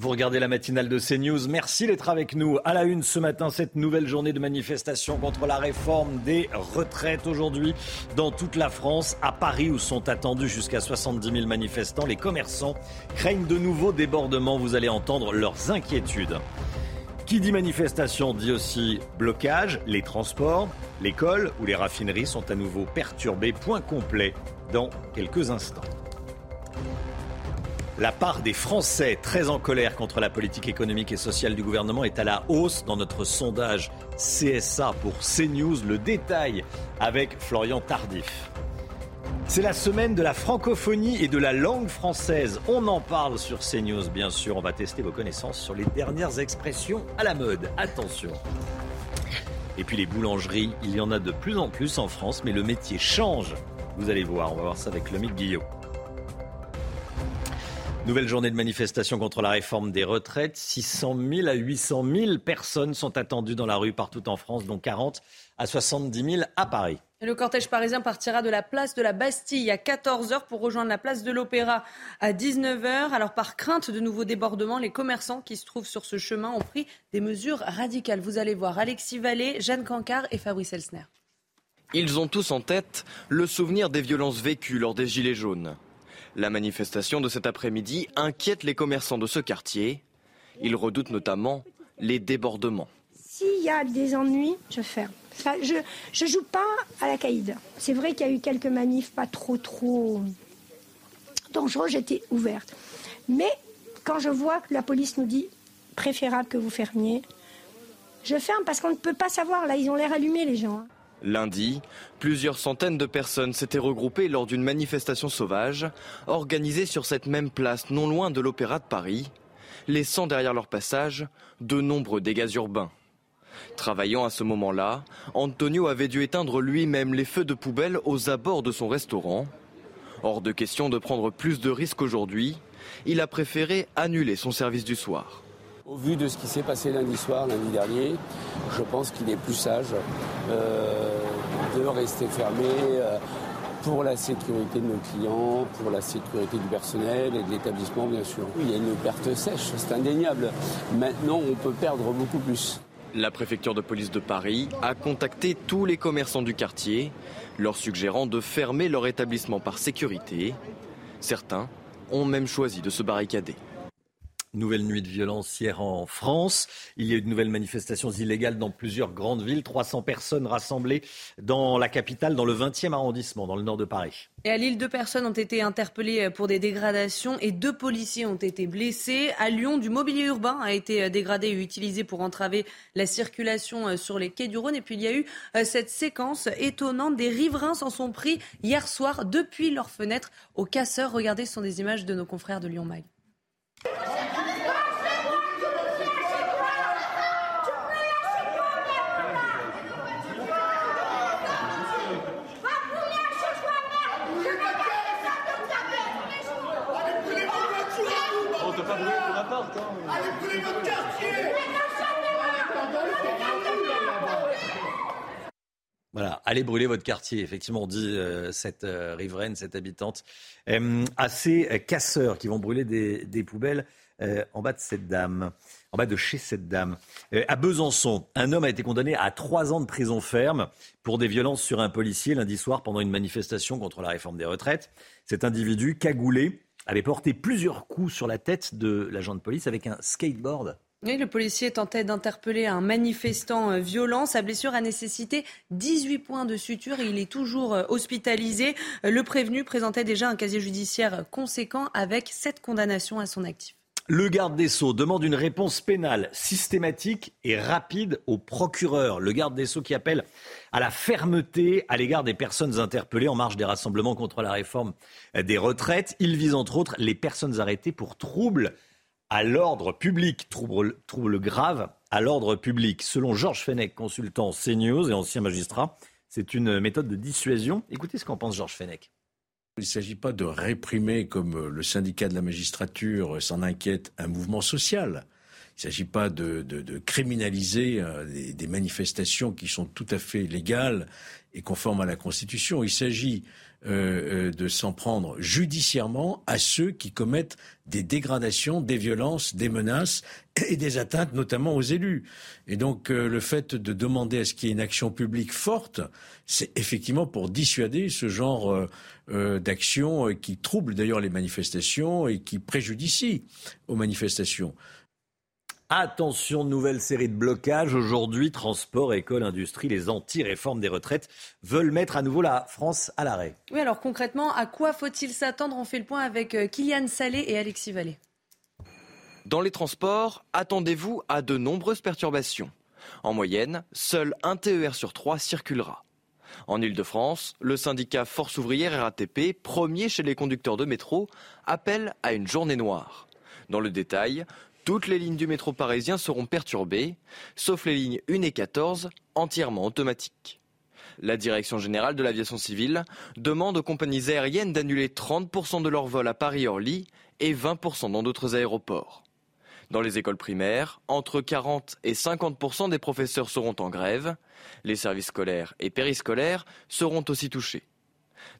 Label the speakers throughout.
Speaker 1: Vous regardez la matinale de CNews. Merci d'être avec nous. À la une ce matin, cette nouvelle journée de manifestation contre la réforme des retraites aujourd'hui dans toute la France. À Paris, où sont attendus jusqu'à 70 000 manifestants, les commerçants craignent de nouveaux débordements. Vous allez entendre leurs inquiétudes. Qui dit manifestation dit aussi blocage. Les transports, l'école ou les raffineries sont à nouveau perturbés. Point complet dans quelques instants. La part des Français très en colère contre la politique économique et sociale du gouvernement est à la hausse dans notre sondage CSA pour CNews. Le détail avec Florian Tardif. C'est la semaine de la francophonie et de la langue française. On en parle sur CNews, bien sûr. On va tester vos connaissances sur les dernières expressions à la mode. Attention. Et puis les boulangeries, il y en a de plus en plus en France, mais le métier change. Vous allez voir, on va voir ça avec Lomique Guillot. Nouvelle journée de manifestation contre la réforme des retraites. 600 000 à 800 000 personnes sont attendues dans la rue partout en France, dont 40 à 70 000 à Paris.
Speaker 2: le cortège parisien partira de la place de la Bastille à 14h pour rejoindre la place de l'Opéra à 19h. Alors par crainte de nouveaux débordements, les commerçants qui se trouvent sur ce chemin ont pris des mesures radicales. Vous allez voir Alexis Vallée, Jeanne Cancard et Fabrice Elsner.
Speaker 3: Ils ont tous en tête le souvenir des violences vécues lors des Gilets jaunes. La manifestation de cet après-midi inquiète les commerçants de ce quartier. Ils redoutent notamment les débordements.
Speaker 4: S'il y a des ennuis, je ferme. je ne joue pas à la caïd. C'est vrai qu'il y a eu quelques manifs pas trop trop dangereux, j'étais ouverte. Mais quand je vois que la police nous dit préférable que vous fermiez, je ferme parce qu'on ne peut pas savoir. Là, ils ont l'air allumés, les gens.
Speaker 3: Lundi, plusieurs centaines de personnes s'étaient regroupées lors d'une manifestation sauvage organisée sur cette même place non loin de l'Opéra de Paris, laissant derrière leur passage de nombreux dégâts urbains. Travaillant à ce moment-là, Antonio avait dû éteindre lui-même les feux de poubelle aux abords de son restaurant. Hors de question de prendre plus de risques aujourd'hui, il a préféré annuler son service du soir.
Speaker 5: Au vu de ce qui s'est passé lundi soir, lundi dernier, je pense qu'il est plus sage euh, de rester fermé euh, pour la sécurité de nos clients, pour la sécurité du personnel et de l'établissement, bien sûr. Il y a une perte sèche, c'est indéniable. Maintenant, on peut perdre beaucoup plus.
Speaker 3: La préfecture de police de Paris a contacté tous les commerçants du quartier, leur suggérant de fermer leur établissement par sécurité. Certains ont même choisi de se barricader.
Speaker 1: Nouvelle nuit de violence hier en France. Il y a eu de nouvelles manifestations illégales dans plusieurs grandes villes. 300 personnes rassemblées dans la capitale, dans le 20e arrondissement, dans le nord de Paris.
Speaker 2: Et à Lille, deux personnes ont été interpellées pour des dégradations et deux policiers ont été blessés. À Lyon, du mobilier urbain a été dégradé et utilisé pour entraver la circulation sur les quais du Rhône. Et puis il y a eu euh, cette séquence étonnante. Des riverains s'en sont pris hier soir depuis leurs fenêtres aux casseurs. Regardez, ce sont des images de nos confrères de Lyon Mag.
Speaker 1: Oh, Voilà, allez brûler votre quartier. Effectivement, dit euh, cette euh, riveraine, cette habitante, euh, à ces casseurs qui vont brûler des, poubelles en bas de cette dame, en bas de chez cette dame. à Besançon, un homme a été condamné à trois ans de prison ferme pour des violences sur un policier lundi soir pendant une manifestation contre la réforme des retraites. Cet individu, cagoulé, avait porté plusieurs coups sur la tête de l'agent de police avec un skateboard.
Speaker 2: Le policier tentait d'interpeller un manifestant euh, violent. Sa blessure a nécessité 18 points de suture et il est toujours euh, hospitalisé. Euh, le prévenu présentait déjà un casier judiciaire conséquent avec sept condamnations à son actif.
Speaker 1: Le garde des Sceaux demande une réponse pénale systématique et rapide au procureur. Le garde des Sceaux qui appelle à la fermeté à l'égard des personnes interpellées en marge des rassemblements contre la réforme des retraites. Il vise entre autres les personnes arrêtées pour troubles à l'ordre public, troubles trouble grave à l'ordre public. Selon Georges Fenech, consultant CNews et ancien magistrat, c'est une méthode de dissuasion. Écoutez ce qu'en pense Georges Fenech.
Speaker 6: Il ne s'agit pas de réprimer, comme le syndicat de la magistrature s'en inquiète, un mouvement social. Il ne s'agit pas de, criminaliser euh, des, manifestations qui sont tout à fait légales et conformes à la Constitution. Il s'agit euh, euh, de s'en prendre judiciairement à ceux qui commettent des dégradations, des violences, des menaces et des atteintes, notamment aux élus. Et donc, le fait de demander à ce qu'il y ait une action publique forte, c'est effectivement pour dissuader ce genre d'actions qui troublent d'ailleurs les manifestations et qui préjudicient aux manifestations.
Speaker 1: Attention, nouvelle série de blocages. Aujourd'hui, transport, école, industrie, les anti-réformes des retraites veulent mettre à nouveau la France à l'arrêt.
Speaker 2: Oui, alors concrètement, à quoi faut-il s'attendre? On fait le point avec euh, Kylian Salé et Alexis Vallée.
Speaker 3: Dans les transports, attendez-vous à de nombreuses perturbations. En moyenne, seul un TER sur trois circulera. En Ile-de-France, le syndicat Force ouvrière RATP, premier chez les conducteurs de métro, appelle à une journée noire. Dans le détail, toutes les lignes du métro parisien seront perturbées, sauf les lignes 1 et 14, entièrement automatiques. La Direction générale de l'aviation civile demande aux compagnies aériennes d'annuler 30% de leurs vols à Paris-Orly et 20% dans d'autres aéroports. Dans les écoles primaires, entre 40 et 50% des professeurs seront en grève. Les services scolaires et périscolaires seront aussi touchés.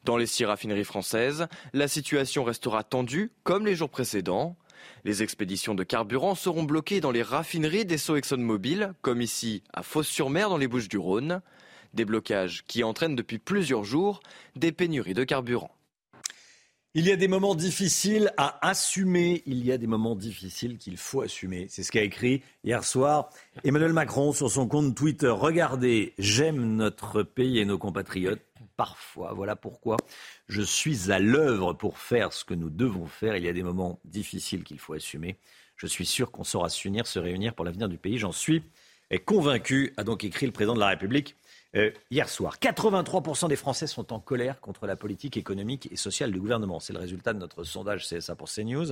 Speaker 3: Dans les six raffineries françaises, la situation restera tendue comme les jours précédents. Les expéditions de carburant seront bloquées dans les raffineries des Sceaux ExxonMobil, comme ici à Fos-sur-Mer dans les Bouches-du-Rhône. Des blocages qui entraînent depuis plusieurs jours des pénuries de carburant.
Speaker 1: Il y a des moments difficiles à assumer, il y a des moments difficiles qu'il faut assumer. C'est ce qu'a écrit hier soir Emmanuel Macron sur son compte Twitter. Regardez, j'aime notre pays et nos compatriotes parfois. Voilà pourquoi je suis à l'œuvre pour faire ce que nous devons faire. Il y a des moments difficiles qu'il faut assumer. Je suis sûr qu'on saura s'unir, se réunir pour l'avenir du pays. J'en suis convaincu, a donc écrit le président de la République euh, hier soir. 83% des Français sont en colère contre la politique économique et sociale du gouvernement. C'est le résultat de notre sondage CSA pour CNews.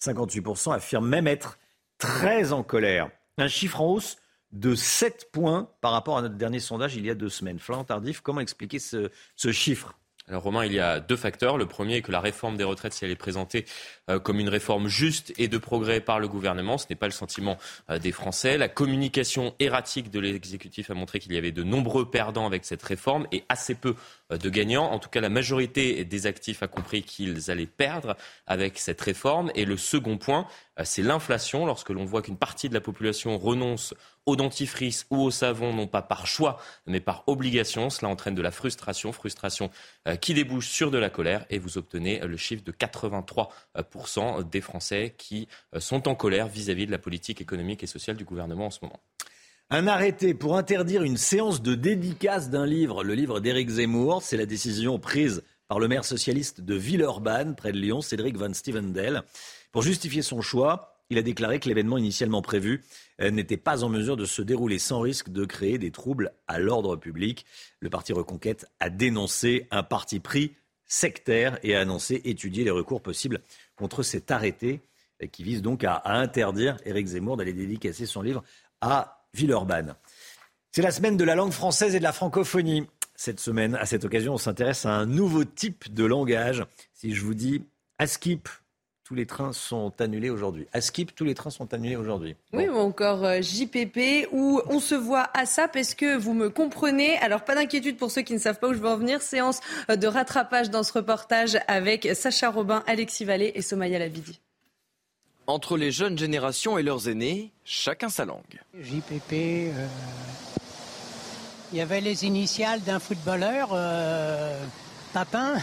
Speaker 1: 58% affirment même être très en colère. Un chiffre en hausse de 7 points par rapport à notre dernier sondage il y a deux semaines. Florent Tardif, comment expliquer ce, ce chiffre?
Speaker 7: Alors Romain, il y a deux facteurs. Le premier est que la réforme des retraites, si elle est présentée euh, comme une réforme juste et de progrès par le gouvernement, ce n'est pas le sentiment euh, des Français. La communication erratique de l'exécutif a montré qu'il y avait de nombreux perdants avec cette réforme et assez peu de gagnants. En tout cas, la majorité des actifs a compris qu'ils allaient perdre avec cette réforme. Et le second point, c'est l'inflation. Lorsque l'on voit qu'une partie de la population renonce au dentifrice ou au savon, non pas par choix, mais par obligation. Cela entraîne de la frustration, frustration euh, qui débouche sur de la colère, et vous obtenez le chiffre de 83% des Français qui euh, sont en colère vis-à-vis de la politique économique et sociale du gouvernement en ce moment.
Speaker 1: Un arrêté pour interdire une séance de dédicace d'un livre, le livre d'Éric Zemmour, c'est la décision prise par le maire socialiste de Villeurbanne, près de Lyon, Cédric Van Stevendel. Pour justifier son choix, il a déclaré que l'événement initialement prévu euh, n'était pas en mesure de se dérouler sans risque de créer des troubles à l'ordre public. Le parti Reconquête a dénoncé un parti pris sectaire et a annoncé étudier les recours possibles contre cet arrêté euh, qui vise donc à, interdire Éric Zemmour d'aller dédicacer son livre à Villeurbanne. C'est la semaine de la langue française et de la francophonie. Cette semaine, à cette occasion, on s'intéresse à un nouveau type de langage. Si je vous dis ASKIP, tous les trains sont annulés aujourd'hui. À Skip, tous les trains sont annulés aujourd'hui.
Speaker 2: Oui, ou encore euh, JPP, où on se voit à ça, parce que vous me comprenez? Alors, pas d'inquiétude pour ceux qui ne savent pas où je veux en venir. Séance euh, de rattrapage dans ce reportage avec Sacha Robin, Alexis Vallée et Somaya Labidi.
Speaker 3: Entre les jeunes générations et leurs aînés, chacun sa langue.
Speaker 8: JPP, euh, il y avait les initiales d'un footballeur. Papin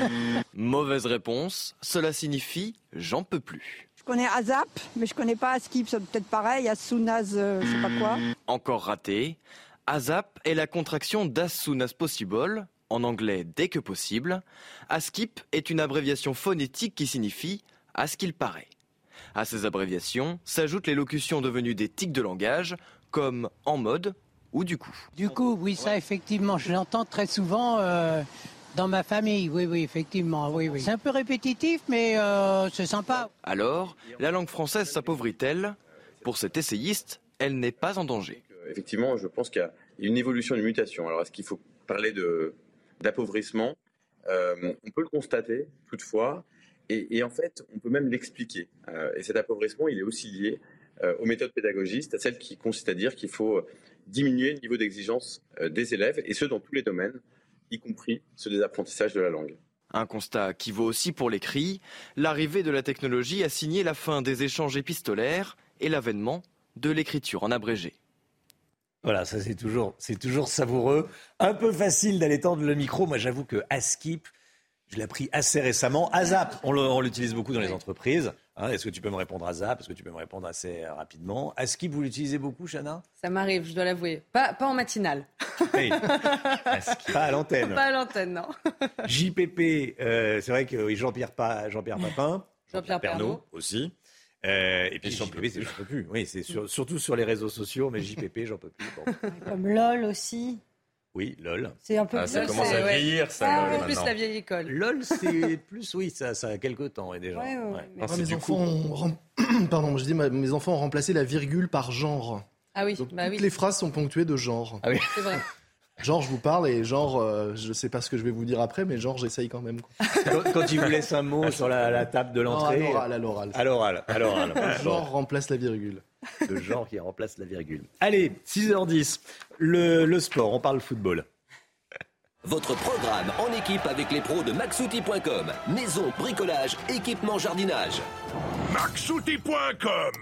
Speaker 3: Mauvaise réponse. Cela signifie j'en peux plus.
Speaker 9: Je connais ASAP, mais je connais pas Askip, c'est peut-être pareil, as soon as, euh, je sais pas quoi.
Speaker 3: Encore raté. ASAP est la contraction d'as soon as possible, en anglais dès que possible. ASKIP est une abréviation phonétique qui signifie à ce qu'il paraît.
Speaker 10: À ces abréviations s'ajoutent les locutions devenues des tics de langage, comme en mode ou du coup.
Speaker 8: Du coup, oui, ça effectivement, je l'entends très souvent euh, dans ma famille. Oui, oui, effectivement, oui, oui. C'est un peu répétitif, mais euh, c'est sympa.
Speaker 10: Alors, la langue française s'appauvrit-elle? Pour cet essayiste, elle n'est pas en danger.
Speaker 11: Effectivement, je pense qu'il y a une évolution, une mutation. Alors, est-ce qu'il faut parler de, d'appauvrissement? Euh, On peut le constater, toutefois, et, en fait, on peut même l'expliquer. Euh, et cet appauvrissement, il est aussi lié euh, aux méthodes pédagogistes, à celles qui consistent à dire qu'il faut diminuer le niveau d'exigence des élèves, et ce, dans tous les domaines, y compris ceux des apprentissages de la langue.
Speaker 10: Un constat qui vaut aussi pour l'écrit. L'arrivée de la technologie a signé la fin des échanges épistolaires et l'avènement de l'écriture en abrégé.
Speaker 1: Voilà, ça c'est toujours, c'est toujours savoureux. Un peu facile d'aller tendre le micro. Moi, j'avoue que Askip, je l'ai appris assez récemment. ASAP, on l'utilise beaucoup dans les entreprises. Hein, est-ce que tu peux me répondre à Zap? Est-ce que tu peux me répondre assez rapidement? Askip, vous l'utilisez beaucoup, Chana?
Speaker 2: Ça m'arrive, je dois l'avouer. Pas, pas en matinale.
Speaker 1: Oui. pas à l'antenne.
Speaker 2: Pas à l'antenne, non.
Speaker 1: JPP, euh, c'est vrai que Jean-Pierre Jean Papin.
Speaker 2: Jean-Pierre Pernaud
Speaker 1: aussi. Euh, et puis j'en peux plus. Oui, c'est surtout sur les réseaux sociaux, mais JPP, j'en peux plus.
Speaker 12: Comme LOL aussi.
Speaker 1: Oui, LOL.
Speaker 12: C'est un peu
Speaker 13: ah, Ça commence à vieillir, ça. Ah,
Speaker 2: un peu plus la vieille école.
Speaker 1: LOL, c'est plus, oui, ça, ça a quelques temps et déjà.
Speaker 14: Ouais, mes, enfants ont... Pardon, je dis, mes enfants ont remplacé la virgule par genre.
Speaker 2: Ah oui,
Speaker 14: Donc,
Speaker 2: bah
Speaker 14: toutes les phrases sont ponctuées de genre.
Speaker 1: Ah oui.
Speaker 2: C'est vrai.
Speaker 14: Genre, je vous parle et genre, euh, je sais pas ce que je vais vous dire après, mais genre, j'essaye quand même.
Speaker 1: Quand, il vous laisse un mot sur la, table de l'entrée.
Speaker 14: à l'oral, à l'oral.
Speaker 1: À l'oral, à l'oral.
Speaker 14: genre remplace la virgule.
Speaker 1: Le genre qui remplace la virgule. Allez, 6h10, le, le sport, on parle football.
Speaker 15: Votre programme en équipe avec les pros de maxouti.com. Maison, bricolage, équipement, jardinage.
Speaker 16: maxouti.com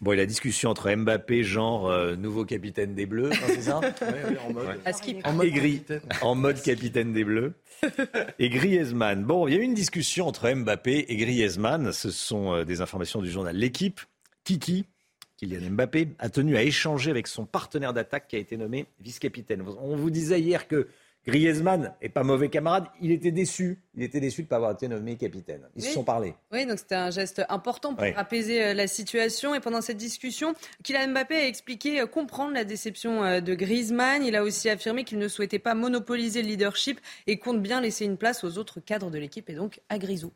Speaker 1: Bon, et la discussion entre Mbappé, genre euh, nouveau capitaine des Bleus, c'est ça
Speaker 14: en mode,
Speaker 2: en
Speaker 1: mode, capitaine. en mode capitaine des Bleus. Et Griezmann. Bon, il y a eu une discussion entre Mbappé et Griezmann. Ce sont euh, des informations du journal L'équipe. Kiki, Kylian Mbappé, a tenu à échanger avec son partenaire d'attaque qui a été nommé vice-capitaine. On vous disait hier que Griezmann est pas mauvais camarade, il était déçu. Il était déçu de ne pas avoir été nommé capitaine. Ils se sont parlé.
Speaker 2: Oui, donc c'était un geste important pour apaiser euh, la situation. Et pendant cette discussion, Kylian Mbappé a expliqué euh, comprendre la déception euh, de Griezmann. Il a aussi affirmé qu'il ne souhaitait pas monopoliser le leadership et compte bien laisser une place aux autres cadres de l'équipe et donc à Grisou.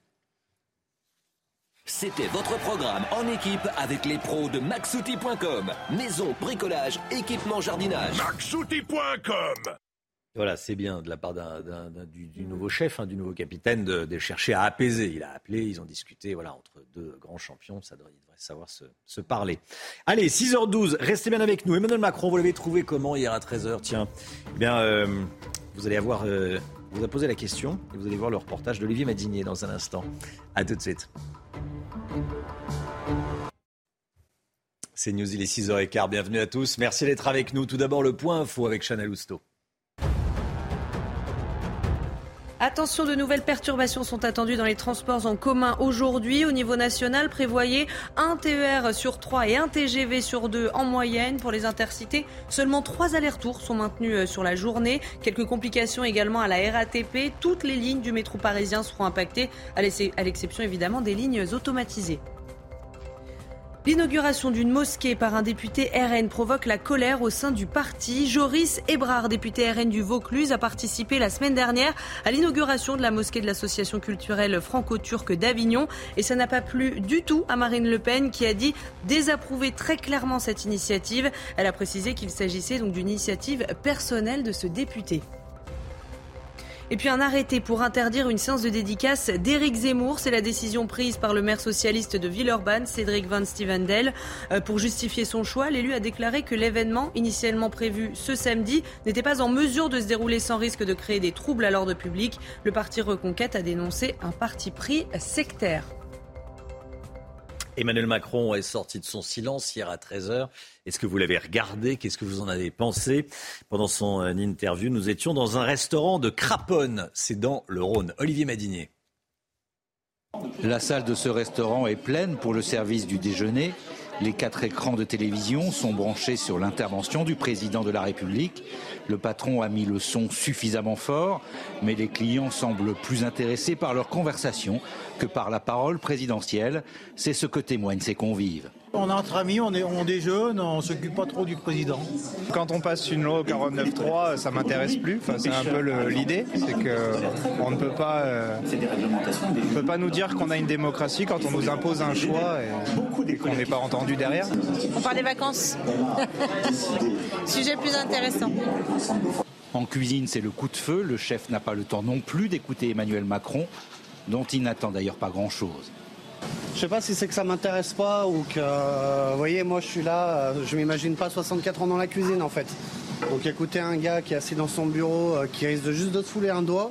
Speaker 15: C'était votre programme en équipe avec les pros de maxouti.com. Maison, bricolage, équipement, jardinage.
Speaker 16: maxouti.com
Speaker 1: voilà, c'est bien de la part du, nouveau chef, hein, du nouveau capitaine, de, chercher à apaiser. Il a appelé, ils ont discuté, voilà, entre deux grands champions, ça devrait, savoir se, parler. Allez, 6h12, restez bien avec nous. Emmanuel Macron, vous l'avez trouvé comment hier à 13h Tiens, eh bien, euh, vous allez avoir, euh, vous a posé la question et vous allez voir le reportage d'Olivier Madinier dans un instant. À tout de suite. C'est News, il est 6h15. Bienvenue à tous. Merci d'être avec nous. Tout d'abord, le point info avec Chanel Housteau.
Speaker 2: Attention, de nouvelles perturbations sont attendues dans les transports en commun aujourd'hui. Au niveau national, prévoyez un TER sur 3 et un TGV sur 2 en moyenne. Pour les intercités, seulement 3 allers-retours sont maintenus euh, sur la journée. Quelques complications également à la RATP. Toutes les lignes du métro parisien seront impactées, à l'exception évidemment des lignes automatisées. L'inauguration d'une mosquée par un député RN provoque la colère au sein du parti. Joris Ebrard, député RN du Vaucluse, a participé la semaine dernière à l'inauguration de la mosquée de l'association culturelle franco-turque d'Avignon. Et ça n'a pas plu du tout à Marine Le Pen qui a dit désapprouver très clairement cette initiative. Elle a précisé qu'il s'agissait donc d'une initiative personnelle de ce député. Et puis un arrêté pour interdire une séance de dédicace d'Éric Zemmour. C'est la décision prise par le maire socialiste de Villeurbanne, Cédric Van Stevendel. Euh, pour justifier son choix, l'élu a déclaré que l'événement, initialement prévu ce samedi, n'était pas en mesure de se dérouler sans risque de créer des troubles à l'ordre public. Le parti Reconquête a dénoncé un parti pris sectaire.
Speaker 1: Emmanuel Macron est sorti de son silence hier à 13h. Est-ce que vous l'avez regardé? Qu'est-ce que vous en avez pensé? Pendant son euh, interview, nous étions dans un restaurant de Craponne, c'est dans le Rhône. Olivier Madinier.
Speaker 17: La salle de ce restaurant est pleine pour le service du déjeuner.
Speaker 18: Les quatre écrans de télévision sont branchés sur l'intervention du président de la République. Le patron a mis le son suffisamment fort, mais les clients semblent plus intéressés par leur conversation que par la parole présidentielle. C'est ce que témoignent ces convives.
Speaker 19: On est entre amis, on, est, on déjeune, on s'occupe pas trop du président.
Speaker 20: Quand on passe une loi au 49.3, ça m'intéresse plus. Enfin, c'est un peu l'idée, c'est que on ne peut pas, euh, on peut pas nous dire qu'on a une démocratie quand on nous impose un choix et, et qu'on n'est pas entendu derrière.
Speaker 21: On parle des vacances. Sujet plus intéressant.
Speaker 18: En cuisine, c'est le coup de feu. Le chef n'a pas le temps non plus d'écouter Emmanuel Macron, dont il n'attend d'ailleurs pas grand-chose.
Speaker 22: Je sais pas si c'est que ça m'intéresse pas ou que, euh, vous voyez, moi je suis là, euh, je m'imagine pas 64 ans dans la cuisine en fait. Donc écouter un gars qui est assis dans son bureau, euh, qui risque juste de fouler un doigt,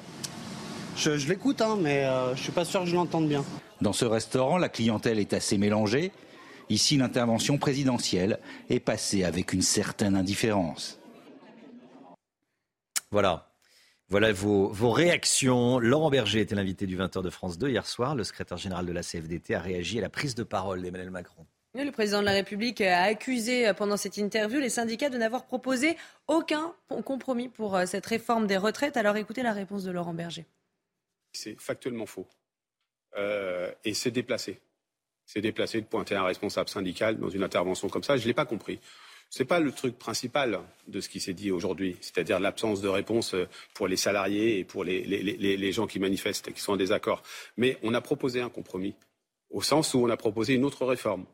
Speaker 22: je, l'écoute, hein, mais je suis pas sûr que je l'entende bien.
Speaker 18: Dans ce restaurant, la clientèle est assez mélangée. Ici, l'intervention présidentielle est passée avec une certaine indifférence.
Speaker 1: Voilà. Voilà vos, vos réactions. Laurent Berger était l'invité du 20h de France 2 hier soir. Le secrétaire général de la CFDT a réagi à la prise de parole d'Emmanuel Macron.
Speaker 2: Oui, Le président de la République a accusé euh, pendant cette interview les syndicats de n'avoir proposé aucun compromis pour euh, cette réforme des retraites. Alors écoutez la réponse de Laurent Berger.
Speaker 16: C'est factuellement faux. Euh, et c'est déplacé. C'est déplacé de pointer un responsable syndical dans une intervention comme ça. Je ne l'ai pas compris. Ce n'est pas le truc principal de ce qui s'est dit aujourd'hui, c'est-à-dire l'absence de réponse euh, pour les salariés et pour les, gens qui manifestent et qui sont en désaccord. Mais on a proposé un compromis, au sens où on a proposé une autre réforme.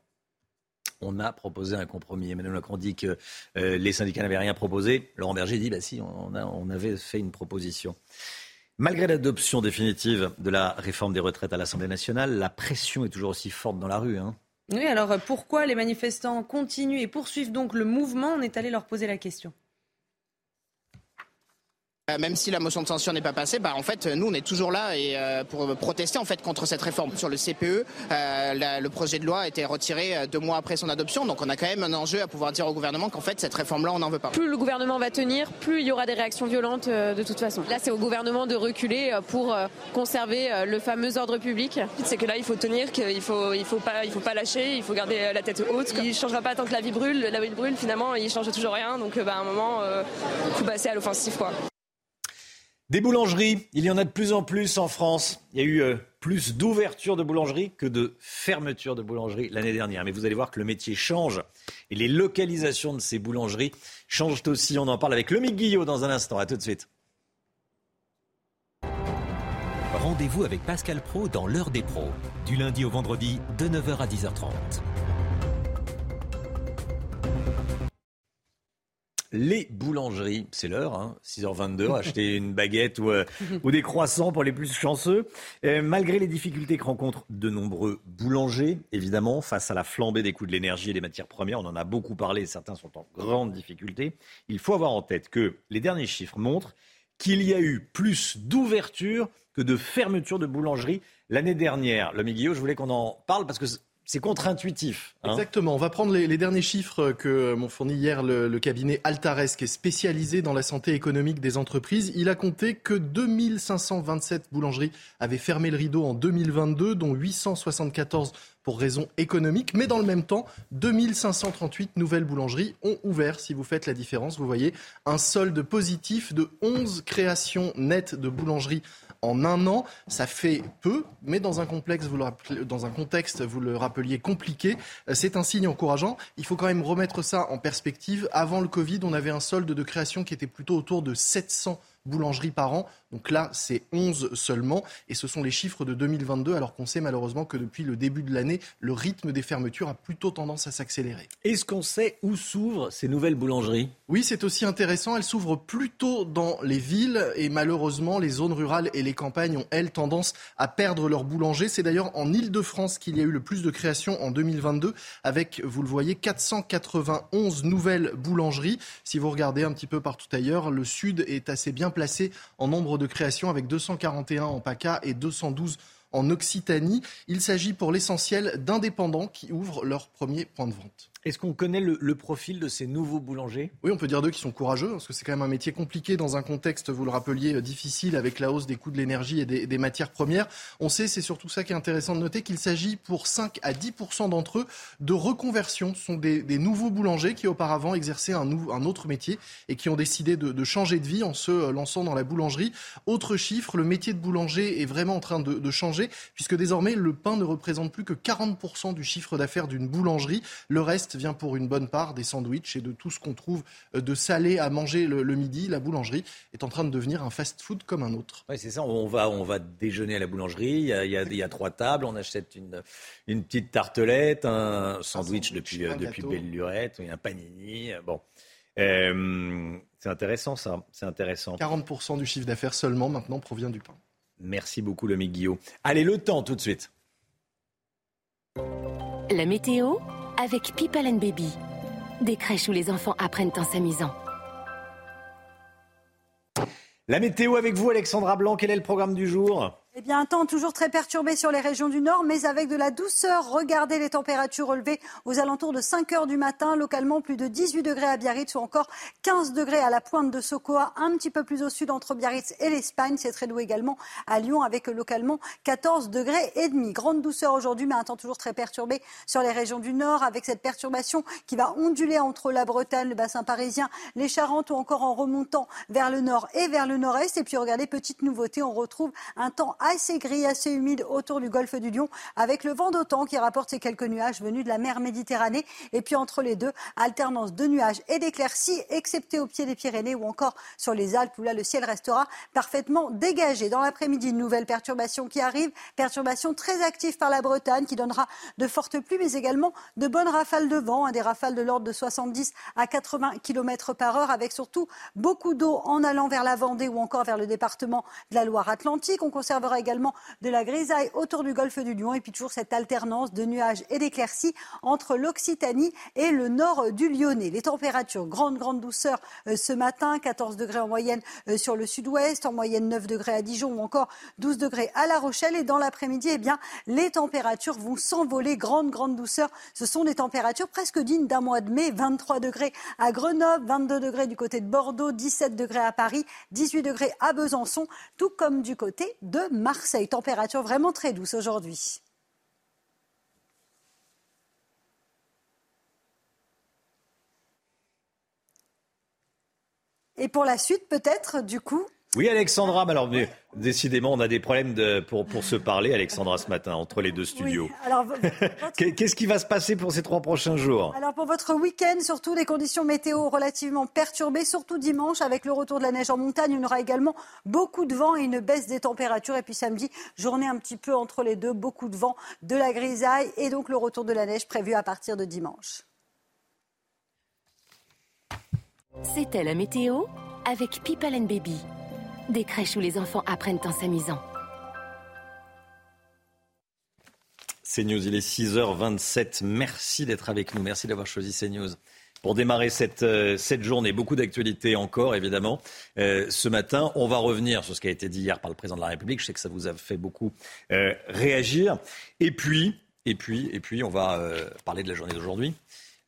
Speaker 1: On a proposé un compromis. Emmanuel Macron dit que euh, les syndicats n'avaient rien proposé. Laurent Berger dit bah si, on avait fait une proposition. Malgré l'adoption définitive de la réforme des retraites à l'Assemblée nationale, la pression est toujours aussi forte dans la rue. hein.
Speaker 2: Oui, alors euh, pourquoi les manifestants continuent et poursuivent donc le mouvement? On est allé leur poser la question.
Speaker 23: Euh, Même si la motion de censure n'est pas passée, bah, en fait, nous, on est toujours là et, euh, pour protester en fait, contre cette réforme. Sur le CPE, euh, la- le projet de loi a été retiré euh, deux mois après son adoption, donc on a quand même un enjeu à pouvoir dire au gouvernement qu'en fait, cette réforme-là, on n'en veut pas.
Speaker 24: Plus le gouvernement va tenir, plus il y aura des réactions violentes euh, de toute façon. Là, c'est au gouvernement de reculer euh, pour euh, conserver euh, le fameux ordre public.
Speaker 25: C'est que là, il faut tenir, qu'il faut, il faut pas, il faut pas lâcher, il faut garder la tête haute. Il changera pas tant que la vie brûle. La vie brûle, finalement, il change toujours rien. Donc, bah, à un moment, il faut passer à l'offensive, quoi.
Speaker 1: Des boulangeries, il y en a de plus en plus en France. Il y a eu euh, plus d'ouverture de boulangeries que de fermeture de boulangeries l'année dernière. Mais vous allez voir que le métier change et les localisations de ces boulangeries changent aussi. On en parle avec Lomique Guillot dans un instant. À tout de suite.
Speaker 26: Rendez-vous avec Pascal Pro dans l'heure des pros, du lundi au vendredi de 9h à 10h30.
Speaker 1: Les boulangeries, c'est l'heure, hein, 6h22, acheter une baguette ou, euh, ou des croissants pour les plus chanceux. Euh, malgré les difficultés que rencontrent de nombreux boulangers, évidemment, face à la flambée des coûts de l'énergie et des matières premières, on en a beaucoup parlé, certains sont en grande difficulté, il faut avoir en tête que les derniers chiffres montrent qu'il y a eu plus d'ouverture que de fermeture de boulangeries l'année dernière. Le Guillaume, je voulais qu'on en parle parce que c'est contre-intuitif. hein.
Speaker 14: Exactement. On va prendre les, derniers chiffres que m'ont fourni hier le, le cabinet Altares, qui est spécialisé dans la santé économique des entreprises. Il a compté que 2527 boulangeries avaient fermé le rideau en 2022, dont 874 pour raisons économiques. Mais dans le même temps, 2538 nouvelles boulangeries ont ouvert. Si vous faites la différence, vous voyez un solde positif de 11 créations nettes de boulangeries en un an. Ça fait peu, mais dans un, complexe, dans un contexte, vous le rappeliez, compliqué, euh, c'est un signe encourageant. Il faut quand même remettre ça en perspective. Avant le Covid, on avait un solde de création qui était plutôt autour de 700 boulangeries par an. Donc là, c'est 11 seulement. Et ce sont les chiffres de 2022, alors qu'on sait malheureusement que depuis le début de l'année, le rythme des fermetures a plutôt tendance à s'accélérer.
Speaker 1: Est-ce qu'on sait où s'ouvrent ces nouvelles boulangeries?
Speaker 14: Oui, c'est aussi intéressant. Elles s'ouvrent plutôt dans les villes et malheureusement, les zones rurales et les campagnes ont, elles, tendance à perdre leurs boulangers. C'est d'ailleurs en Ile-de-France qu'il y a eu le plus de créations en 2022 avec, vous le voyez, 491 nouvelles boulangeries. Si vous regardez un petit peu partout ailleurs, le sud est assez bien placé en nombre de créations avec 241 en PACA et 212 en Occitanie. Il s'agit pour l'essentiel d'indépendants qui ouvrent leur premier point de vente.
Speaker 1: Est-ce qu'on connaît le, profil de ces nouveaux boulangers?
Speaker 14: Oui, on peut dire d'eux qui sont courageux, parce que c'est quand même un métier compliqué dans un contexte, vous le rappeliez, euh, difficile avec la hausse des coûts de l'énergie et des, matières premières. On sait, c'est surtout ça qui est intéressant de noter, qu'il s'agit pour 5 à 10% d'entre eux de reconversion. Ce sont des, nouveaux boulangers qui auparavant exerçaient un, autre métier et qui ont décidé de, changer de vie en se euh, lançant dans la boulangerie. Autre chiffre, le métier de boulanger est vraiment en train de, de changer, puisque désormais le pain ne représente plus que 40 du chiffre d'affaires d'une boulangerie. Le reste vient pour une bonne part des sandwichs et de tout ce qu'on trouve euh, de salé à manger le, le, midi. La boulangerie est en train de devenir un fast-food comme un autre.
Speaker 1: Oui, c'est ça. On va, on va déjeuner à la boulangerie. Il y a, il y a, il y a trois tables. On achète une, une petite tartelette, un sandwich, un depuis, euh, depuis belle lurette, un panini. Bon. Euh, c'est intéressant ça, c'est intéressant.
Speaker 14: 40% du chiffre d'affaires seulement maintenant provient du pain.
Speaker 1: Merci beaucoup le Guillaume. Allez, le temps tout de suite.
Speaker 27: La météo avec People and Baby. Des crèches où les enfants apprennent en s'amusant.
Speaker 1: La météo avec vous, Alexandra Blanc. Quel est le programme du jour?
Speaker 12: Eh bien, un temps toujours très perturbé sur les régions du Nord, mais avec de la douceur. Regardez les températures relevées aux alentours de 5 heures du matin. Localement, plus de 18 degrés à Biarritz ou encore 15 degrés à la pointe de Sokoa, un petit peu plus au sud entre Biarritz et l'Espagne. C'est très doux également à Lyon avec localement 14 degrés et demi. Grande douceur aujourd'hui, mais un temps toujours très perturbé sur les régions du Nord avec cette perturbation qui va onduler entre la Bretagne, le bassin parisien, les Charentes ou encore en remontant vers le nord et vers le nord-est. Et puis, regardez, petite nouveauté, on retrouve un temps assez gris, assez humide autour du golfe du Lion, avec le vent d'autant qui rapporte ces quelques nuages venus de la mer Méditerranée. Et puis entre les deux, alternance de nuages et d'éclaircies, excepté au pied des Pyrénées ou encore sur les Alpes, où là le ciel restera parfaitement dégagé. Dans l'après-midi, une nouvelle perturbation qui arrive, perturbation très active par la Bretagne, qui donnera de fortes pluies, mais également de bonnes rafales de vent, hein, des rafales de l'ordre de 70 à 80 km par heure, avec surtout beaucoup d'eau en allant vers la Vendée ou encore vers le département de la Loire-Atlantique. On conservera également de la grisaille autour du golfe du Lion et puis toujours cette alternance de nuages et d'éclaircies entre l'Occitanie et le nord du Lyonnais. Les températures, grande, grande douceur euh, ce matin, 14 degrés en moyenne euh, sur le sud-ouest, en moyenne 9 degrés à Dijon ou encore 12 degrés à La Rochelle. Et dans l'après-midi, eh bien, les températures vont s'envoler, grande, grande douceur. Ce sont des températures presque dignes d'un mois de mai, 23 degrés à Grenoble, 22 degrés du côté de Bordeaux, 17 degrés à Paris, 18 degrés à Besançon, tout comme du côté de Marseille. Température vraiment très douce aujourd'hui. Et pour la suite, peut-être, du coup,
Speaker 1: oui, Alexandra, mais alors décidément, on a des problèmes de, pour, pour se parler, Alexandra, ce matin, entre les deux studios. Oui, Qu'est-ce qui va se passer pour ces trois prochains jours?
Speaker 12: Alors pour votre week-end, surtout des conditions météo relativement perturbées, surtout dimanche, avec le retour de la neige en montagne, il y aura également beaucoup de vent et une baisse des températures. Et puis samedi, journée un petit peu entre les deux, beaucoup de vent, de la grisaille et donc le retour de la neige prévu à partir de dimanche.
Speaker 27: C'était la météo avec People and Baby. Des crèches où les enfants apprennent en s'amusant.
Speaker 1: CNews, il est 6h27. Merci d'être avec nous. Merci d'avoir choisi CNews. Pour démarrer cette, euh, cette journée, beaucoup d'actualités encore, évidemment. Euh, ce matin, on va revenir sur ce qui a été dit hier par le président de la République. Je sais que ça vous a fait beaucoup euh, réagir. Et puis, et puis, et puis, on va parler de la journée d'aujourd'hui.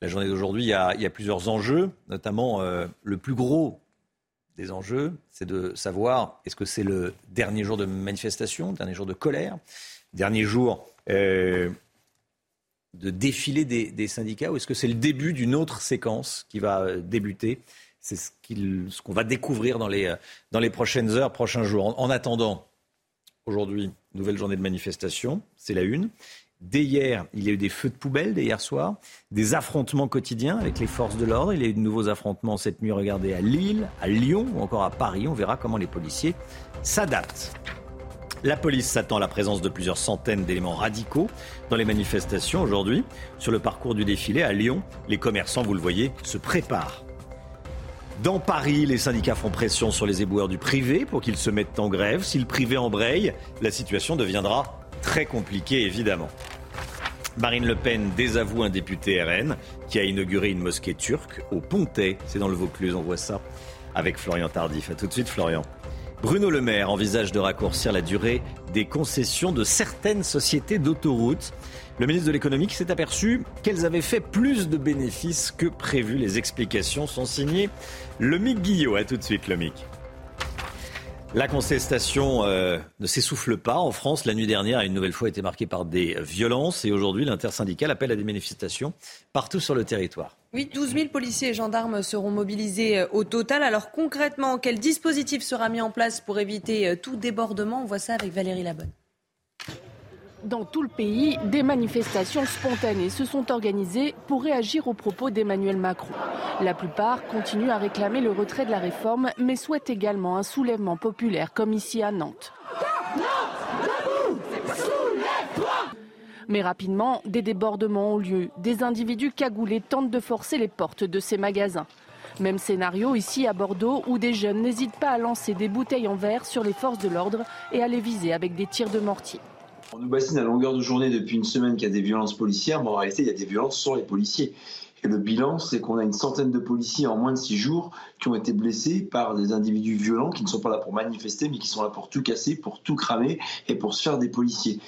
Speaker 1: La journée d'aujourd'hui, il, y a plusieurs enjeux, notamment le plus gros des enjeux, c'est de savoir est-ce que c'est le dernier jour de manifestation, dernier jour de colère, dernier jour euh, de défilé des, syndicats, ou est-ce que c'est le début d'une autre séquence qui va euh, débuter? C'est ce qu'on va découvrir dans les, euh, dans les prochaines heures, prochains jours. En attendant, aujourd'hui, nouvelle journée de manifestation, c'est la une. Dès hier, il y a eu des feux de poubelle dès hier soir, des affrontements quotidiens avec les forces de l'ordre. Il y a eu de nouveaux affrontements cette nuit, regardez, à Lille, à Lyon ou encore à Paris. On verra comment les policiers s'adaptent. La police s'attend à la présence de plusieurs centaines d'éléments radicaux dans les manifestations aujourd'hui. Sur le parcours du défilé à Lyon, les commerçants, vous le voyez, se préparent. Dans Paris, les syndicats font pression sur les éboueurs du privé pour qu'ils se mettent en grève. Si le privé embraye, la situation deviendra très compliquée, évidemment. Marine Le Pen désavoue un député RN qui a inauguré une mosquée turque au Pontet. C'est dans le Vaucluse, on voit ça avec Florian Tardif. A tout de suite, Florian. Bruno Le Maire envisage de raccourcir la durée des concessions de certaines sociétés d'autoroutes. Le ministre de l'économie s'est aperçu qu'elles avaient fait plus de bénéfices que prévu. Les explications sont signées Lomic Guillot. A tout de suite, Lomic. La contestation euh, ne s'essouffle pas. En France, la nuit dernière a une nouvelle fois été marquée par des violences et aujourd'hui, l'intersyndicale appelle à des manifestations partout sur le territoire.
Speaker 2: Oui, 12 000 policiers et gendarmes seront mobilisés euh, au total. Alors concrètement, quel dispositif sera mis en place pour éviter euh, tout débordement? On voit ça avec Valérie Labonne.
Speaker 28: Dans tout le pays, des manifestations spontanées se sont organisées pour réagir aux propos d'Emmanuel Macron. La plupart continuent à réclamer le retrait de la réforme, mais souhaitent également un soulèvement populaire, comme ici à Nantes. Mais rapidement, des débordements ont lieu. Des individus cagoulés tentent de forcer les portes de ces magasins. Même scénario ici à Bordeaux où des jeunes n'hésitent pas à lancer des bouteilles en verre sur les forces de l'ordre et à les viser avec des tirs de mortier.
Speaker 29: On nous bassine à longueur de journée depuis une semaine qu'il y a des violences policières, mais en réalité, il y a des violences sur les policiers. Et le bilan, c'est qu'on a une centaine de policiers en moins de six jours qui ont été blessés par des individus violents qui ne sont pas là pour manifester, mais qui sont là pour tout casser, pour tout cramer et pour se faire des policiers.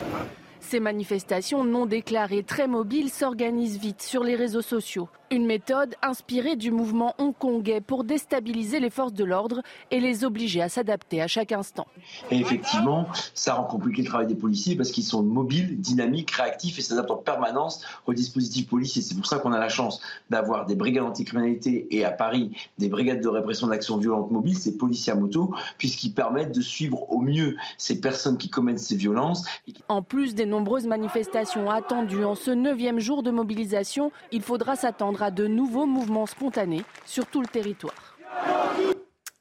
Speaker 28: Ces manifestations non déclarées très mobiles s'organisent vite sur les réseaux sociaux. Une méthode inspirée du mouvement hongkongais pour déstabiliser les forces de l'ordre et les obliger à s'adapter à chaque instant.
Speaker 29: Et effectivement, ça rend compliqué le travail des policiers parce qu'ils sont mobiles, dynamiques, réactifs et s'adaptent en permanence aux dispositifs policiers. C'est pour ça qu'on a la chance d'avoir des brigades anticriminalité et à Paris des brigades de répression d'actions violentes mobiles, ces policiers à moto, puisqu'ils permettent de suivre au mieux ces personnes qui commettent ces violences.
Speaker 28: En plus des nombreuses manifestations attendues en ce neuvième jour de mobilisation, il faudra s'attendre à de nouveaux mouvements spontanés sur tout le territoire.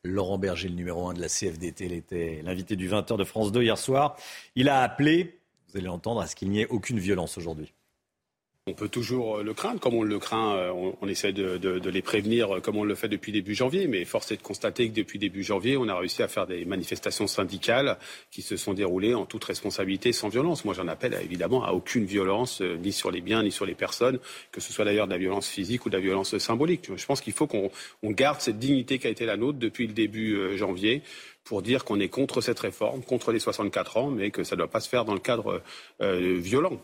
Speaker 1: Laurent Berger, le numéro 1 de la CFDT, il était l'invité du 20h de France 2 hier soir. Il a appelé, vous allez l'entendre, à ce qu'il n'y ait aucune violence aujourd'hui.
Speaker 30: On peut toujours euh, le craindre, comme on le craint, euh, on, essaie de, les prévenir euh, comme on le fait depuis début janvier, mais force est de constater que depuis début janvier, on a réussi à faire des manifestations syndicales qui se sont déroulées en toute responsabilité, sans violence. Moi, j'en appelle évidemment à aucune violence, ni sur les biens, ni sur les personnes, que ce soit d'ailleurs de la violence physique ou de la violence symbolique. Je pense qu'il faut qu'on garde cette dignité qui a été la nôtre depuis le début janvier pour dire qu'on est contre cette réforme, contre les 64 ans, mais que ça ne doit pas se faire dans le cadre violent.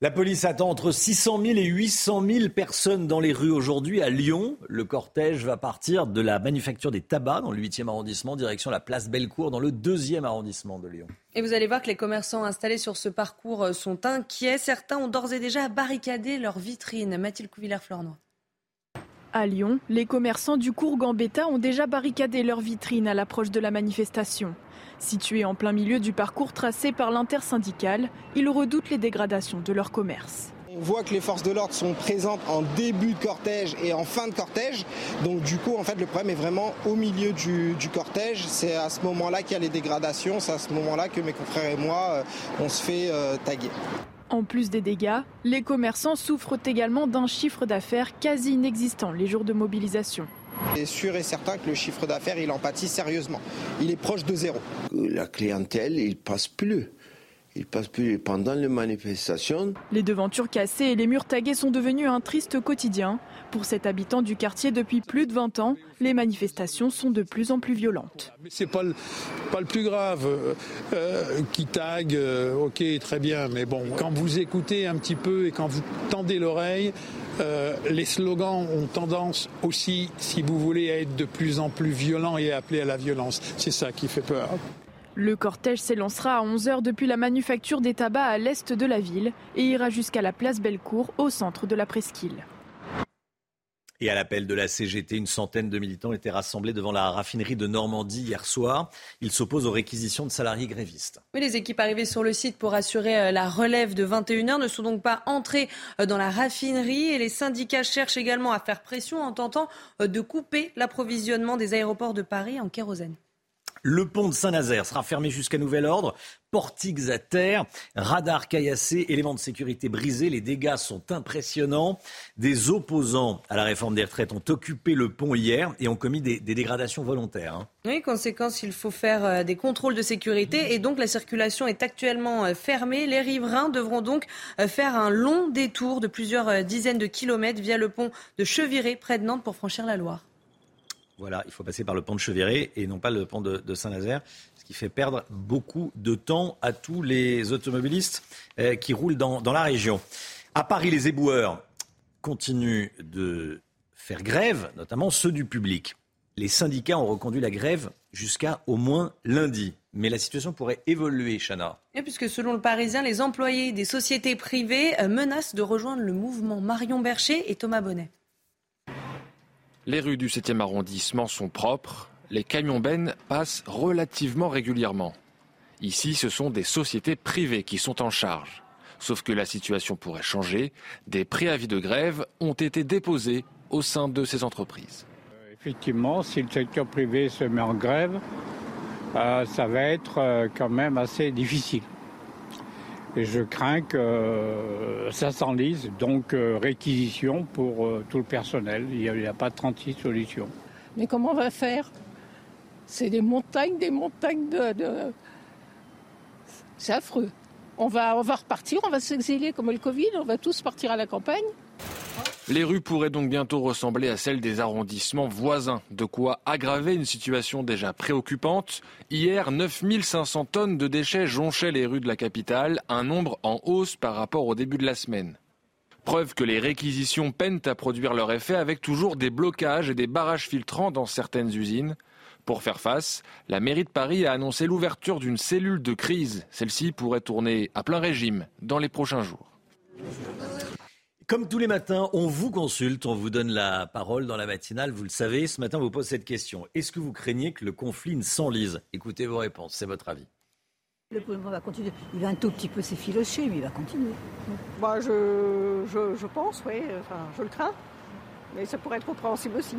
Speaker 1: La police attend entre 600 000 et 800 000 personnes dans les rues aujourd'hui à Lyon. Le cortège va partir de la manufacture des tabacs dans le 8e arrondissement, direction la place Bellecour dans le 2e arrondissement de Lyon.
Speaker 2: Et vous allez voir que les commerçants installés sur ce parcours euh, sont inquiets. Certains ont d'ores et déjà barricadé leurs vitrines. Mathilde Couvillère-Flornois.
Speaker 31: À Lyon, les commerçants du cours Gambetta ont déjà barricadé leurs vitrines à l'approche de la manifestation. Situés en plein milieu du parcours tracé par l'intersyndicale, ils redoutent les dégradations de leur commerce.
Speaker 23: On voit que les forces de l'ordre sont présentes en début de cortège et en fin de cortège. Donc du coup, en fait, le problème est vraiment au milieu du, cortège. C'est à ce moment-là qu'il y a les dégradations. C'est à ce moment-là que mes confrères et moi, euh, on se fait euh, taguer.
Speaker 31: En plus des dégâts, les commerçants souffrent également d'un chiffre d'affaires quasi inexistant les jours de mobilisation.
Speaker 23: C'est sûr et certain que le chiffre d'affaires, il en pâtit sérieusement. Il est proche de zéro.
Speaker 32: La clientèle, il passe plus. Il passe plus pendant les manifestations.
Speaker 31: Les devantures cassées et les murs tagués sont devenus un triste quotidien. Pour cet habitant du quartier depuis plus de 20 ans, les manifestations sont de plus en plus violentes.
Speaker 33: C'est pas le, pas le plus grave. Euh, qui tague, euh, ok, très bien, mais bon, quand vous écoutez un petit peu et quand vous tendez l'oreille, euh, les slogans ont tendance aussi, si vous voulez, à être de plus en plus violents et à appeler à la violence. C'est ça qui fait peur.
Speaker 31: Le cortège s'élancera à 11h depuis la manufacture des tabacs à l'est de la ville et ira jusqu'à la place Bellecour au centre de la presqu'île.
Speaker 1: Et à l'appel de la CGT, une centaine de militants étaient rassemblés devant la raffinerie de Normandie hier soir. Ils s'opposent aux réquisitions de salariés grévistes.
Speaker 2: Oui, les équipes arrivées sur le site pour assurer euh, la relève de 21h ne sont donc pas entrées euh, dans la raffinerie et les syndicats cherchent également à faire pression en tentant euh, de couper l'approvisionnement des aéroports de Paris en kérosène.
Speaker 1: Le pont de Saint-Nazaire sera fermé jusqu'à nouvel ordre. Portiques à terre, radars caillassés, éléments de sécurité brisés. Les dégâts sont impressionnants. Des opposants à la réforme des retraites ont occupé le pont hier et ont commis des, dégradations volontaires. Hein.
Speaker 2: Oui, conséquence, il faut faire euh, des contrôles de sécurité et donc la circulation est actuellement euh, fermée. Les riverains devront donc euh, faire un long détour de plusieurs dizaines de kilomètres via le pont de Cheviré près de Nantes pour franchir la Loire.
Speaker 1: Voilà, il faut passer par le pont de Cheverret et non pas le pont de, Saint-Nazaire, ce qui fait perdre beaucoup de temps à tous les automobilistes euh, qui roulent dans, la région. À Paris, les éboueurs continuent de faire grève, notamment ceux du public. Les syndicats ont reconduit la grève jusqu'à au moins lundi. Mais la situation pourrait évoluer, Chana.
Speaker 2: Puisque selon le Parisien, les employés des sociétés privées euh, menacent de rejoindre le mouvement Marion Bercher et Thomas Bonnet.
Speaker 34: Les rues du 7e arrondissement sont propres. Les camions bennes passent relativement régulièrement. Ici, ce sont des sociétés privées qui sont en charge. Sauf que la situation pourrait changer. Des préavis de grève ont été déposés au sein de ces entreprises.
Speaker 35: Effectivement, si le secteur privé se met en grève, euh, ça va être euh, quand même assez difficile. Et je crains que euh, ça s'enlise, donc réquisition pour tout le personnel. Il n'y a, pas 36 solutions.
Speaker 36: Mais comment on va faire? C'est des montagnes, des montagnes de... C'est affreux. On va, on va repartir, on va s'exiler comme le Covid, on va tous partir à la campagne.
Speaker 34: Les rues pourraient donc bientôt ressembler à celles des arrondissements voisins, de quoi aggraver une situation déjà préoccupante. Hier, 9500 tonnes de déchets jonchaient les rues de la capitale, un nombre en hausse par rapport au début de la semaine. Preuve que les réquisitions peinent à produire leur effet avec toujours des blocages et des barrages filtrants dans certaines usines. Pour faire face, la mairie de Paris a annoncé l'ouverture d'une cellule de crise. Celle-ci pourrait tourner à plein régime dans les prochains jours.
Speaker 1: Comme tous les matins, on vous consulte, on vous donne la parole dans la matinale. Vous le savez, ce matin, on vous pose cette question. Est-ce que vous craignez que le conflit ne s'enlise? Écoutez vos réponses, c'est votre avis.
Speaker 37: Le gouvernement va continuer. Il va un tout petit peu s'effilocher, mais il va continuer.
Speaker 36: Bah, je, je, pense, oui. Enfin, je le crains. Mais ça pourrait être compréhensible aussi.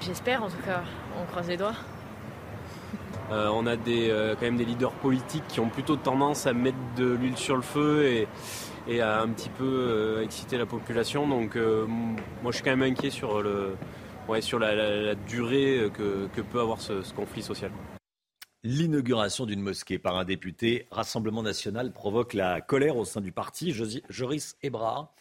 Speaker 25: J'espère, en tout cas. On croise les doigts.
Speaker 38: Euh, on a des, euh, quand même des leaders politiques qui ont plutôt tendance à mettre de l'huile sur le feu et et à un petit peu euh, exciter la population. Donc euh, moi je suis quand même inquiet sur, le, ouais, sur la, durée que, peut avoir ce, ce conflit social.
Speaker 1: L'inauguration d'une mosquée par un député Rassemblement national provoque la colère au sein du parti. Joris Ebrard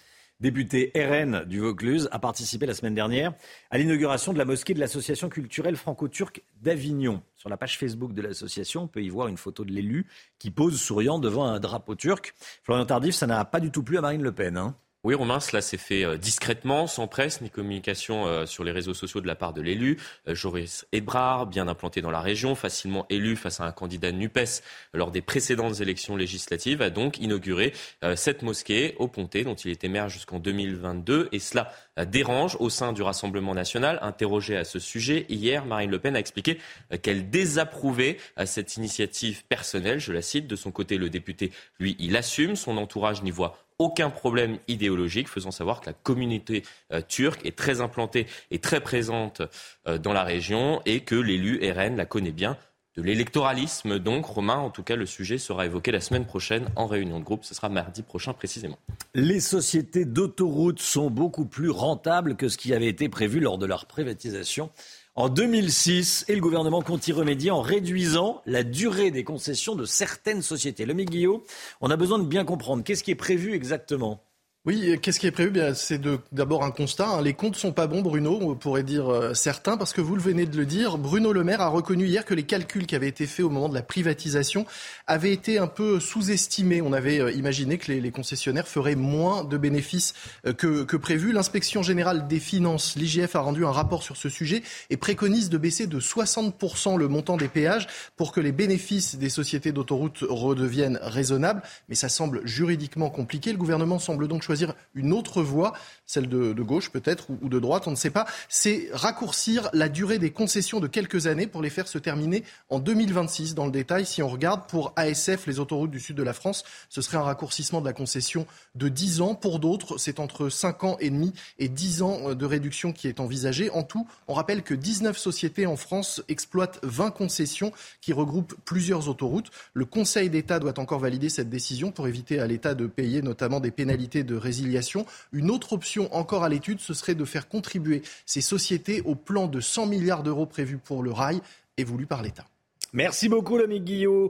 Speaker 1: député RN du Vaucluse, a participé la semaine dernière à l'inauguration de la mosquée de l'association culturelle franco-turque d'Avignon. Sur la page Facebook de l'association, on peut y voir une photo de l'élu qui pose souriant devant un drapeau turc. Florian Tardif, ça n'a pas du tout plu à Marine Le Pen. Hein.
Speaker 7: Oui, Romain, cela s'est fait euh, discrètement, sans presse ni communication euh, sur les réseaux sociaux de la part de l'élu. Euh, Joris Ebrard, bien implanté dans la région, facilement élu face à un candidat NUPES lors des précédentes élections législatives, a donc inauguré cette mosquée au Pontet, dont il était maire jusqu'en 2022. Et cela dérange au sein du Rassemblement national. Interrogé à ce sujet, hier, Marine Le Pen a expliqué qu'elle désapprouvait cette initiative personnelle. Je la cite. De son côté, le député, lui, il assume. Son entourage n'y voit aucun problème idéologique, faisant savoir que la communauté euh, turque est très implantée et très présente euh, dans la région et que l'élu RN la connaît bien. De l'électoralisme, donc, Romain, en tout cas, le sujet sera évoqué la semaine prochaine en réunion de groupe. Ce sera mardi prochain précisément.
Speaker 1: Les sociétés d'autoroutes sont beaucoup plus rentables que ce qui avait été prévu lors de leur privatisation en 2006 et le gouvernement compte y remédier en réduisant la durée des concessions de certaines sociétés. Le Guillaume, on a besoin de bien comprendre qu'est-ce qui est prévu exactement?
Speaker 14: Oui, qu'est-ce qui est prévu? Bien, C'est d'abord un constat. Hein. Les comptes sont pas bons, Bruno, on pourrait dire euh, certains, parce que vous le venez de le dire. Bruno Le Maire a reconnu hier que les calculs qui avaient été faits au moment de la privatisation avaient été un peu sous-estimés. On avait euh, imaginé que les, concessionnaires feraient moins de bénéfices euh, que, que prévu. L'inspection générale des finances, l'IGF, a rendu un rapport sur ce sujet et préconise de baisser de 60% le montant des péages pour que les bénéfices des sociétés d'autoroutes redeviennent raisonnables. Mais ça semble juridiquement compliqué. Le gouvernement semble donc choisir une autre voie, celle de, gauche peut-être ou, de droite, on ne sait pas, c'est raccourcir la durée des concessions de quelques années pour les faire se terminer en 2026. Dans le détail, si on regarde pour ASF, les autoroutes du sud de la France, ce serait un raccourcissement de la concession de 10 ans. Pour d'autres, c'est entre 5 ans et demi et 10 ans euh, de réduction qui est envisagée. En tout, on rappelle que 19 sociétés en France exploitent 20 concessions qui regroupent plusieurs autoroutes. Le Conseil d'État doit encore valider cette décision pour éviter à l'État de payer notamment des pénalités de résiliation. Une autre option encore à l'étude, ce serait de faire contribuer ces sociétés au plan de 100 milliards d'euros prévu pour le rail et voulu par l'État.
Speaker 1: Merci beaucoup, l'ami Guillaume.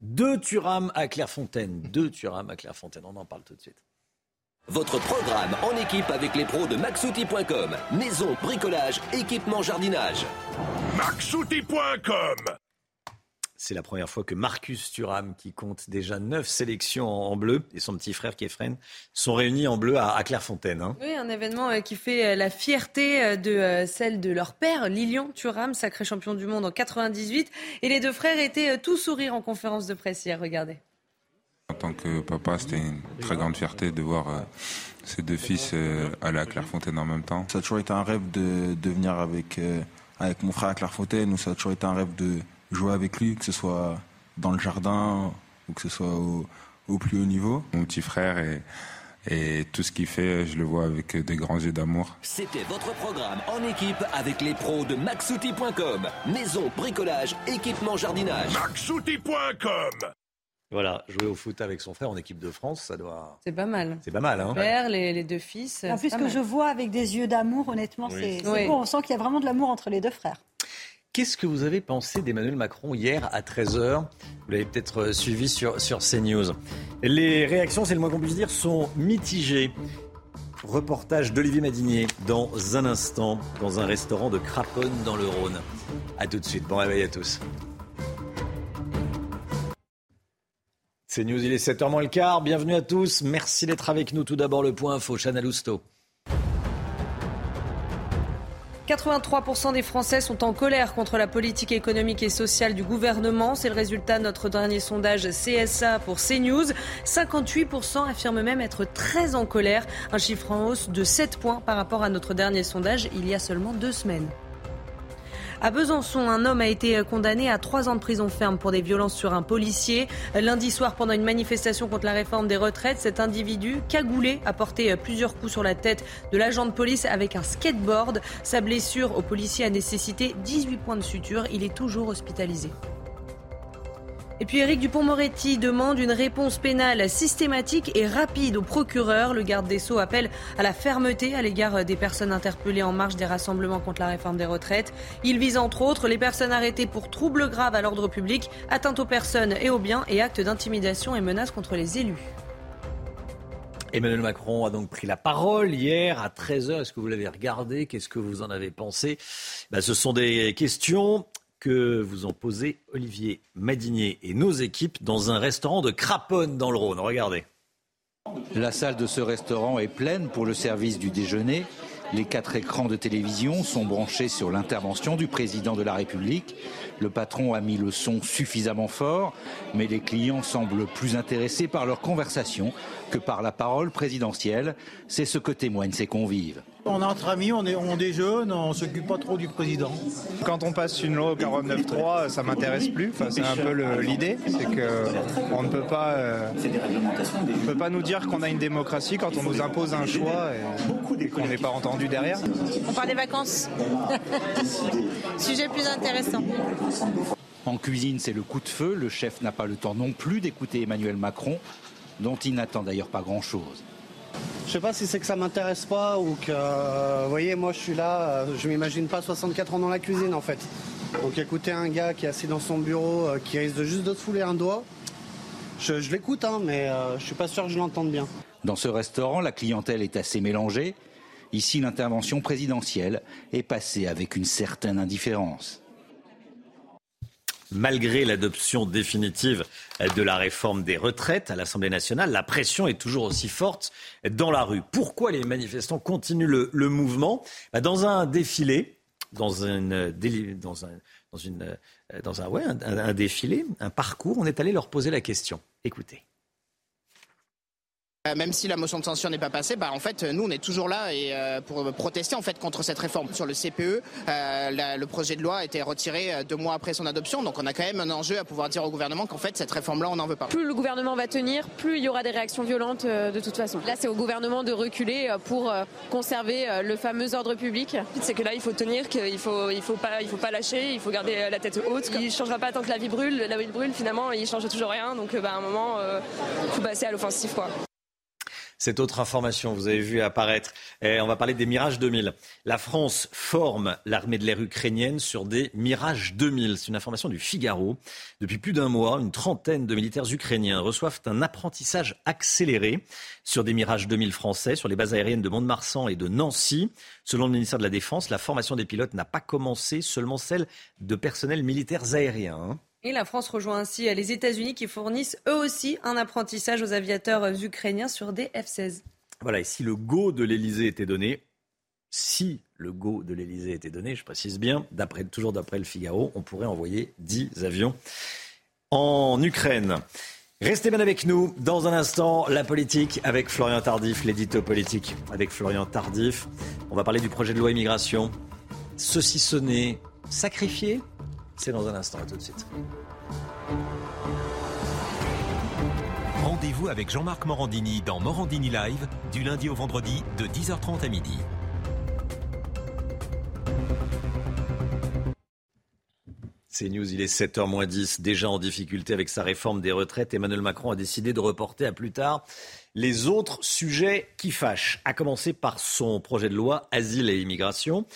Speaker 1: Deux Turam à Clairefontaine. Deux Turam à Clairefontaine. On en parle tout de suite.
Speaker 39: Votre programme en équipe avec les pros de maxouti.com. Maison, bricolage, équipement, jardinage.
Speaker 40: maxouti.com
Speaker 1: C'est la première fois que Marcus Thuram, qui compte déjà 9 sélections en bleu, et son petit frère Kefren, sont réunis en bleu à, Clairefontaine. Hein.
Speaker 2: Oui, un événement euh, qui fait euh, la fierté euh, de celle de leur père, Lilian Thuram, sacré champion du monde en 98. Et les deux frères étaient tout sourire en conférence de presse hier. Regardez.
Speaker 41: En tant que papa, c'était une très grande fierté de voir ces deux fils aller à Clairefontaine en même temps.
Speaker 42: Ça a toujours été un rêve de, de venir avec, avec mon frère à Clairefontaine, ou ça a toujours été un rêve de jouer avec lui, que ce soit dans le jardin ou que ce soit au, au plus haut niveau.
Speaker 41: Mon petit frère et, et tout ce qu'il fait, je le vois avec des grands yeux d'amour.
Speaker 39: C'était votre programme en équipe avec les pros de maxouti.com. Maison, bricolage, équipement, jardinage.
Speaker 40: maxouti.com
Speaker 1: voilà, jouer au foot avec son frère en équipe de France, ça doit.
Speaker 2: C'est pas mal.
Speaker 1: C'est pas mal, hein.
Speaker 2: Le père, les, les deux fils.
Speaker 12: En plus,
Speaker 2: c'est
Speaker 12: que je vois avec des yeux d'amour, honnêtement, c'est c'est
Speaker 2: Oui.
Speaker 12: beau. On sent qu'il y a vraiment de l'amour entre les deux frères.
Speaker 1: Qu'est-ce que vous avez pensé d'Emmanuel Macron hier à 13h Vous l'avez peut-être euh, suivi sur, sur CNews. Les réactions, c'est le moins qu'on puisse dire, sont mitigées. Reportage d'Olivier Madinier dans un instant, dans un restaurant de Craponne dans le Rhône. A tout de suite, bon réveil à tous. C'est News, il est 7h moins le quart. Bienvenue à tous. Merci d'être avec nous. Tout d'abord, le point info. Chana Lousteau.
Speaker 2: 83% des Français sont en colère contre la politique économique et sociale du gouvernement. C'est le résultat de notre dernier sondage CSA pour CNews. 58% affirment même être très en colère, un chiffre en hausse de 7 points par rapport à notre dernier sondage il y a seulement deux semaines. À Besançon, un homme a été condamné à trois ans de prison ferme pour des violences sur un policier. Lundi soir, pendant une manifestation contre la réforme des retraites, cet individu, cagoulé, a porté plusieurs coups sur la tête de l'agent de police avec un skateboard. Sa blessure au policier a nécessité 18 points de suture. Il est toujours hospitalisé. Et puis Éric Dupont-Moretti demande une réponse pénale systématique et rapide au procureur. Le garde des Sceaux appelle à la fermeté à l'égard des personnes interpellées en marge des rassemblements contre la réforme des retraites. Il vise entre autres les personnes arrêtées pour troubles graves à l'ordre public, atteinte aux personnes et aux biens et actes d'intimidation et menaces contre les élus.
Speaker 1: Emmanuel Macron a donc pris la parole hier à 13h. Est-ce que vous l'avez regardé? Qu'est-ce que vous en avez pensé? Ben, Ce sont des questions que vous ont posées Olivier Madinier et nos équipes dans un restaurant de Craponne dans le Rhône. Regardez.
Speaker 18: La salle de ce restaurant est pleine pour le service du déjeuner. Les quatre écrans de télévision sont branchés sur l'intervention du président de la République. Le patron a mis le son suffisamment fort, mais les clients semblent plus intéressés par leur conversation que par la parole présidentielle. C'est ce que témoignent ses convives.
Speaker 43: On est entre amis, on, est, on déjeune, on s'occupe pas trop du président.
Speaker 20: Quand on passe une loi au 49.3, ça m'intéresse plus. Enfin, c'est un peu l'idée, c'est que on ne peut pas, euh, on peut pas nous dire qu'on a une démocratie quand on nous impose un choix et, et qu'on n'est pas entendu derrière.
Speaker 44: On parle des vacances. Sujet plus intéressant.
Speaker 18: En cuisine, c'est le coup de feu. Le chef n'a pas le temps non plus d'écouter Emmanuel Macron, dont il n'attend d'ailleurs pas grand-chose.
Speaker 45: Je sais pas si c'est que ça m'intéresse pas ou que, euh, vous voyez, moi je suis là, euh, je m'imagine pas 64 ans dans la cuisine en fait. Donc écouter un gars qui est assis dans son bureau, euh, qui risque juste de te fouler un doigt, je, je l'écoute, hein, mais je suis pas sûr que je l'entende bien.
Speaker 18: Dans ce restaurant, la clientèle est assez mélangée. Ici, l'intervention présidentielle est passée avec une certaine indifférence.
Speaker 1: Malgré l'adoption définitive de la réforme des retraites à l'Assemblée nationale, la pression est toujours aussi forte dans la rue. Pourquoi les manifestants continuent le, mouvement? Bah, Dans un défilé, dans, une, dans un, dans une, euh, dans un défilé, un parcours, on est allé leur poser la question. Écoutez.
Speaker 46: Euh, Même si la motion de censure n'est pas passée, bah, en fait, nous, on est toujours là et, euh, pour protester en fait, contre cette réforme. Sur le CPE, euh, la- le projet de loi a été retiré deux mois après son adoption, donc on a quand même un enjeu à pouvoir dire au gouvernement qu'en fait, cette réforme-là, on n'en veut pas.
Speaker 25: Plus le gouvernement va tenir, plus il y aura des réactions violentes euh, de toute façon. Là, c'est au gouvernement de reculer euh, pour euh, conserver euh, le fameux ordre public.
Speaker 47: C'est que là, il faut tenir, qu'il faut, il faut pas, il faut pas lâcher, il faut garder la tête haute. Il changera pas tant que la vie brûle. La vie brûle, finalement, il change toujours rien. Donc, bah, à un moment, il faut passer à l'offensive, quoi.
Speaker 1: Cette autre information, vous avez vu apparaître. Et on va parler des Mirage 2000. La France forme l'armée de l'air ukrainienne sur des Mirage 2000. C'est une information du Figaro. Depuis plus d'un mois, une trentaine de militaires ukrainiens reçoivent un apprentissage accéléré sur des Mirage 2000 français, sur les bases aériennes de Mont-de-Marsan et de Nancy. Selon le ministère de la Défense, la formation des pilotes n'a pas commencé, seulement celle de personnels militaires aériens.
Speaker 2: La France rejoint ainsi les États-Unis qui fournissent eux aussi un apprentissage aux aviateurs ukrainiens sur des F-16.
Speaker 1: Voilà, et si le go de l'Elysée était donné, si le go de l'Elysée était donné, je précise bien, toujours d'après le Figaro, on pourrait envoyer 10 avions en Ukraine. Restez bien avec nous. Dans un instant, la politique avec Florian Tardif, l'édito politique avec Florian Tardif. On va parler du projet de loi immigration. Saucissonné, sacrifié c'est dans un instant, à tout de suite.
Speaker 48: Rendez-vous avec Jean-Marc Morandini dans Morandini Live, du lundi au vendredi, de 10h30 à midi.
Speaker 1: C'est News, il est 7h moins 10, déjà en difficulté avec sa réforme des retraites. Emmanuel Macron a décidé de reporter à plus tard les autres sujets qui fâchent, à commencer par son projet de loi Asile et Immigration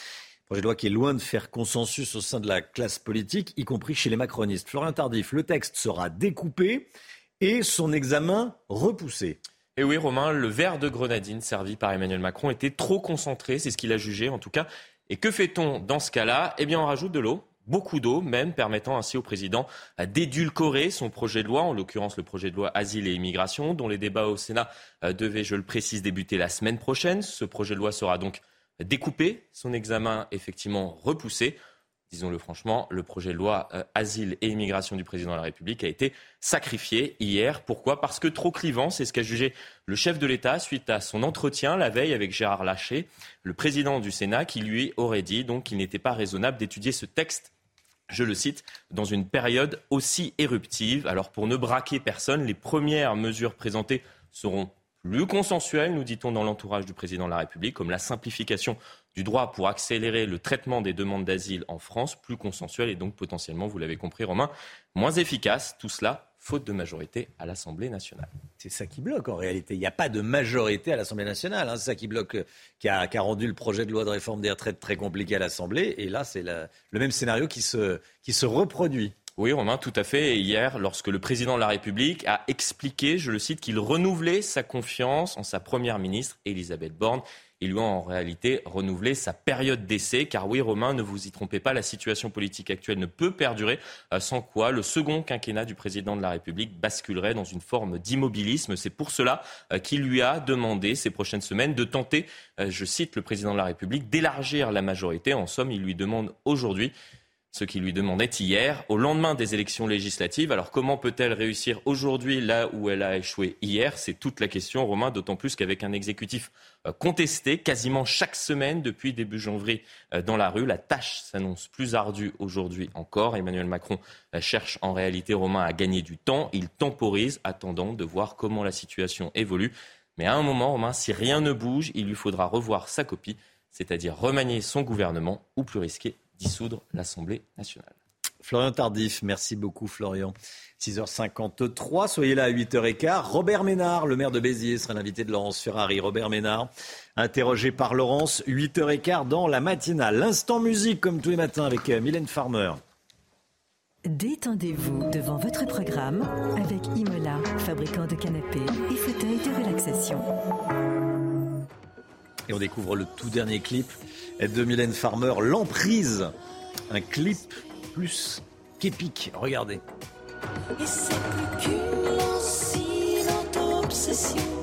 Speaker 1: projet de loi qui est loin de faire consensus au sein de la classe politique, y compris chez les macronistes. Florian Tardif, le texte sera découpé et son examen repoussé.
Speaker 7: Et oui, Romain, le verre de grenadine servi par Emmanuel Macron était trop concentré, c'est ce qu'il a jugé en tout cas. Et que fait-on dans ce cas-là? Eh bien, on rajoute de l'eau, beaucoup d'eau même, permettant ainsi au président d'édulcorer son projet de loi, en l'occurrence le projet de loi Asile et Immigration, dont les débats au Sénat euh, devaient, je le précise, débuter la semaine prochaine. Ce projet de loi sera donc découpé, son examen effectivement repoussé. Disons-le franchement, le projet de loi euh, Asile et Immigration du président de la République a été sacrifié hier. Pourquoi? Parce que trop clivant, c'est ce qu'a jugé le chef de l'État suite à son entretien la veille avec Gérard Lachet, le président du Sénat, qui lui aurait dit donc qu'il n'était pas raisonnable d'étudier ce texte je le cite, dans une période aussi éruptive. Alors pour ne braquer personne, les premières mesures présentées seront plus consensuel, nous dit-on dans l'entourage du président de la République, comme la simplification du droit pour accélérer le traitement des demandes d'asile en France, plus consensuel et donc potentiellement, vous l'avez compris Romain, moins efficace. Tout cela faute de majorité à l'Assemblée nationale.
Speaker 1: C'est ça qui bloque en réalité. Il n'y a pas de majorité à l'Assemblée nationale. Hein. C'est ça qui bloque, qui a, rendu le projet de loi de réforme des retraites très compliqué à l'Assemblée. Et là, c'est le même scénario qui qui se reproduit.
Speaker 7: Oui, Romain, tout à fait. hier, lorsque le président de la République a expliqué, je le cite, qu'il renouvelait sa confiance en sa première ministre, Elisabeth Borne, il lui a en réalité renouvelé sa période d'essai. Car oui, Romain, ne vous y trompez pas, la situation politique actuelle ne peut perdurer, euh, sans quoi le second quinquennat du président de la République basculerait dans une forme d'immobilisme. C'est pour cela euh, qu'il lui a demandé ces prochaines semaines de tenter, euh, je cite le président de la République, d'élargir la majorité. En somme, il lui demande aujourd'hui ce qui lui demandait hier, au lendemain des élections législatives. Alors comment peut-elle réussir aujourd'hui là où elle a échoué hier? C'est toute la question, Romain, d'autant plus qu'avec un exécutif euh, contesté quasiment chaque semaine depuis début janvier euh, dans la rue, la tâche s'annonce plus ardue aujourd'hui encore. Emmanuel Macron euh, cherche en réalité, Romain, à gagner du temps. Il temporise, attendant de voir comment la situation évolue. Mais à un moment, Romain, si rien ne bouge, il lui faudra revoir sa copie, c'est-à-dire remanier son gouvernement ou plus risqué, dissoudre l'Assemblée nationale.
Speaker 1: Florian Tardif, merci beaucoup Florian. 6h53, soyez là à 8h15. Robert Ménard, le maire de Béziers, sera l'invité de Laurence Ferrari. Robert Ménard, interrogé par Laurence, 8h15 dans la matinale. L'instant musique, comme tous les matins, avec euh, Mylène Farmer.
Speaker 49: Détendez-vous devant votre programme avec Imola, fabricant de canapés et fauteuils de relaxation.
Speaker 1: Et on découvre le tout dernier clip de Mylène Farmer, L'emprise. Un clip plus qu'épique. Regardez. Et c'est plus qu'une obsession.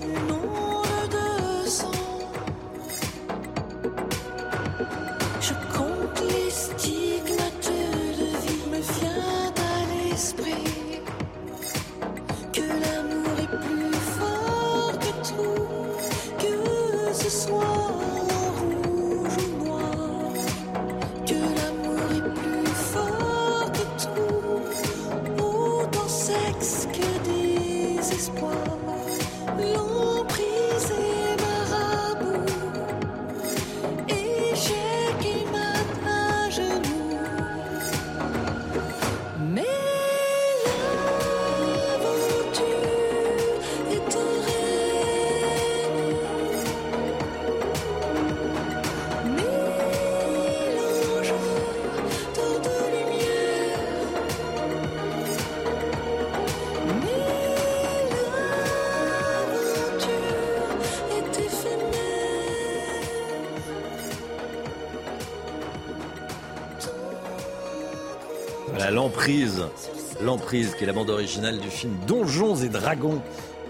Speaker 1: Qui est la bande originale du film Donjons et Dragons,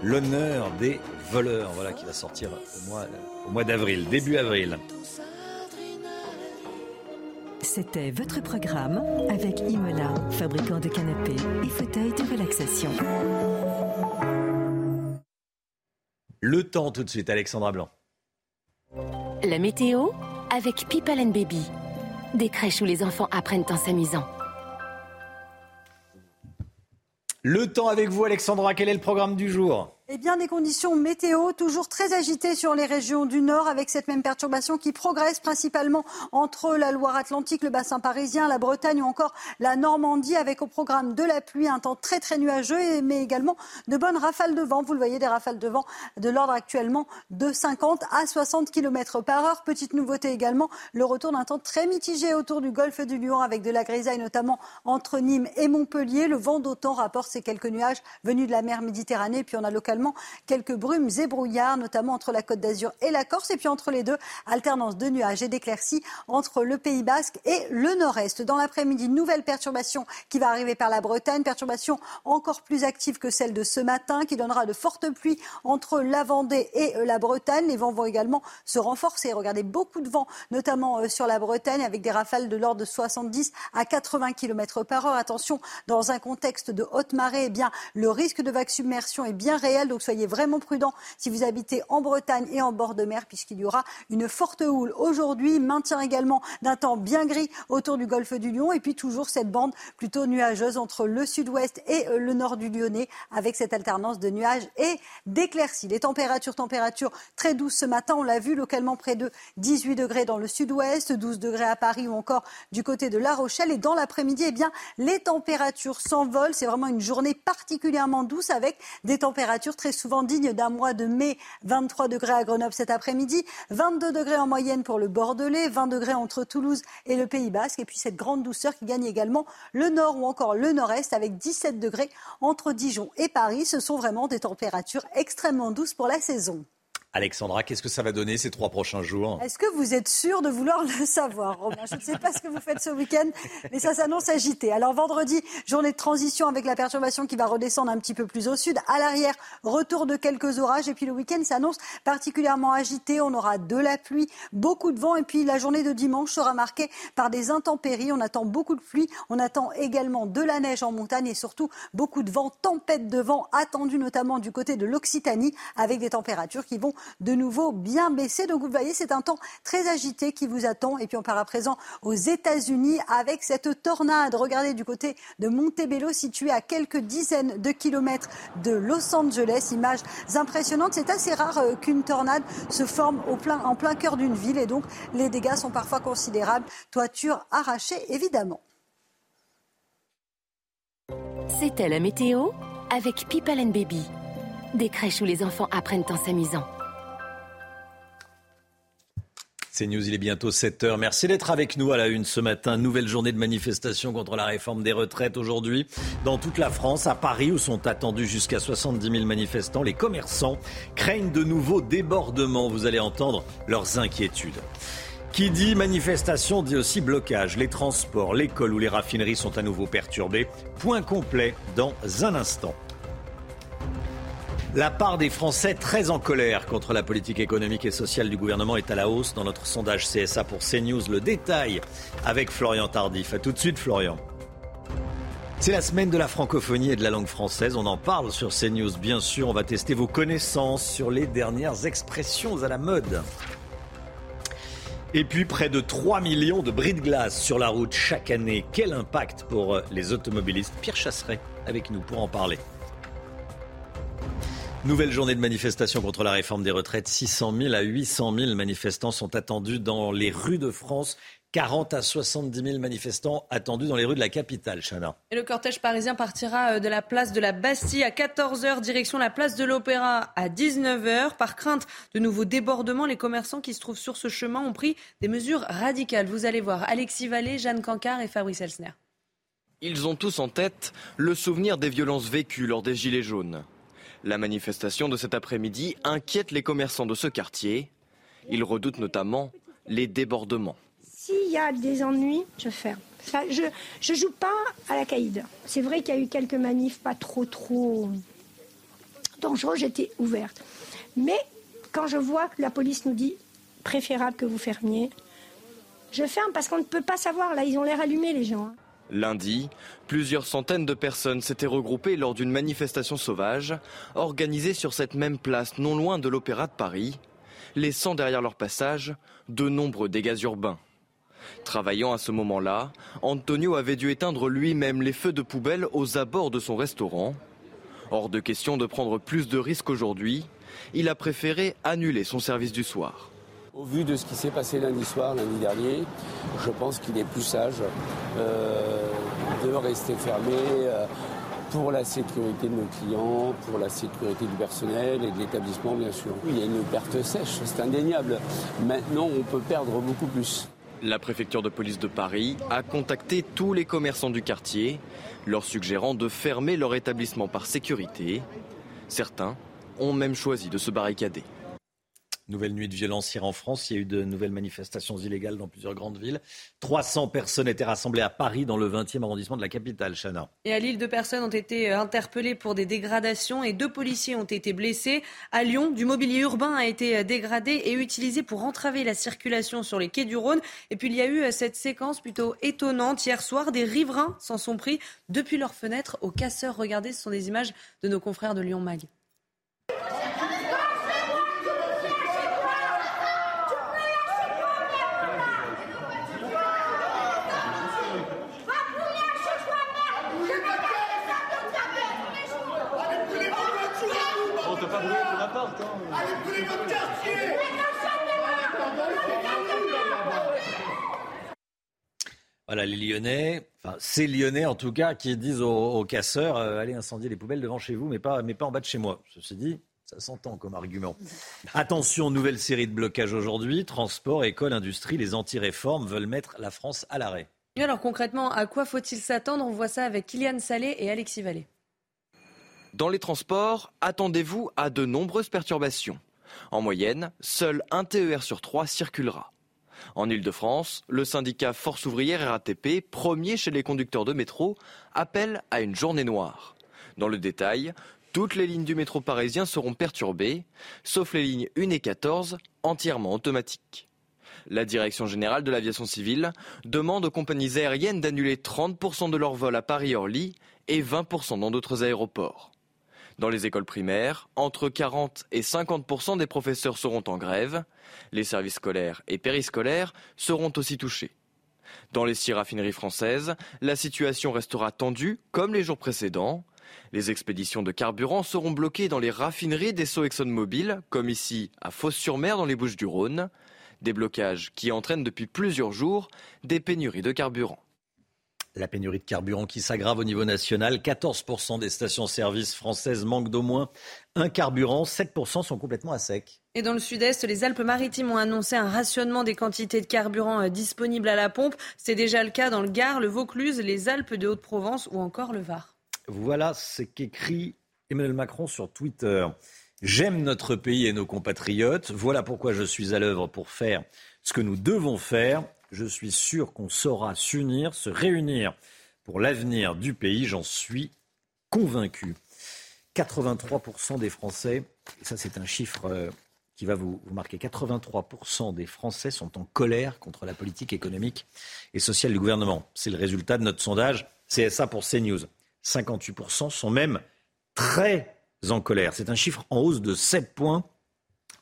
Speaker 1: l'honneur des voleurs, voilà qui va sortir au mois, au mois d'avril, début avril.
Speaker 49: C'était votre programme avec Imola, fabricant de canapés et fauteuils de relaxation.
Speaker 1: Le temps tout de suite, Alexandra Blanc.
Speaker 50: La météo avec People and Baby. Des crèches où les enfants apprennent en s'amusant.
Speaker 1: Le temps avec vous, Alexandra. Quel est le programme du jour?
Speaker 12: Eh bien, des conditions météo toujours très agitées sur les régions du Nord avec cette même perturbation qui progresse principalement entre la Loire-Atlantique, le bassin parisien, la Bretagne ou encore la Normandie avec au programme de la pluie, un temps très très nuageux mais également de bonnes rafales de vent. Vous le voyez, des rafales de vent de l'ordre actuellement de 50 à 60 km par heure. Petite nouveauté également, le retour d'un temps très mitigé autour du golfe du Lyon avec de la grisaille notamment entre Nîmes et Montpellier. Le vent d'autant rapporte ces quelques nuages venus de la mer Méditerranée. Puis on a localement quelques brumes et brouillards, notamment entre la Côte d'Azur et la Corse. Et puis entre les deux, alternance de nuages et d'éclaircies entre le Pays Basque et le Nord-Est. Dans l'après-midi, nouvelle perturbation qui va arriver par la Bretagne, perturbation encore plus active que celle de ce matin, qui donnera de fortes pluies entre la Vendée et la Bretagne. Les vents vont également se renforcer. Regardez, beaucoup de vent, notamment euh, sur la Bretagne, avec des rafales de l'ordre de 70 à 80 km par heure. Attention, dans un contexte de haute marée, eh bien, le risque de vague submersion est bien réel. Donc soyez vraiment prudents si vous habitez en Bretagne et en bord de mer, puisqu'il y aura une forte houle aujourd'hui. Maintien également d'un temps bien gris autour du golfe du Lion. Et puis toujours cette bande plutôt nuageuse entre le sud-ouest et euh, le nord du Lyonnais, avec cette alternance de nuages et d'éclaircies. Les températures, températures très douces ce matin. On l'a vu localement près de 18 degrés dans le sud-ouest, 12 degrés à Paris ou encore du côté de La Rochelle. Et dans l'après-midi, eh bien, les températures s'envolent. C'est vraiment une journée particulièrement douce avec des températures très souvent digne d'un mois de mai. 23 degrés à Grenoble cet après-midi, 22 degrés en moyenne pour le Bordelais, 20 degrés entre Toulouse et le Pays Basque. Et puis cette grande douceur qui gagne également le nord ou encore le nord-est avec 17 degrés entre Dijon et Paris. Ce sont vraiment des températures extrêmement douces pour la saison.
Speaker 1: Alexandra, qu'est-ce que ça va donner ces trois prochains jours?
Speaker 12: Est-ce que vous êtes sûr de vouloir le savoir, Romain Je ne sais pas ce que vous faites ce week-end, mais ça s'annonce agité. Alors vendredi, journée de transition avec la perturbation qui va redescendre un petit peu plus au sud. À l'arrière, retour de quelques orages. Et puis le week-end s'annonce particulièrement agité. On aura de la pluie, beaucoup de vent. Et puis la journée de dimanche sera marquée par des intempéries. On attend beaucoup de pluie. On attend également de la neige en montagne et surtout beaucoup de vent, tempête de vent attendue notamment du côté de l'Occitanie avec des températures qui vont de nouveau bien baissé. Donc vous voyez, c'est un temps très agité qui vous attend. Et puis on part à présent aux États-Unis avec cette tornade. Regardez du côté de Montebello, situé à quelques dizaines de kilomètres de Los Angeles. Images impressionnantes. C'est assez rare euh, qu'une tornade se forme en plein cœur d'une ville. Et donc les dégâts sont parfois considérables. Toiture arrachée, évidemment.
Speaker 50: C'était la météo avec People and Baby. Des crèches où les enfants apprennent en s'amusant.
Speaker 1: C'est News, il est bientôt 7 heures. Merci d'être avec nous à la une ce matin. Nouvelle journée de manifestation contre la réforme des retraites aujourd'hui. Dans toute la France, à Paris, où sont attendus jusqu'à 70 000 manifestants, les commerçants craignent de nouveaux débordements. Vous allez entendre leurs inquiétudes. Qui dit manifestation dit aussi blocage. Les transports, l'école ou les raffineries sont à nouveau perturbés. Point complet dans un instant. La part des Français très en colère contre la politique économique et sociale du gouvernement est à la hausse dans notre sondage CSA pour CNews. Le détail avec Florian Tardif. A tout de suite Florian. C'est la semaine de la francophonie et de la langue française. On en parle sur CNews, bien sûr. On va tester vos connaissances sur les dernières expressions à la mode. Et puis près de 3 millions de bris de glace sur la route chaque année. Quel impact pour les automobilistes? Pierre Chasseret avec nous pour en parler. Nouvelle journée de manifestation contre la réforme des retraites. 600 000 à 800 000 manifestants sont attendus dans les rues de France. 40 à 70 000 manifestants attendus dans les rues de la capitale, Chana.
Speaker 2: Et le cortège parisien partira euh, de la place de la Bastille à 14h, direction la place de l'Opéra à 19h. Par crainte de nouveaux débordements, les commerçants qui se trouvent sur ce chemin ont pris des mesures radicales. Vous allez voir Alexis Vallée, Jeanne Cancard et Fabrice Elsner.
Speaker 3: Ils ont tous en tête le souvenir des violences vécues lors des Gilets jaunes. La manifestation de cet après-midi inquiète les commerçants de ce quartier. Ils redoutent notamment les débordements.
Speaker 51: S'il y a des ennuis, je ferme. je ne joue pas à la caïd. C'est vrai qu'il y a eu quelques manifs pas trop, trop dangereux. J'étais ouverte. Mais quand je vois que la police nous dit préférable que vous fermiez, je ferme parce qu'on ne peut pas savoir. Là, ils ont l'air allumés, les gens.
Speaker 3: Lundi, plusieurs centaines de personnes s'étaient regroupées lors d'une manifestation sauvage organisée sur cette même place non loin de l'Opéra de Paris, laissant derrière leur passage de nombreux dégâts urbains. Travaillant à ce moment-là, Antonio avait dû éteindre lui-même les feux de poubelle aux abords de son restaurant. Hors de question de prendre plus de risques aujourd'hui, il a préféré annuler son service du soir.
Speaker 52: Au vu de ce qui s'est passé lundi soir, lundi dernier, je pense qu'il est plus sage euh, de rester fermé euh, pour la sécurité de nos clients, pour la sécurité du personnel et de l'établissement, bien sûr. Il y a une perte sèche, c'est indéniable. Maintenant, on peut perdre beaucoup plus.
Speaker 3: La préfecture de police de Paris a contacté tous les commerçants du quartier, leur suggérant de fermer leur établissement par sécurité. Certains ont même choisi de se barricader.
Speaker 1: Nouvelle nuit de violence hier en France. Il y a eu de nouvelles manifestations illégales dans plusieurs grandes villes. 300 personnes étaient rassemblées à Paris, dans le 20e arrondissement de la capitale, Chana.
Speaker 2: Et à Lille, deux personnes ont été euh, interpellées pour des dégradations et deux policiers ont été blessés. À Lyon, du mobilier urbain a été euh, dégradé et utilisé pour entraver la circulation sur les quais du Rhône. Et puis il y a eu euh, cette séquence plutôt étonnante. Hier soir, des riverains s'en sont pris depuis leurs fenêtres aux casseurs. Regardez, ce sont des images de nos confrères de Lyon Mag.
Speaker 1: Voilà, les Lyonnais, enfin, ces Lyonnais en tout cas, qui disent aux, casseurs euh, allez incendier les poubelles devant chez vous, mais pas, mais pas en bas de chez moi. Ceci dit, ça s'entend comme argument. Attention, nouvelle série de blocages aujourd'hui. Transport, école, industrie, les anti-réformes veulent mettre la France à l'arrêt.
Speaker 2: alors concrètement, à quoi faut-il s'attendre? On voit ça avec Kylian Salé et Alexis Vallée.
Speaker 3: Dans les transports, attendez-vous à de nombreuses perturbations. En moyenne, seul un TER sur trois circulera. En Ile-de-France, le syndicat Force ouvrière RATP, premier chez les conducteurs de métro, appelle à une journée noire. Dans le détail, toutes les lignes du métro parisien seront perturbées, sauf les lignes 1 et 14, entièrement automatiques. La Direction générale de l'aviation civile demande aux compagnies aériennes d'annuler 30% de leurs vols à Paris-Orly et 20% dans d'autres aéroports. Dans les écoles primaires, entre 40 et 50% des professeurs seront en grève. Les services scolaires et périscolaires seront aussi touchés. Dans les six raffineries françaises, la situation restera tendue comme les jours précédents. Les expéditions de carburant seront bloquées dans les raffineries des Sceaux ExxonMobil, comme ici à Fos-sur-Mer dans les Bouches-du-Rhône. Des blocages qui entraînent depuis plusieurs jours des pénuries de carburant.
Speaker 1: La pénurie de carburant qui s'aggrave au niveau national. 14% des stations-service françaises manquent d'au moins un carburant. 7% sont complètement à sec.
Speaker 2: Et dans le sud-est, les Alpes-Maritimes ont annoncé un rationnement des quantités de carburant euh, disponibles à la pompe. C'est déjà le cas dans le Gard, le Vaucluse, les Alpes de Haute-Provence ou encore le Var.
Speaker 1: Voilà ce qu'écrit Emmanuel Macron sur Twitter. J'aime notre pays et nos compatriotes. Voilà pourquoi je suis à l'œuvre pour faire ce que nous devons faire je suis sûr qu'on saura s'unir, se réunir pour l'avenir du pays, j'en suis convaincu. 83% des Français, ça c'est un chiffre euh, qui va vous, marquer, 83% des Français sont en colère contre la politique économique et sociale du gouvernement. C'est le résultat de notre sondage CSA pour CNews. 58% sont même très en colère. C'est un chiffre en hausse de 7 points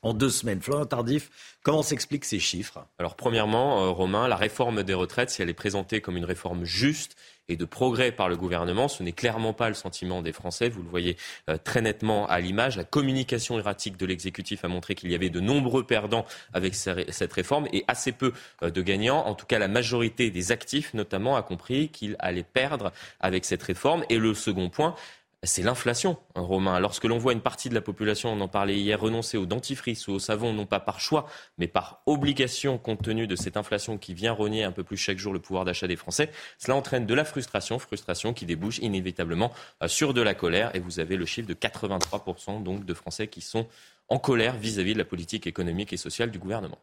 Speaker 1: en deux semaines. Florent Tardif, comment s'expliquent ces chiffres?
Speaker 7: Alors premièrement, euh, Romain, la réforme des retraites, si elle est présentée comme une réforme juste et de progrès par le gouvernement, ce n'est clairement pas le sentiment des Français. Vous le voyez euh, très nettement à l'image. La communication erratique de l'exécutif a montré qu'il y avait de nombreux perdants avec cette réforme et assez peu euh, de gagnants. En tout cas, la majorité des actifs, notamment, a compris qu'il allait perdre avec cette réforme. Et le second point, c'est l'inflation, hein, Romain. Lorsque l'on voit une partie de la population, on en parlait hier, renoncer au dentifrice ou au savon, non pas par choix, mais par obligation, compte tenu de cette inflation qui vient rogner un peu plus chaque jour le pouvoir d'achat des Français, cela entraîne de la frustration, frustration qui débouche inévitablement euh, sur de la colère. Et vous avez le chiffre de 83% donc de Français qui sont en colère vis-à-vis -vis de la politique économique et sociale du gouvernement.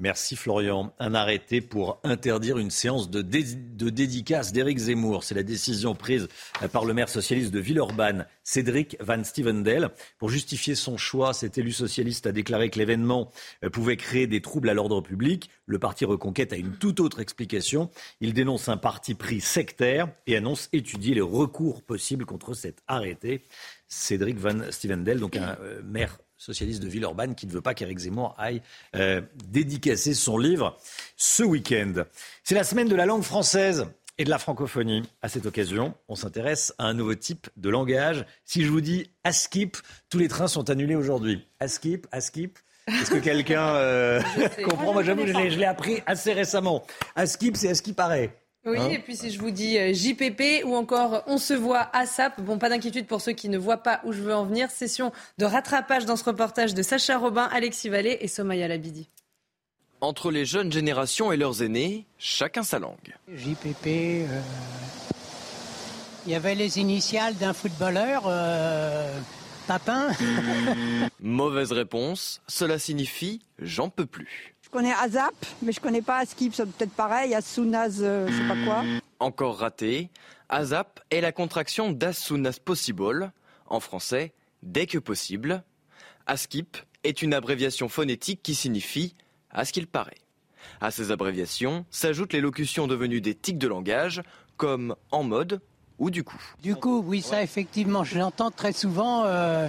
Speaker 1: Merci Florian. Un arrêté pour interdire une séance de, dédicace d'Éric Zemmour. C'est la décision prise par le maire socialiste de Villeurbanne, Cédric Van Stevendel. Pour justifier son choix, cet élu socialiste a déclaré que l'événement euh, pouvait créer des troubles à l'ordre public. Le parti Reconquête a une toute autre explication. Il dénonce un parti pris sectaire et annonce étudier les recours possibles contre cet arrêté. Cédric Van Stevendel, donc un euh, maire socialiste de Villeurbanne, qui ne veut pas qu'Éric Zemmour aille euh, dédicacer son livre ce week-end. C'est la semaine de la langue française et de la francophonie. À cette occasion, on s'intéresse à un nouveau type de langage. Si je vous dis ASKIP, tous les trains sont annulés aujourd'hui. ASKIP, ASKIP. Est-ce que quelqu'un euh, comprend? Moi, j'avoue, je l'ai appris assez récemment. ASKIP, c'est à ce qui paraît.
Speaker 2: Oui, hein et puis si je vous dis euh, JPP ou encore on se voit ASAP, bon, pas d'inquiétude pour ceux qui ne voient pas où je veux en venir. Session de rattrapage dans ce reportage de Sacha Robin, Alexis Vallée et Somaya Labidi.
Speaker 3: Entre les jeunes générations et leurs aînés, chacun sa langue.
Speaker 53: JPP, euh, il y avait les initiales d'un footballeur, euh, Papin.
Speaker 3: Mauvaise réponse, cela signifie j'en peux plus.
Speaker 54: Je connais ASAP, mais je connais pas Askip, c'est peut-être pareil, as soon as, euh, je sais pas quoi.
Speaker 3: Encore raté. ASAP est la contraction d'as soon as possible, en français, dès que possible. ASKIP est une abréviation phonétique qui signifie à ce qu'il paraît. À ces abréviations s'ajoutent les locutions devenues des tics de langage, comme en mode ou du coup.
Speaker 53: Du coup, oui, ça effectivement, je l'entends très souvent. Euh,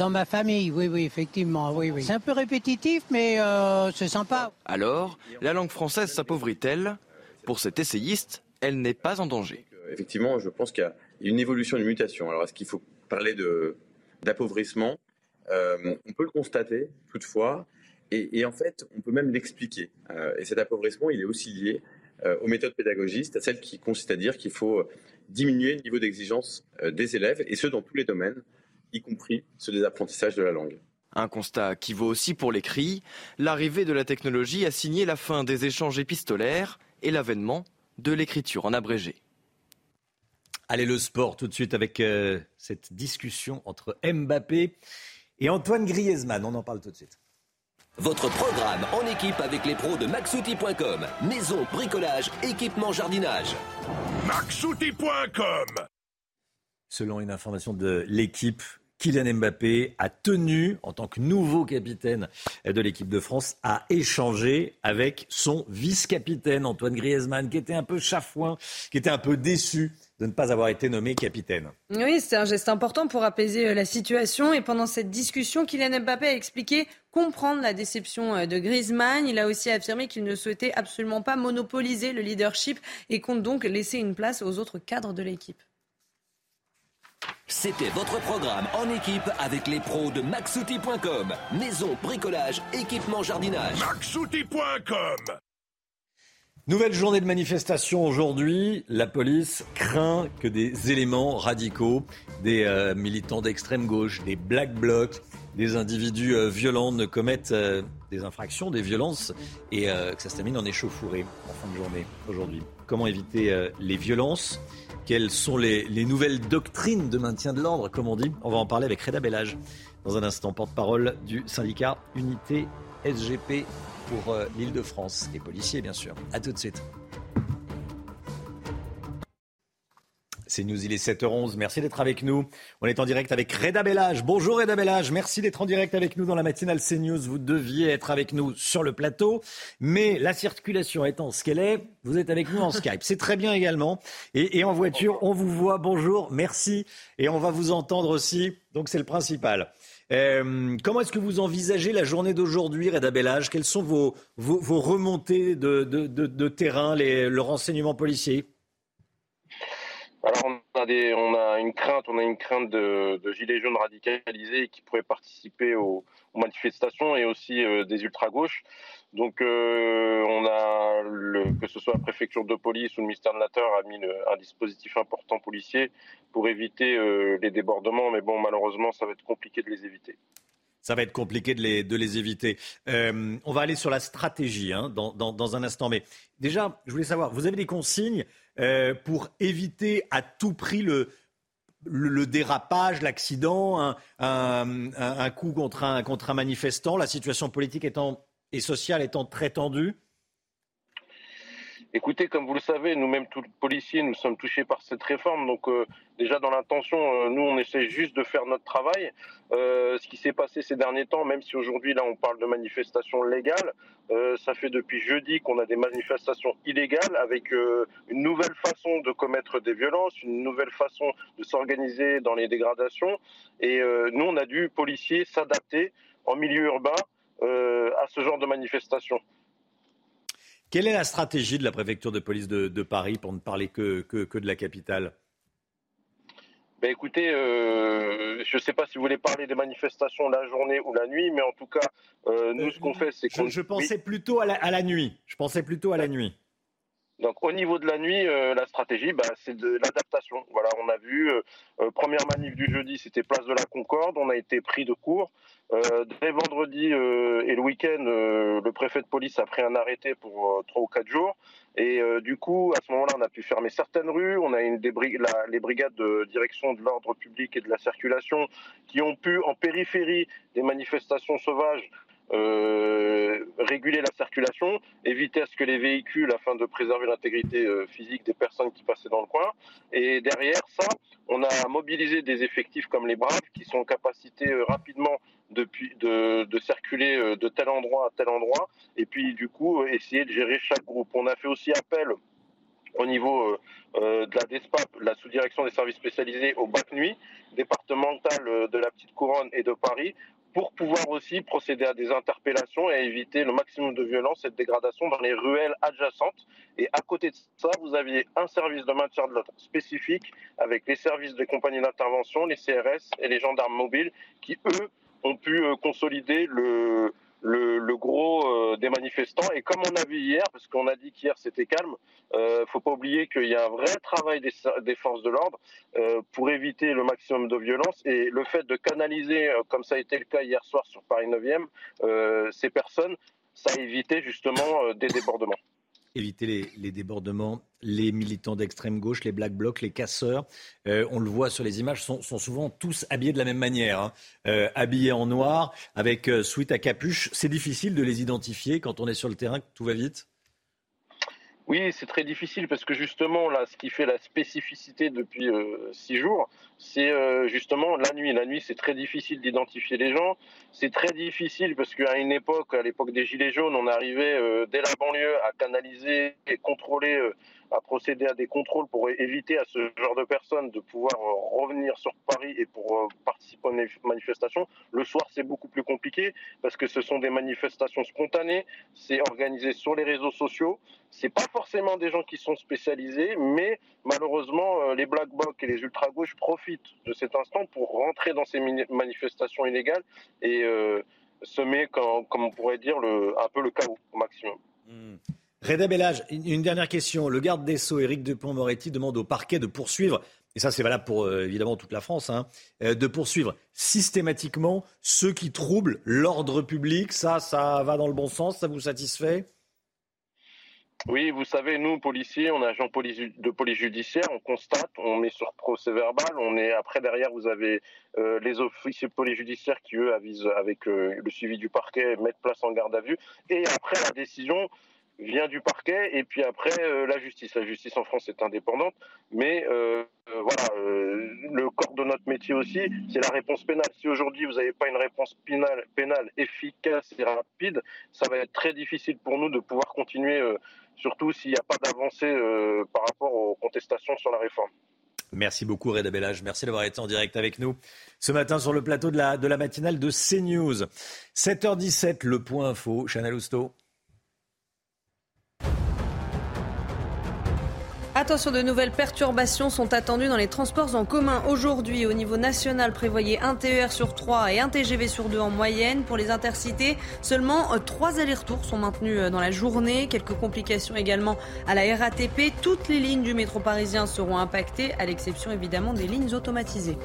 Speaker 53: dans ma famille, oui, oui, effectivement, oui, oui. C'est un peu répétitif, mais euh, c'est sympa.
Speaker 3: Alors, la langue française s'appauvrit-elle? Pour cet essayiste, elle n'est pas en danger.
Speaker 55: Effectivement, je pense qu'il y a une évolution, une mutation. Alors, est-ce qu'il faut parler d'appauvrissement? Euh, On peut le constater, toutefois, et, en fait, on peut même l'expliquer. Euh, et cet appauvrissement, il est aussi lié aux méthodes pédagogistes, à celles qui consistent à dire qu'il faut diminuer le niveau d'exigence des élèves, et ce, dans tous les domaines, y compris ce des apprentissages de la langue.
Speaker 3: Un constat qui vaut aussi pour l'écrit. L'arrivée de la technologie a signé la fin des échanges épistolaires et l'avènement de l'écriture en abrégé.
Speaker 1: Allez, le sport tout de suite avec euh, cette discussion entre Mbappé et Antoine Griezmann. On en parle tout de suite.
Speaker 39: Votre programme en équipe avec les pros de maxouti.com. Maison, bricolage, équipement, jardinage.
Speaker 40: maxouti.com
Speaker 1: Selon une information de l'équipe, Kylian Mbappé a tenu, en tant que nouveau capitaine de l'équipe de France, à échanger avec son vice-capitaine Antoine Griezmann, qui était un peu chafouin, qui était un peu déçu de ne pas avoir été nommé capitaine.
Speaker 2: Oui, c'est un geste important pour apaiser euh, la situation. Et pendant cette discussion, Kylian Mbappé a expliqué comprendre la déception euh, de Griezmann. Il a aussi affirmé qu'il ne souhaitait absolument pas monopoliser le leadership et compte donc laisser une place aux autres cadres de l'équipe.
Speaker 39: C'était votre programme en équipe avec les pros de maxouti.com. Maison, bricolage, équipement, jardinage.
Speaker 40: maxouti.com
Speaker 1: Nouvelle journée de manifestation aujourd'hui. La police craint que des éléments radicaux, des euh, militants d'extrême gauche, des black blocs, des individus euh, violents ne commettent euh, des infractions, des violences et que ça se termine en échauffourée en fin de journée aujourd'hui. Comment éviter les violences? Quelles sont les, nouvelles doctrines de maintien de l'ordre, comme on dit? On va en parler avec Reda Bellage dans un instant, porte-parole du syndicat Unité SGP pour euh, l'île de France, les policiers bien sûr. A tout de suite. C'est News, il est 7h11. Merci d'être avec nous. On est en direct avec Reda Bellage. Bonjour Reda Bellage. Merci d'être en direct avec nous dans la matinale CNews. Vous deviez être avec nous sur le plateau. Mais la circulation étant ce qu'elle est, vous êtes avec nous en Skype. C'est très bien également. Et, en voiture, on vous voit. Bonjour. Merci. Et on va vous entendre aussi. Donc c'est le principal. Euh, comment est-ce que vous envisagez la journée d'aujourd'hui, Reda Bellage? Quelles sont vos, remontées de, terrain, le renseignement policier?
Speaker 56: Alors on a, une crainte, on a une crainte de, gilets jaunes radicalisés qui pourraient participer aux, manifestations et aussi euh, des ultra-gauches. Donc euh, on a, que ce soit la préfecture de police ou le ministère de l'Intérieur a mis un dispositif important policier pour éviter euh, les débordements, mais bon malheureusement ça va être compliqué de les éviter.
Speaker 1: Ça va être compliqué de les, éviter. on va aller sur la stratégie hein, dans, un instant. Mais déjà, je voulais savoir, vous avez des consignes euh, pour éviter à tout prix le, dérapage, l'accident, un, coup contre un, manifestant, la situation politique et sociale étant très tendue
Speaker 56: Écoutez, comme vous le savez, nous-mêmes, tous les policiers, nous sommes touchés par cette réforme. Donc, euh, déjà dans l'intention, euh, nous, on essaie juste de faire notre travail. Euh, ce qui s'est passé ces derniers temps, même si aujourd'hui, là, on parle de manifestations légales, ça fait depuis jeudi qu'on a des manifestations illégales avec une nouvelle façon de commettre des violences, une nouvelle façon de s'organiser dans les dégradations. Et nous, on a dû, policiers, s'adapter en milieu urbain à ce genre de manifestations.
Speaker 1: Quelle est la stratégie de la préfecture de police de, Paris pour ne parler que, que, de la capitale?
Speaker 56: Ben écoutez, euh, je ne sais pas si vous voulez parler des manifestations la journée ou la nuit, mais en tout cas, euh, nous, ce qu'on fait, c'est
Speaker 1: que... Je, pensais plutôt à la, nuit. Je pensais plutôt à la nuit.
Speaker 56: Donc au niveau de la nuit, euh, la stratégie, bah, c'est de l'adaptation. Voilà, on a vu première manif du jeudi, c'était place de la Concorde. On a été pris de court. Euh, dès vendredi euh, et le week-end, euh, le préfet de police a pris un arrêté pour trois ou quatre jours. Et du coup, à ce moment-là, on a pu fermer certaines rues. On a les brigades de direction de l'ordre public et de la circulation qui ont pu, en périphérie des manifestations sauvages, euh, réguler la circulation, éviter à ce que les véhicules, afin de préserver l'intégrité physique des personnes qui passaient dans le coin. Et derrière ça, on a mobilisé des effectifs comme les Braves qui sont en capacité rapidement de, circuler euh, de tel endroit à tel endroit, et puis du coup euh, essayer de gérer chaque groupe. On a fait aussi appel au niveau euh, de la DESPAP, la sous-direction des services spécialisés au BAC Nuit, départemental de la Petite Couronne et de Paris, pour pouvoir aussi procéder à des interpellations et éviter le maximum de violence et de dégradation dans les ruelles adjacentes. Et à côté de ça, vous aviez un service de maintien de l'ordre spécifique avec les services des compagnies d'intervention, les CRS et les gendarmes mobiles qui, eux, ont pu euh, consolider le, le, gros euh, des manifestants. Et comme on a vu hier, parce qu'on a dit qu'hier c'était calme, euh, faut pas oublier qu'il y a un vrai travail des, des forces de l'ordre euh, pour éviter le maximum de violence. Et le fait de canaliser, comme ça a été le cas hier soir sur Paris 9e, ces personnes, ça a évité justement des débordements
Speaker 1: éviter les, débordements. Les militants d'extrême gauche, les black blocs, les casseurs, euh, on le voit sur les images, sont, souvent tous habillés de la même manière, hein. euh, habillés en noir, avec euh, à capuche. C'est difficile de les identifier quand on est sur le terrain, tout va vite?
Speaker 56: Oui, c'est très difficile parce que justement, là, ce qui fait la spécificité depuis euh, six jours, c'est euh, justement la nuit. La nuit, c'est très difficile d'identifier les gens. C'est très difficile parce qu'à une époque, à l'époque des Gilets jaunes, on arrivait euh, dès la banlieue à canaliser et contrôler à procéder à des contrôles pour éviter à ce genre de personnes de pouvoir euh, revenir sur Paris et pour euh, participer aux manifestations. Le soir, c'est beaucoup plus compliqué parce que ce sont des manifestations spontanées, c'est organisé sur les réseaux sociaux. C'est pas forcément des gens qui sont spécialisés, mais malheureusement, euh, les black blocs et les ultra gauches profitent de cet instant pour rentrer dans ces manifestations illégales et semer, comme, on pourrait dire, un peu le chaos au maximum.
Speaker 1: Hmm. Reda Bellage, une dernière question. Le garde des Sceaux, Éric Dupont-Moretti, demande au parquet de poursuivre, et ça c'est valable pour euh, évidemment toute la France, hein, euh, de poursuivre systématiquement ceux qui troublent l'ordre public. Ça, ça va dans le bon sens, ça vous satisfait?
Speaker 56: Oui, vous savez, nous, policiers, on est agent de police judiciaire, on constate, on met sur procès verbal, on est après derrière, vous avez euh, les officiers de police judiciaire qui eux avisent avec le suivi du parquet, mettent place en garde à vue, et après la décision, vient du parquet et puis après euh, la justice. La justice en France est indépendante, mais euh, euh, voilà, le corps de notre métier aussi, c'est la réponse pénale. Si aujourd'hui vous n'avez pas une réponse pénale, efficace et rapide, ça va être très difficile pour nous de pouvoir continuer, surtout s'il n'y a pas d'avancée par rapport aux contestations sur la réforme.
Speaker 1: Merci beaucoup Reda Bellage, merci d'avoir été en direct avec nous ce matin sur le plateau de la, de la matinale de CNews. 7h17, le point info, Chanel Housteau.
Speaker 2: Attention, de nouvelles perturbations sont attendues dans les transports en commun aujourd'hui. Au niveau national, prévoyez un TER sur 3 et un TGV sur 2 en moyenne. Pour les intercités, seulement 3 euh, allers-retours sont maintenus euh, dans la journée. Quelques complications également à la RATP. Toutes les lignes du métro parisien seront impactées, à l'exception évidemment des lignes automatisées.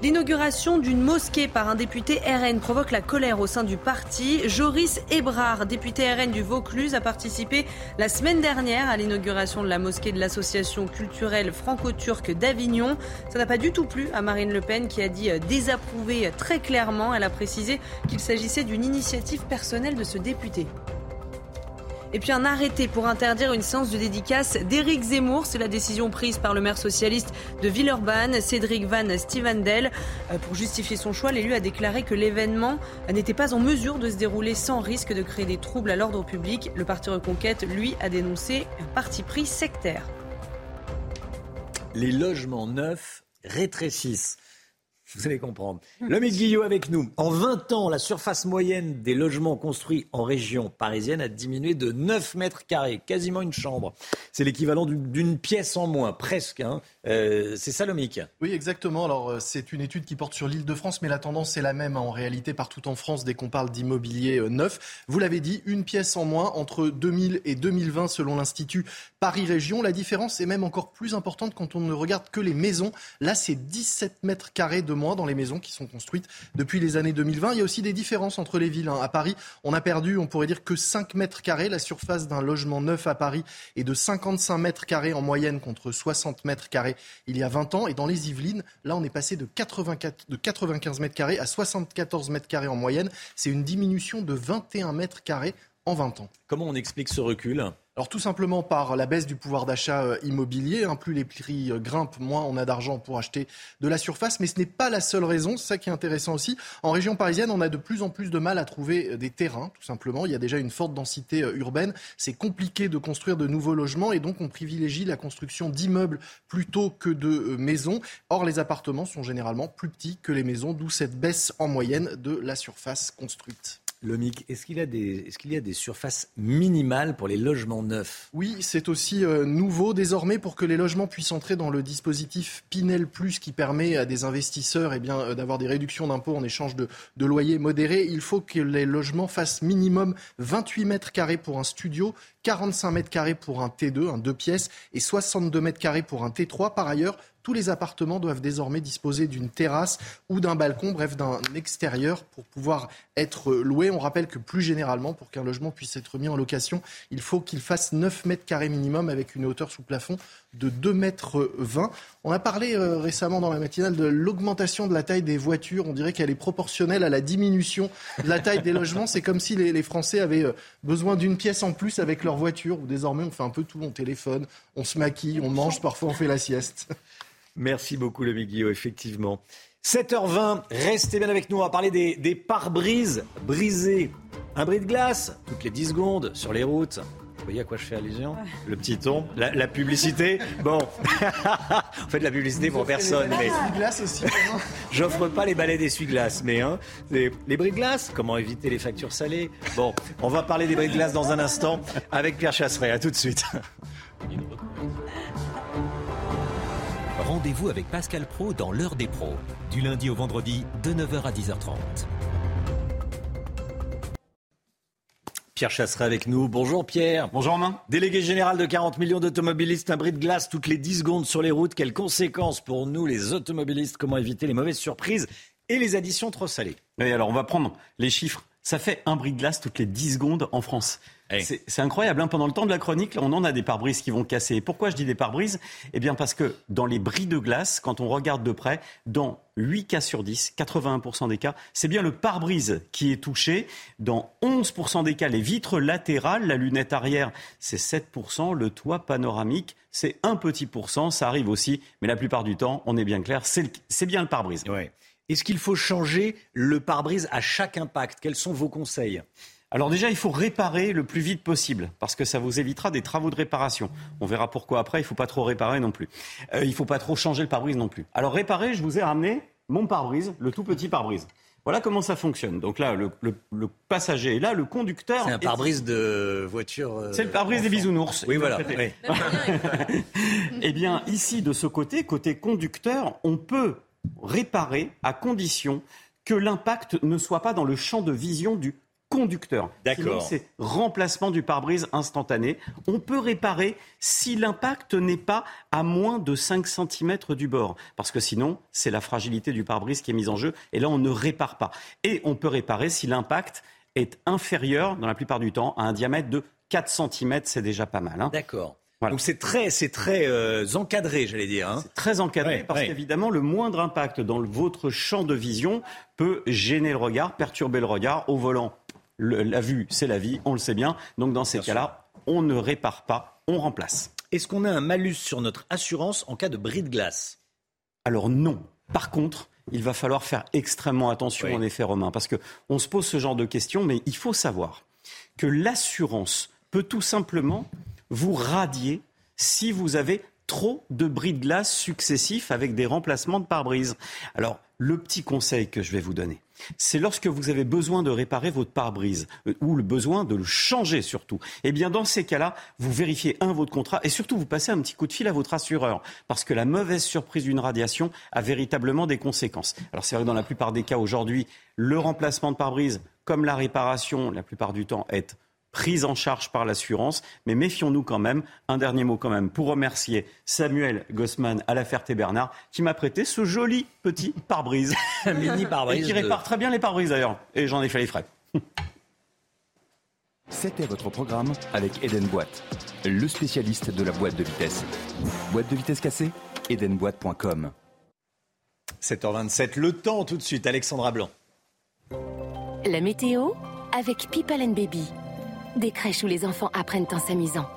Speaker 2: L'inauguration d'une mosquée par un député RN provoque la colère au sein du parti. Joris Ebrard, député RN du Vaucluse, a participé la semaine dernière à l'inauguration de la mosquée de l'association culturelle franco-turque d'Avignon. Ça n'a pas du tout plu à Marine Le Pen qui a dit désapprouver très clairement. Elle a précisé qu'il s'agissait d'une initiative personnelle de ce député. Et puis un arrêté pour interdire une séance de dédicace d'Éric Zemmour. C'est la décision prise par le maire socialiste de Villeurbanne, Cédric Van Stevendel. Euh, pour justifier son choix, l'élu a déclaré que l'événement n'était pas en mesure de se dérouler sans risque de créer des troubles à l'ordre public. Le parti Reconquête, lui, a dénoncé un parti pris sectaire.
Speaker 1: Les logements neufs rétrécissent. Vous allez comprendre. Le Guillot avec nous. En 20 ans, la surface moyenne des logements construits en région parisienne a diminué de 9 mètres carrés, quasiment une chambre. C'est l'équivalent d'une pièce en moins, presque. Hein. Euh, c'est Salomique.
Speaker 14: Oui, exactement. Alors, euh, c'est une étude qui porte sur l'île de France, mais la tendance est la même hein, en réalité partout en France dès qu'on parle d'immobilier euh, neuf. Vous l'avez dit, une pièce en moins entre 2000 et 2020 selon l'Institut Paris Région. La différence est même encore plus importante quand on ne regarde que les maisons. Là, c'est 17 mètres carrés de moins dans les maisons qui sont construites depuis les années 2020. Il y a aussi des différences entre les villes. Hein. À Paris, on a perdu, on pourrait dire, que 5 mètres carrés. La surface d'un logement neuf à Paris est de 55 mètres carrés en moyenne contre 60 mètres carrés il y a 20 ans. Et dans les Yvelines, là, on est passé de, 84, de 95 mètres carrés à 74 mètres carrés en moyenne. C'est une diminution de 21 mètres carrés en 20 ans.
Speaker 1: Comment on explique ce recul?
Speaker 14: Alors tout simplement par la baisse du pouvoir d'achat euh, immobilier. Hein. plus les prix euh, grimpent, moins on a d'argent pour acheter de la surface. Mais ce n'est pas la seule raison. C'est ça qui est intéressant aussi. En région parisienne, on a de plus en plus de mal à trouver euh, des terrains, tout simplement. Il y a déjà une forte densité urbaine. C'est compliqué de construire de nouveaux logements et donc on privilégie la construction d'immeubles plutôt que de maisons. Or, les appartements sont généralement plus petits que les maisons, d'où cette baisse en moyenne de la surface construite.
Speaker 1: Le MIC, est-ce qu'il, y a des surfaces minimales pour les logements neufs?
Speaker 14: Oui, c'est aussi euh, nouveau désormais pour que les logements puissent entrer dans le dispositif Pinel Plus qui permet à des investisseurs eh euh, d'avoir des réductions d'impôts en échange de, loyers modérés. Il faut que les logements fassent minimum 28 mètres carrés pour un studio, 45 mètres carrés pour un T2, un deux pièces, et 62 mètres carrés pour un T3. Par ailleurs, tous les appartements doivent désormais disposer d'une terrasse ou d'un balcon, bref, d'un extérieur pour pouvoir être loué. On rappelle que plus généralement, pour qu'un logement puisse être mis en location, il faut qu'il fasse 9 mètres carrés minimum avec une hauteur sous plafond de 2 mètres 20. On a parlé euh, récemment dans la matinale de l'augmentation de la taille des voitures. On dirait qu'elle est proportionnelle à la diminution de la taille des logements. C'est comme si les, Français avaient euh, besoin d'une pièce en plus avec leur voiture. Désormais, on fait un peu tout. On téléphone, on se maquille, on mange, parfois on fait la sieste.
Speaker 1: Merci beaucoup, le Guillaume, effectivement. 7h20, restez bien avec nous. On va parler des, des pare-brises brisés. Un bris de glace, toutes les 10 secondes, sur les routes. Vous voyez à quoi je fais allusion Le petit ton, la, publicité. Bon, on fait de la publicité pour personne.
Speaker 14: Mais glace aussi.
Speaker 1: J'offre pas les balais d'essuie-glace, mais hein, les, les bris de glace. Comment éviter les factures salées? Bon, on va parler des bris de glace dans un instant avec Pierre Chasseret. À tout de suite.
Speaker 26: Rendez-vous avec Pascal Pro dans l'heure des pros, du lundi au vendredi de 9h à 10h30.
Speaker 1: Pierre Chasseret avec nous. Bonjour Pierre.
Speaker 57: Bonjour Romain.
Speaker 1: Délégué général de 40 millions d'automobilistes, un bris de glace toutes les 10 secondes sur les routes. Quelles conséquences pour nous les automobilistes? Comment éviter les mauvaises surprises et les additions trop salées?
Speaker 57: Oui, alors on va prendre les chiffres. Ça fait un bris de glace toutes les 10 secondes en France. C'est incroyable. Hein. Pendant le temps de la chronique, on en a des pare-brises qui vont casser. Pourquoi je dis des pare-brises? Eh bien parce que dans les bris de glace, quand on regarde de près, dans 8 cas sur 10, 81% des cas, c'est bien le pare-brise qui est touché. Dans 11% des cas, les vitres latérales, la lunette arrière, c'est 7%, le toit panoramique, c'est un petit pourcent, ça arrive aussi, mais la plupart du temps, on est bien clair, c'est bien le pare-brise.
Speaker 1: Est-ce qu'il faut changer le pare-brise à chaque impact? Quels sont vos conseils?
Speaker 57: Alors déjà, il faut réparer le plus vite possible, parce que ça vous évitera des travaux de réparation. On verra pourquoi après, il ne faut pas trop réparer non plus. Euh, il ne faut pas trop changer le pare-brise non plus. Alors réparer, je vous ai ramené mon pare-brise, le tout petit pare-brise. Voilà comment ça fonctionne. Donc là, le, passager est là, le conducteur.
Speaker 1: C'est un pare-brise de voiture. Euh,
Speaker 57: c'est le pare-brise des bisounours.
Speaker 1: Oui, voilà.
Speaker 57: eh bien, ici, de ce côté, côté conducteur, on peut réparer à condition que l'impact ne soit pas dans le champ de vision du conducteur.
Speaker 1: D'accord.
Speaker 57: C'est remplacement du pare-brise instantané. On peut réparer si l'impact n'est pas à moins de 5 cm du bord. Parce que sinon, c'est la fragilité du pare-brise qui est mise en jeu. Et là, on ne répare pas. Et on peut réparer si l'impact est inférieur, dans la plupart du temps, à un diamètre de 4 cm. C'est déjà pas mal. hein.
Speaker 1: D'accord. Donc c'est très, c'est très euh, encadré, j'allais dire. hein.
Speaker 57: très encadré
Speaker 1: Ouais,
Speaker 57: parce
Speaker 1: ouais.
Speaker 57: qu'évidemment, le moindre impact dans votre champ de vision peut gêner le regard, perturber le regard. Au volant, le- la vue, c'est la vie, on le sait bien. Donc dans ces cas-là, on ne répare pas, on remplace.
Speaker 1: Est-ce qu'on a un malus sur notre assurance en cas de bris de glace?
Speaker 57: Alors non. Par contre, il va falloir faire extrêmement attention
Speaker 1: Oui.
Speaker 57: en effet, Romain, parce que on se pose ce genre de questions, mais il faut savoir que l'assurance peut tout simplement vous radier si vous avez trop de bris de glace successifs avec des remplacements de pare-brise. Alors, le petit conseil que je vais vous donner, c'est lorsque vous avez besoin de réparer votre pare-brise euh, ou le besoin de le changer surtout. Eh bien, dans ces cas-là, vous vérifiez un votre contrat et surtout vous passez un petit coup de fil à votre assureur parce que la mauvaise surprise d'une radiation a véritablement des conséquences. Alors, c'est vrai que dans la plupart des cas aujourd'hui, le remplacement de pare-brise comme la réparation, la plupart du temps, est prise en charge par l'assurance. Mais méfions-nous quand même. Un dernier mot quand même pour remercier Samuel Gossman à la Ferté-Bernard qui m'a prêté ce joli petit pare-brise.
Speaker 1: Un mini pare-brise
Speaker 57: Et qui
Speaker 1: de-
Speaker 57: répare très bien les pare-brises d'ailleurs. Et j'en ai fait les frais.
Speaker 58: C'était votre programme avec Eden Boîte, le spécialiste de la boîte de vitesse. Boîte de vitesse cassée Edenboîte.com
Speaker 1: 7h27, le temps tout de suite, Alexandra Blanc.
Speaker 50: La météo avec People and Baby. Des crèches où les enfants apprennent en s'amusant.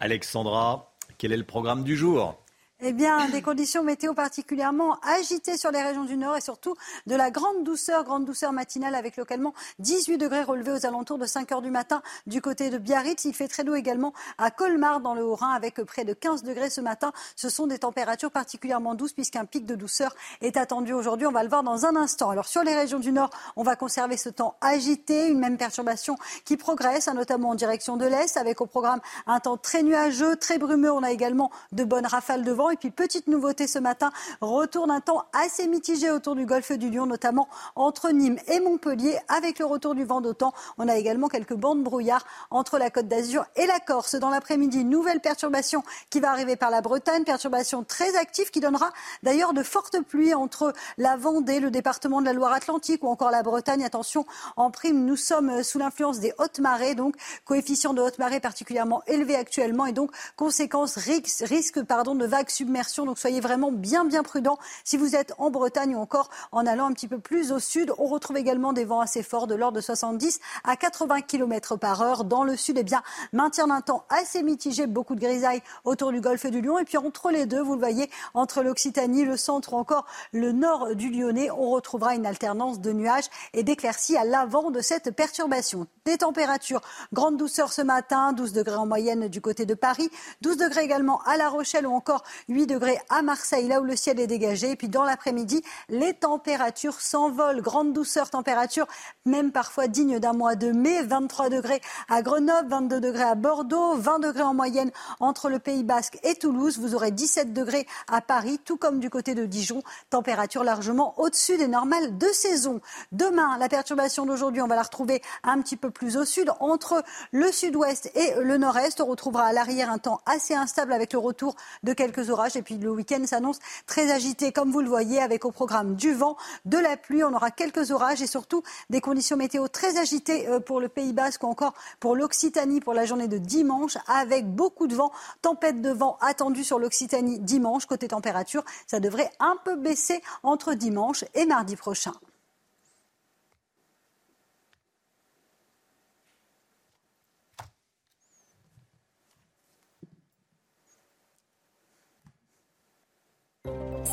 Speaker 1: Alexandra, quel est le programme du jour?
Speaker 12: Eh bien, des conditions météo particulièrement agitées sur les régions du Nord et surtout de la grande douceur, grande douceur matinale avec localement 18 degrés relevés aux alentours de 5 heures du matin du côté de Biarritz. Il fait très doux également à Colmar dans le Haut-Rhin avec près de 15 degrés ce matin. Ce sont des températures particulièrement douces puisqu'un pic de douceur est attendu aujourd'hui. On va le voir dans un instant. Alors sur les régions du Nord, on va conserver ce temps agité, une même perturbation qui progresse, notamment en direction de l'Est avec au programme un temps très nuageux, très brumeux. On a également de bonnes rafales de vent. Puis, petite nouveauté ce matin, retour d'un temps assez mitigé autour du golfe du Lion, notamment entre Nîmes et Montpellier. Avec le retour du vent d'autant, on a également quelques bandes brouillard entre la Côte d'Azur et la Corse. Dans l'après-midi, nouvelle perturbation qui va arriver par la Bretagne, perturbation très active qui donnera d'ailleurs de fortes pluies entre la Vendée, le département de la Loire-Atlantique ou encore la Bretagne. Attention, en prime, nous sommes sous l'influence des hautes marées, donc coefficient de haute marée particulièrement élevé actuellement et donc conséquence risque, risque pardon, de vagues Donc soyez vraiment bien bien prudents si vous êtes en Bretagne ou encore en allant un petit peu plus au sud. On retrouve également des vents assez forts de l'ordre de 70 à 80 km par heure. Dans le sud, eh bien, maintien d'un temps assez mitigé, beaucoup de grisailles autour du golfe du Lion. Et puis entre les deux, vous le voyez, entre l'Occitanie, le centre ou encore le nord du Lyonnais, on retrouvera une alternance de nuages et d'éclaircies à l'avant de cette perturbation. Des températures, grande douceur ce matin, 12 degrés en moyenne du côté de Paris, 12 degrés également à La Rochelle ou encore 8 degrés à Marseille, là où le ciel est dégagé. Et puis dans l'après-midi, les températures s'envolent. Grande douceur, température même parfois digne d'un mois de mai. 23 degrés à Grenoble, 22 degrés à Bordeaux, 20 degrés en moyenne entre le Pays Basque et Toulouse. Vous aurez 17 degrés à Paris, tout comme du côté de Dijon. Température largement au-dessus des normales de saison. Demain, la perturbation d'aujourd'hui, on va la retrouver un petit peu plus au sud, entre le sud-ouest et le nord-est. On retrouvera à l'arrière un temps assez instable avec le retour de quelques orages. Et puis le week-end s'annonce très agité, comme vous le voyez, avec au programme du vent, de la pluie. On aura quelques orages et surtout des conditions météo très agitées euh, pour le Pays Basque ou encore pour l'Occitanie pour la journée de dimanche, avec beaucoup de vent, tempête de vent attendue sur l'Occitanie dimanche. Côté température, ça devrait un peu baisser entre dimanche et mardi prochain.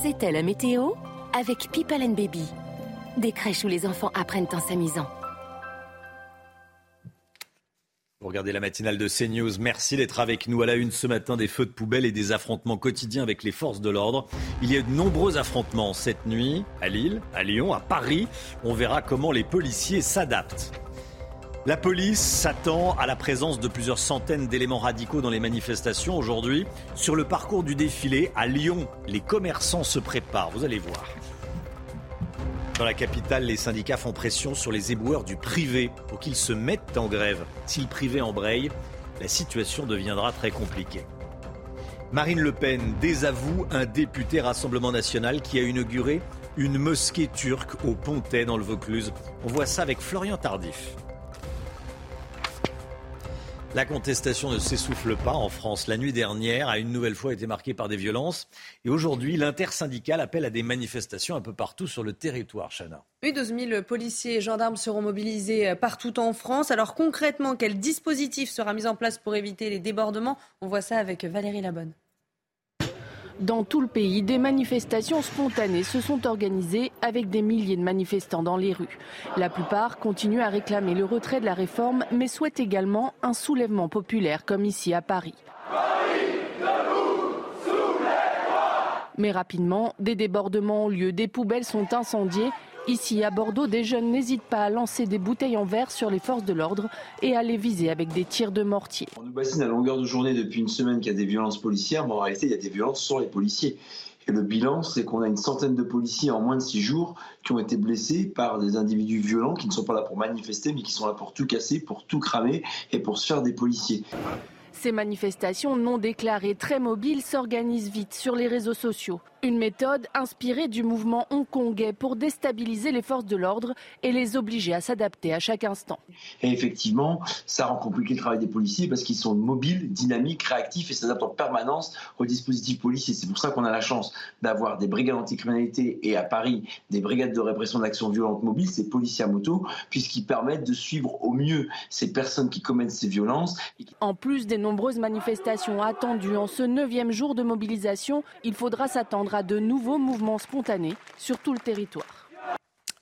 Speaker 50: C'était la météo avec People and Baby. Des crèches où les enfants apprennent en s'amusant.
Speaker 1: Vous regardez la matinale de CNews. Merci d'être avec nous à la une ce matin des feux de poubelle et des affrontements quotidiens avec les forces de l'ordre. Il y a de nombreux affrontements cette nuit à Lille, à Lyon, à Paris. On verra comment les policiers s'adaptent. La police s'attend à la présence de plusieurs centaines d'éléments radicaux dans les manifestations aujourd'hui. Sur le parcours du défilé à Lyon, les commerçants se préparent. Vous allez voir. Dans la capitale, les syndicats font pression sur les éboueurs du privé pour qu'ils se mettent en grève. Si le privé embraye, la situation deviendra très compliquée. Marine Le Pen désavoue un député Rassemblement national qui a inauguré une mosquée turque au Pontet dans le Vaucluse. On voit ça avec Florian Tardif. La contestation ne s'essouffle pas en France. La nuit dernière a une nouvelle fois été marquée par des violences. Et aujourd'hui, l'intersyndicale appelle à des manifestations un peu partout sur le territoire, Chana.
Speaker 2: Oui, 12 000 policiers et gendarmes seront mobilisés euh, partout en France. Alors concrètement, quel dispositif sera mis en place pour éviter les débordements? On voit ça avec Valérie Labonne.
Speaker 28: Dans tout le pays, des manifestations spontanées se sont organisées avec des milliers de manifestants dans les rues. La plupart continuent à réclamer le retrait de la réforme, mais souhaitent également un soulèvement populaire comme ici à Paris. Mais rapidement, des débordements ont lieu, des poubelles sont incendiées Ici, à Bordeaux, des jeunes n'hésitent pas à lancer des bouteilles en verre sur les forces de l'ordre et à les viser avec des tirs de mortier.
Speaker 29: On nous bassine à longueur de journée depuis une semaine qu'il y a des violences policières, mais en réalité, il y a des violences sur les policiers. Et le bilan, c'est qu'on a une centaine de policiers en moins de six jours qui ont été blessés par des individus violents qui ne sont pas là pour manifester, mais qui sont là pour tout casser, pour tout cramer et pour se faire des policiers.
Speaker 28: Ces manifestations non déclarées très mobiles s'organisent vite sur les réseaux sociaux. Une méthode inspirée du mouvement hongkongais pour déstabiliser les forces de l'ordre et les obliger à s'adapter à chaque instant.
Speaker 29: Et effectivement, ça rend compliqué le travail des policiers parce qu'ils sont mobiles, dynamiques, réactifs et s'adaptent en permanence aux dispositifs policiers. C'est pour ça qu'on a la chance d'avoir des brigades anticriminalité et à Paris des brigades de répression d'actions violentes mobiles, ces policiers à moto, puisqu'ils permettent de suivre au mieux ces personnes qui commettent ces violences.
Speaker 28: En plus des nombreuses manifestations attendues en ce neuvième jour de mobilisation, il faudra s'attendre à de nouveaux mouvements spontanés sur tout le territoire.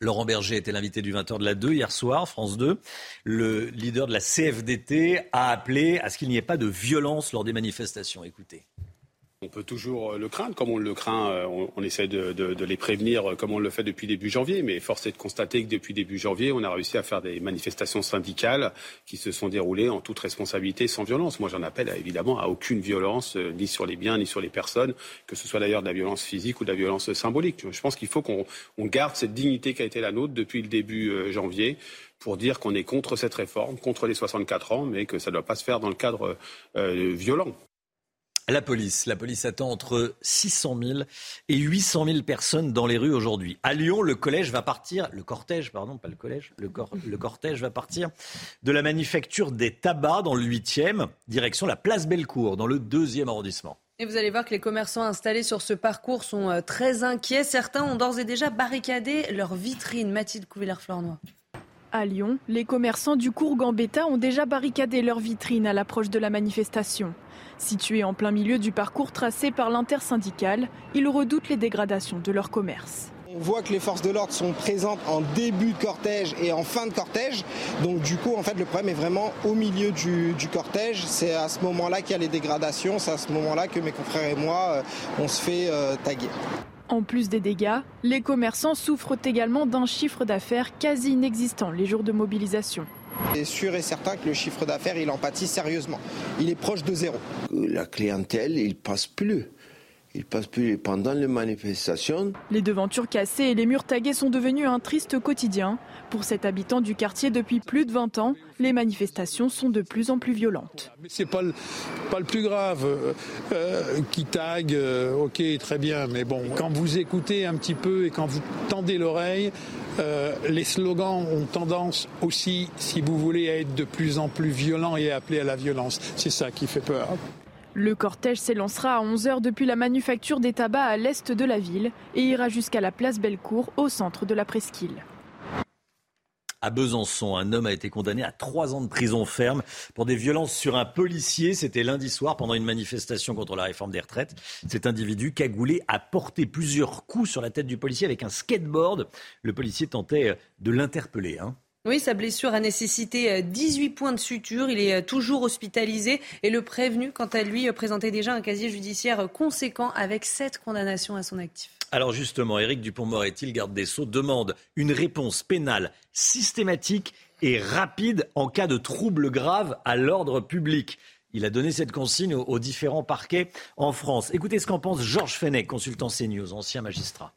Speaker 1: Laurent Berger était l'invité du 20h de la 2 hier soir, France 2. Le leader de la CFDT a appelé à ce qu'il n'y ait pas de violence lors des manifestations. Écoutez.
Speaker 59: On peut toujours le craindre, comme on le craint, euh, on, essaie de, les prévenir euh, comme on le fait depuis début janvier, mais force est de constater que depuis début janvier, on a réussi à faire des manifestations syndicales qui se sont déroulées en toute responsabilité, sans violence. Moi, j'en appelle évidemment à aucune violence, euh, ni sur les biens, ni sur les personnes, que ce soit d'ailleurs de la violence physique ou de la violence symbolique. Je pense qu'il faut qu'on garde cette dignité qui a été la nôtre depuis le début janvier pour dire qu'on est contre cette réforme, contre les 64 ans, mais que ça ne doit pas se faire dans le cadre violent.
Speaker 1: La police, la police attend entre 600 000 et 800 000 personnes dans les rues aujourd'hui. À Lyon, le collège va partir, le cortège, pardon, pas le collège, le, le cortège va partir de la manufacture des tabacs dans le 8e, direction la place Bellecour, dans le 2e arrondissement.
Speaker 2: Et vous allez voir que les commerçants installés sur ce parcours sont euh, très inquiets. Certains ont d'ores et déjà barricadé leurs vitrines. Mathilde Couvillère-Flornois.
Speaker 31: À Lyon, les commerçants du cours Gambetta ont déjà barricadé leurs vitrines à l'approche de la manifestation. Situés en plein milieu du parcours tracé par l'intersyndicale, ils redoutent les dégradations de leur commerce.
Speaker 23: On voit que les forces de l'ordre sont présentes en début de cortège et en fin de cortège. Donc du coup, en fait, le problème est vraiment au milieu du, cortège. C'est à ce moment-là qu'il y a les dégradations. C'est à ce moment-là que mes confrères et moi, euh, on se fait euh, taguer.
Speaker 31: En plus des dégâts, les commerçants souffrent également d'un chiffre d'affaires quasi inexistant les jours de mobilisation.
Speaker 23: C'est sûr et certain que le chiffre d'affaires, il en pâtit sérieusement. Il est proche de zéro.
Speaker 32: La clientèle, il passe plus. Il passe plus pendant les manifestations.
Speaker 31: Les devantures cassées et les murs tagués sont devenus un triste quotidien. Pour cet habitant du quartier depuis plus de 20 ans, les manifestations sont de plus en plus violentes.
Speaker 33: C'est pas le, pas le plus grave. Euh, qui tag, euh, ok, très bien, mais bon, quand vous écoutez un petit peu et quand vous tendez l'oreille, euh, les slogans ont tendance aussi, si vous voulez, à être de plus en plus violents et à appeler à la violence. C'est ça qui fait peur.
Speaker 31: Le cortège s'élancera à 11h depuis la manufacture des tabacs à l'est de la ville et ira jusqu'à la place Bellecour au centre de la presqu'île.
Speaker 1: À Besançon, un homme a été condamné à trois ans de prison ferme pour des violences sur un policier. C'était lundi soir pendant une manifestation contre la réforme des retraites. Cet individu cagoulé a porté plusieurs coups sur la tête du policier avec un skateboard. Le policier tentait de l'interpeller. Hein.
Speaker 2: Oui, sa blessure a nécessité 18 euh, points de suture. Il est euh, toujours hospitalisé et le prévenu, quant à lui, euh, présentait déjà un casier judiciaire conséquent avec sept condamnations à son actif.
Speaker 1: Alors justement, Éric Dupont-Moretti, le garde des Sceaux, demande une réponse pénale systématique et rapide en cas de troubles graves à l'ordre public. Il a donné cette consigne aux, différents parquets en France. Écoutez ce qu'en pense Georges Fenech, consultant CNews, ancien magistrat.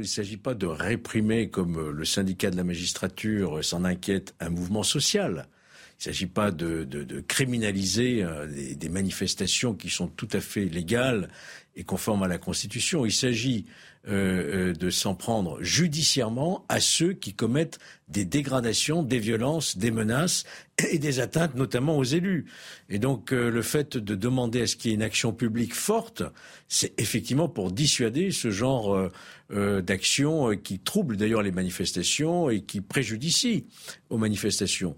Speaker 6: Il ne s'agit pas de réprimer, comme le syndicat de la magistrature s'en inquiète, un mouvement social. Il ne s'agit pas de, criminaliser euh, des, manifestations qui sont tout à fait légales et conformes à la Constitution. Il s'agit euh, euh, de s'en prendre judiciairement à ceux qui commettent des dégradations, des violences, des menaces et des atteintes, notamment aux élus. Et donc, le fait de demander à ce qu'il y ait une action publique forte, c'est effectivement pour dissuader ce genre d'action qui trouble d'ailleurs les manifestations et qui préjudicie aux manifestations.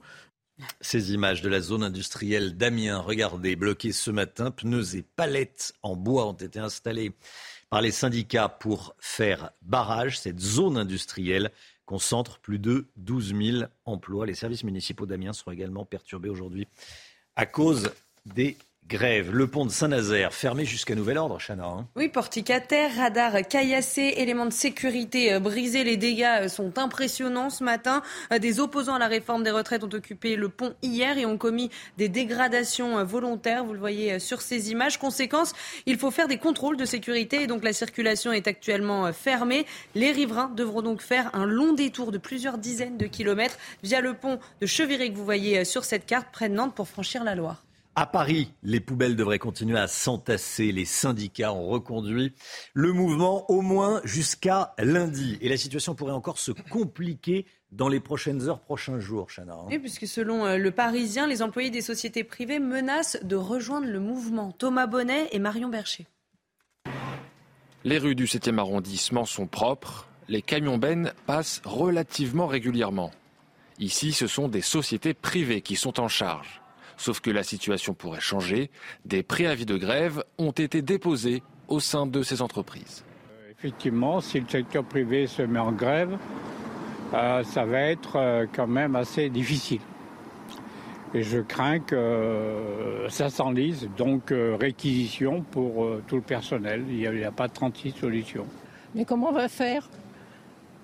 Speaker 1: Ces images de la zone industrielle d'Amiens, regardez, bloquées ce matin, pneus et palettes en bois ont été installés par les syndicats pour faire barrage. Cette zone industrielle concentre plus de 12 000 emplois. Les services municipaux d'Amiens sont également perturbés aujourd'hui à cause des Grève. Le pont de Saint-Nazaire fermé jusqu'à nouvel ordre, Chana. Hein.
Speaker 2: oui, terre, radar caillassé, éléments de sécurité euh, brisés. Les dégâts euh, sont impressionnants ce matin. Euh, des opposants à la réforme des retraites ont occupé le pont hier et ont commis des dégradations volontaires. Vous le voyez sur ces images. Conséquence, il faut faire des contrôles de sécurité et donc la circulation est actuellement fermée. Les riverains devront donc faire un long détour de plusieurs dizaines de kilomètres via le pont de Cheviré que vous voyez sur cette carte près de Nantes pour franchir la Loire.
Speaker 1: À Paris, les poubelles devraient continuer à s'entasser. Les syndicats ont reconduit le mouvement au moins jusqu'à lundi. Et la situation pourrait encore se compliquer dans les prochaines heures, prochains jours, Chana. Hein.
Speaker 2: Oui, puisque selon euh, le Parisien, les employés des sociétés privées menacent de rejoindre le mouvement. Thomas Bonnet et Marion Bercher.
Speaker 34: Les rues du 7e arrondissement sont propres. Les camions bennes passent relativement régulièrement. Ici, ce sont des sociétés privées qui sont en charge. Sauf que la situation pourrait changer. Des préavis de grève ont été déposés au sein de ces entreprises.
Speaker 60: Euh, effectivement, si le secteur privé se met en grève, euh, ça va être euh, quand même assez difficile. Et je crains que ça s'enlise, donc réquisition pour tout le personnel. Il n'y a, pas 36 solutions.
Speaker 61: Mais comment on va faire?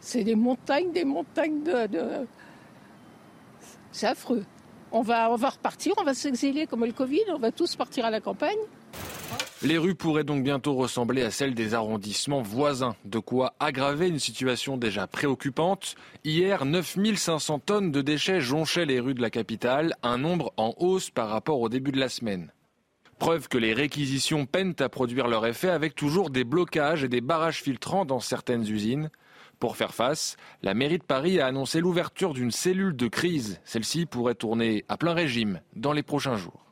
Speaker 61: C'est des montagnes, des montagnes de... de... C'est affreux on va, repartir, on va s'exiler comme le Covid, on va tous partir à la campagne.
Speaker 34: Les rues pourraient donc bientôt ressembler à celles des arrondissements voisins, de quoi aggraver une situation déjà préoccupante. Hier, 9500 tonnes de déchets jonchaient les rues de la capitale, un nombre en hausse par rapport au début de la semaine. Preuve que les réquisitions peinent à produire leur effet avec toujours des blocages et des barrages filtrants dans certaines usines. Pour faire face, la mairie de Paris a annoncé l'ouverture d'une cellule de crise. Celle-ci pourrait tourner à plein régime dans les prochains jours.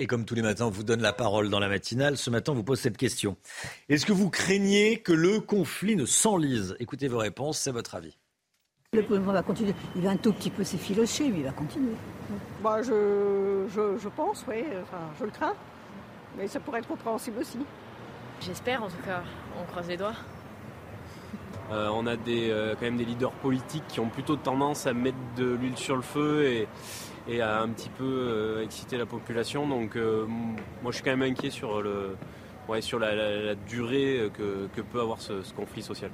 Speaker 1: Et comme tous les matins, on vous donne la parole dans la matinale. Ce matin, on vous pose cette question. Est-ce que vous craignez que le conflit ne s'enlise? Écoutez vos réponses, c'est votre avis.
Speaker 62: Le mouvement va continuer. Il va un tout petit peu s'effilocher, mais il va continuer.
Speaker 63: Bah, je, je, pense, oui. Enfin, je le crains. Mais ça pourrait être compréhensible aussi.
Speaker 25: J'espère, en tout cas. On croise les doigts.
Speaker 38: Euh, on a euh, quand même des leaders politiques qui ont plutôt tendance à mettre de l'huile sur le feu et, à un petit peu euh, exciter la population. Donc moi je suis quand même inquiet sur, la, durée que, peut avoir ce, ce conflit social.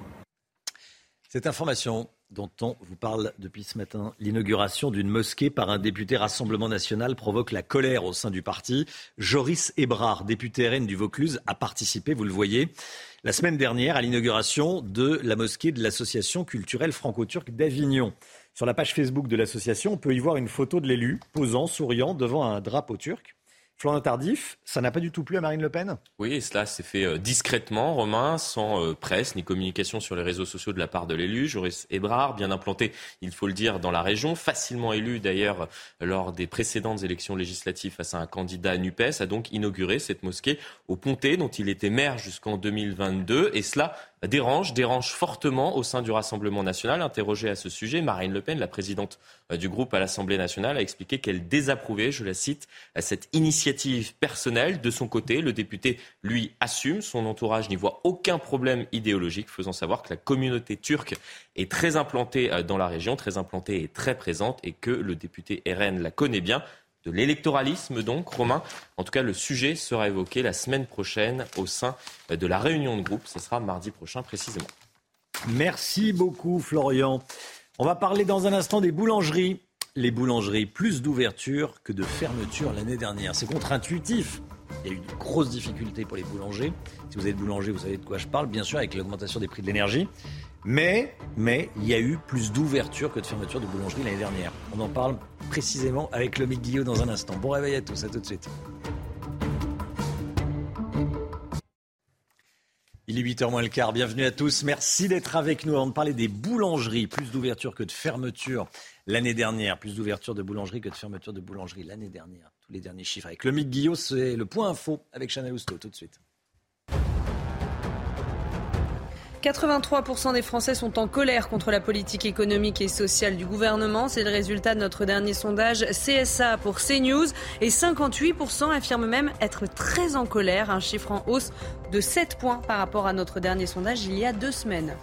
Speaker 1: Cette information dont on vous parle depuis ce matin, l'inauguration d'une mosquée par un député Rassemblement national provoque la colère au sein du parti. Joris Ebrard, député RN du Vaucluse, a participé, vous le voyez, la semaine dernière à l'inauguration de la mosquée de l'association culturelle franco-turque d'Avignon. Sur la page Facebook de l'association, on peut y voir une photo de l'élu posant, souriant devant un drapeau turc. Florent Tardif, ça n'a pas du tout plu à Marine Le Pen?
Speaker 7: Oui, cela s'est fait euh, discrètement, Romain, sans euh, presse ni communication sur les réseaux sociaux de la part de l'élu. Joris Ebrard, bien implanté, il faut le dire, dans la région, facilement élu d'ailleurs lors des précédentes élections législatives face à un candidat NUPES, a donc inauguré cette mosquée au Pontet, dont il était maire jusqu'en 2022, et cela dérange, dérange fortement au sein du Rassemblement national. Interrogée à ce sujet, Marine Le Pen, la présidente euh, du groupe à l'Assemblée nationale, a expliqué qu'elle désapprouvait, je la cite, cette initiative personnelle. De son côté, le député, lui, assume. Son entourage n'y voit aucun problème idéologique, faisant savoir que la communauté turque est très implantée euh, dans la région, très implantée et très présente, et que le député RN la connaît bien de l'électoralisme donc, Romain. En tout cas, le sujet sera évoqué la semaine prochaine au sein de la réunion de groupe. Ce sera mardi prochain précisément.
Speaker 1: Merci beaucoup Florian. On va parler dans un instant des boulangeries. Les boulangeries, plus d'ouverture que de fermeture l'année dernière. C'est contre-intuitif. Il y a eu de grosses difficultés pour les boulangers. Si vous êtes boulanger, vous savez de quoi je parle, bien sûr, avec l'augmentation des prix de l'énergie. Mais, mais il y a eu plus d'ouverture que de fermeture de boulangerie l'année dernière. On en parle précisément avec le Guillot dans un instant. Bon réveil à tous, à tout de suite. Il est 8h moins le quart, bienvenue à tous, merci d'être avec nous. On parler des boulangeries, plus d'ouverture que de fermeture l'année dernière, plus d'ouverture de boulangerie que de fermeture de boulangerie l'année dernière. Tous les derniers chiffres avec Mick Guillot, c'est le point info avec Chanel Housteau tout de suite.
Speaker 2: 83% des Français sont en colère contre la politique économique et sociale du gouvernement. C'est le résultat de notre dernier sondage CSA pour CNews. Et 58% affirment même être très en colère, un chiffre en hausse de 7 points par rapport à notre dernier sondage il y a deux semaines.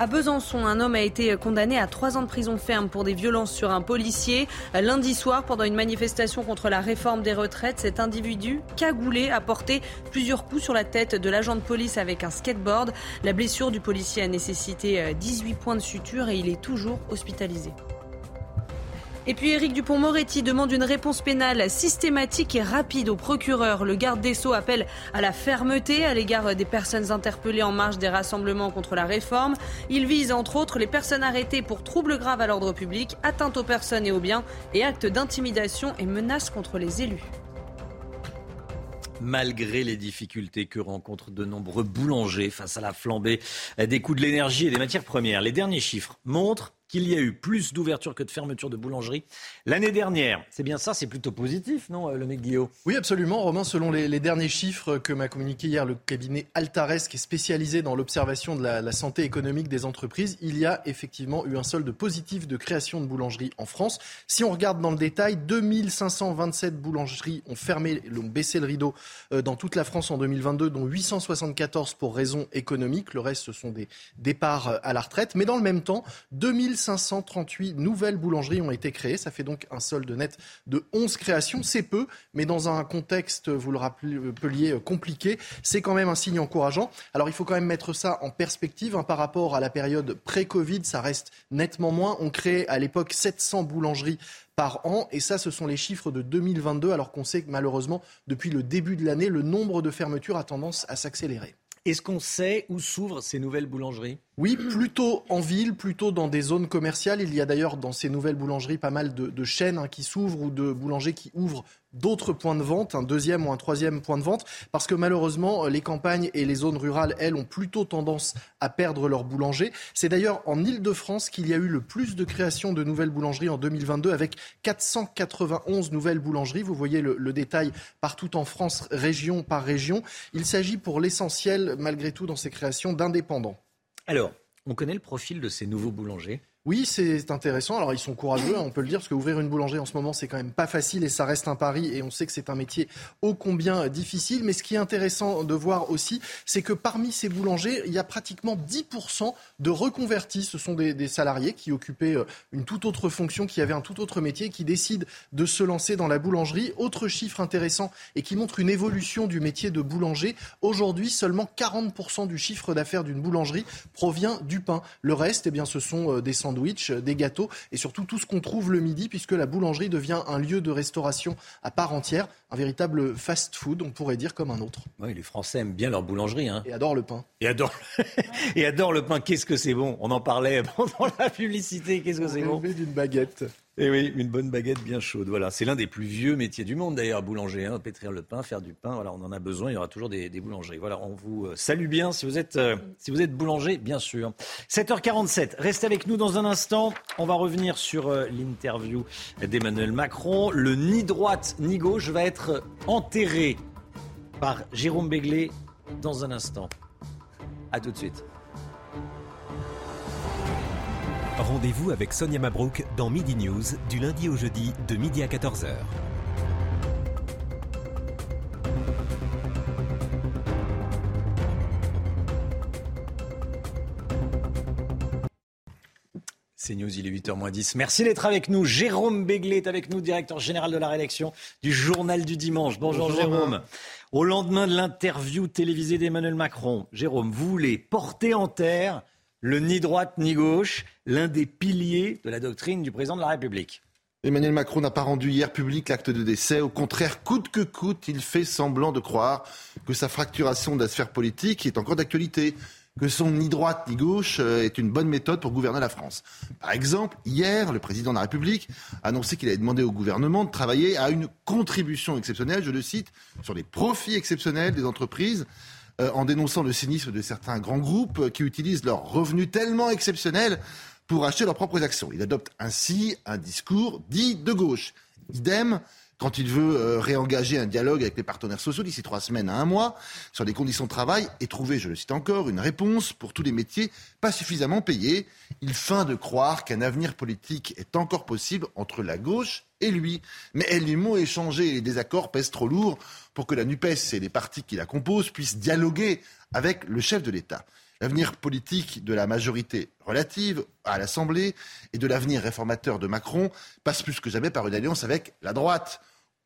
Speaker 2: À Besançon, un homme a été condamné à trois ans de prison ferme pour des violences sur un policier. Lundi soir, pendant une manifestation contre la réforme des retraites, cet individu cagoulé a porté plusieurs coups sur la tête de l'agent de police avec un skateboard. La blessure du policier a nécessité 18 points de suture et il est toujours hospitalisé. Et puis Éric Dupont-Moretti demande une réponse pénale systématique et rapide au procureur. Le garde des Sceaux appelle à la fermeté à l'égard des personnes interpellées en marge des rassemblements contre la réforme. Il vise entre autres les personnes arrêtées pour troubles graves à l'ordre public, atteinte aux personnes et aux biens et actes d'intimidation et menaces contre les élus.
Speaker 1: Malgré les difficultés que rencontrent de nombreux boulangers face à la flambée des coûts de l'énergie et des matières premières, les derniers chiffres montrent qu'il y a eu plus d'ouverture que de fermeture de boulangerie l'année dernière. C'est bien ça, c'est plutôt positif, non, euh, le mec Guillaume?
Speaker 14: Oui, absolument, Romain. Selon les, derniers chiffres que m'a communiqué hier le cabinet Altares, qui est spécialisé dans l'observation de la, santé économique des entreprises, il y a effectivement eu un solde positif de création de boulangeries en France. Si on regarde dans le détail, 2527 boulangeries ont fermé, ont baissé le rideau euh, dans toute la France en 2022, dont 874 pour raisons économiques. Le reste, ce sont des départs euh, à la retraite. Mais dans le même temps, 2000 538 nouvelles boulangeries ont été créées. Ça fait donc un solde net de 11 créations. C'est peu, mais dans un contexte, vous le rappeliez, compliqué, c'est quand même un signe encourageant. Alors il faut quand même mettre ça en perspective hein, par rapport à la période pré-Covid. Ça reste nettement moins. On crée à l'époque 700 boulangeries par an. Et ça, ce sont les chiffres de 2022, alors qu'on sait que malheureusement, depuis le début de l'année, le nombre de fermetures a tendance à s'accélérer.
Speaker 1: Est-ce qu'on sait où s'ouvrent ces nouvelles boulangeries?
Speaker 14: Oui, plutôt en ville, plutôt dans des zones commerciales. Il y a d'ailleurs dans ces nouvelles boulangeries pas mal de, chaînes hein, qui s'ouvrent ou de boulangers qui ouvrent d'autres points de vente, un deuxième ou un troisième point de vente, parce que malheureusement, les campagnes et les zones rurales, elles, ont plutôt tendance à perdre leurs boulangers. C'est d'ailleurs en Ile-de-France qu'il y a eu le plus de création de nouvelles boulangeries en 2022, avec 491 nouvelles boulangeries. Vous voyez le, le détail partout en France, région par région. Il s'agit pour l'essentiel, malgré tout, dans ces créations, d'indépendants.
Speaker 1: Alors, on connaît le profil de ces nouveaux boulangers
Speaker 14: oui, c'est intéressant. Alors ils sont courageux, hein, on peut le dire, parce qu'ouvrir une boulangerie en ce moment, c'est quand même pas facile et ça reste un pari. Et on sait que c'est un métier ô combien difficile. Mais ce qui est intéressant de voir aussi, c'est que parmi ces boulangers, il y a pratiquement 10% de reconvertis. Ce sont des, salariés qui occupaient euh, une toute autre fonction, qui avaient un tout autre métier, qui décident de se lancer dans la boulangerie. Autre chiffre intéressant et qui montre une évolution du métier de boulanger. Aujourd'hui, seulement 40% du chiffre d'affaires d'une boulangerie provient du pain. Le reste, eh bien, ce sont euh, des sandwichs euh, des gâteaux et surtout tout ce qu'on trouve le midi puisque la boulangerie devient un lieu de restauration à part entière, un véritable fast-food, on pourrait dire comme un autre.
Speaker 1: Oui, les Français aiment bien leur boulangerie. Hein.
Speaker 14: Et adorent le pain.
Speaker 1: Et adorent, et adorent le pain. Qu'est-ce que c'est bon? On en parlait pendant la publicité. Qu'est-ce que c'est bon?
Speaker 14: d'une baguette.
Speaker 1: Et eh oui, une bonne baguette bien chaude. Voilà, c'est l'un des plus vieux métiers du monde d'ailleurs, boulanger. Hein, pétrir le pain, faire du pain. Voilà, on en a besoin. Il y aura toujours des, des boulangeries. Voilà, on vous euh, salue bien si vous êtes euh, si vous êtes boulanger, bien sûr. 7h47. Restez avec nous dans un instant. On va revenir sur euh, l'interview d'Emmanuel Macron. Le ni droite ni gauche va être enterré par Jérôme Béglé dans un instant. À tout de suite.
Speaker 26: Rendez-vous avec Sonia Mabrouk dans Midi News du lundi au jeudi de midi à 14h.
Speaker 1: C'est News, il est 8h10. Merci d'être avec nous. Jérôme Béglé est avec nous, directeur général de la rédaction du Journal du Dimanche. Bonjour, Jérôme. Au lendemain de l'interview télévisée d'Emmanuel Macron, Jérôme, vous voulez porter en terre le ni droite ni gauche, l'un des piliers de la doctrine du président de la République.
Speaker 64: Emmanuel Macron n'a pas rendu hier public l'acte de décès. Au contraire, coûte que coûte, il fait semblant de croire que sa fracturation de la sphère politique est encore d'actualité, que son ni droite ni gauche euh, est une bonne méthode pour gouverner la France. Par exemple, hier, le président de la République a annoncé qu'il avait demandé au gouvernement de travailler à une contribution exceptionnelle, je le cite, sur les profits exceptionnels des entreprises euh, en dénonçant le cynisme de certains grands groupes qui utilisent leurs revenus tellement exceptionnels pour acheter leurs propres actions. Il adopte ainsi un discours dit de gauche. Idem quand il veut euh, réengager un dialogue avec les partenaires sociaux d'ici trois semaines à un mois sur les conditions de travail et trouver, je le cite encore, une réponse pour tous les métiers pas suffisamment payés. Il feint de croire qu'un avenir politique est encore possible entre la gauche et lui. Mais les mots échangés et les désaccords pèsent trop lourd pour que la NUPES et les partis qui la composent puissent dialoguer avec le chef de l'État. L'avenir politique de la majorité relative à l'Assemblée et de l'avenir réformateur de Macron passe plus que jamais par une alliance avec la droite,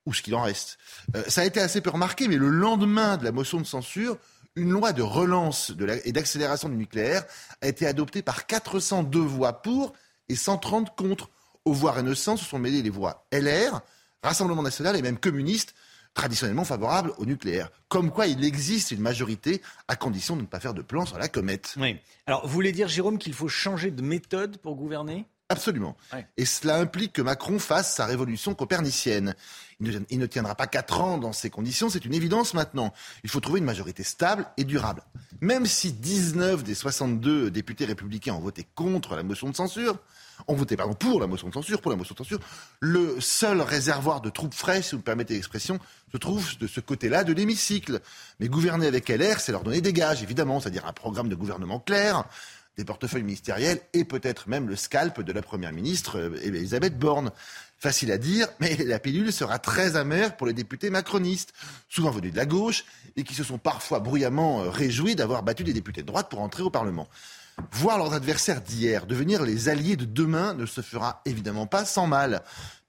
Speaker 64: ou ce qu'il en reste. Euh, ça a été assez peu remarqué, mais le lendemain de la motion de censure, une loi de relance et d'accélération du nucléaire a été adoptée par 402 voix pour et 130 contre. Aux voix Renaissance se sont mêlées les voix LR, Rassemblement national et même communistes, traditionnellement favorables au nucléaire. Comme quoi il existe une majorité à condition de ne pas faire de plan sur la comète.
Speaker 1: Oui. Alors, vous voulez dire, Jérôme, qu'il faut changer de méthode pour gouverner?
Speaker 64: Absolument. Et cela implique que Macron fasse sa révolution copernicienne. Il ne, tiendra pas quatre ans dans ces conditions, c'est une évidence maintenant. Il faut trouver une majorité stable et durable. Même si 19 des 62 députés républicains ont voté contre la motion de censure, ont voté pardon, pour la motion de censure, pour la motion de censure. Le seul réservoir de troupes fraîches, si vous me permettez l'expression, se trouve de ce côté-là de l'hémicycle. Mais gouverner avec LR, c'est leur donner des gages, évidemment, c'est-à-dire un programme de gouvernement clair, des portefeuilles ministériels et peut-être même le scalp de la Première ministre euh, Elisabeth Borne. Facile à dire, mais la pilule sera très amère pour les députés macronistes, souvent venus de la gauche, et qui se sont parfois bruyamment euh, réjouis d'avoir battu des députés de droite pour entrer au Parlement. Voir leurs adversaires d'hier devenir les alliés de demain ne se fera évidemment pas sans mal.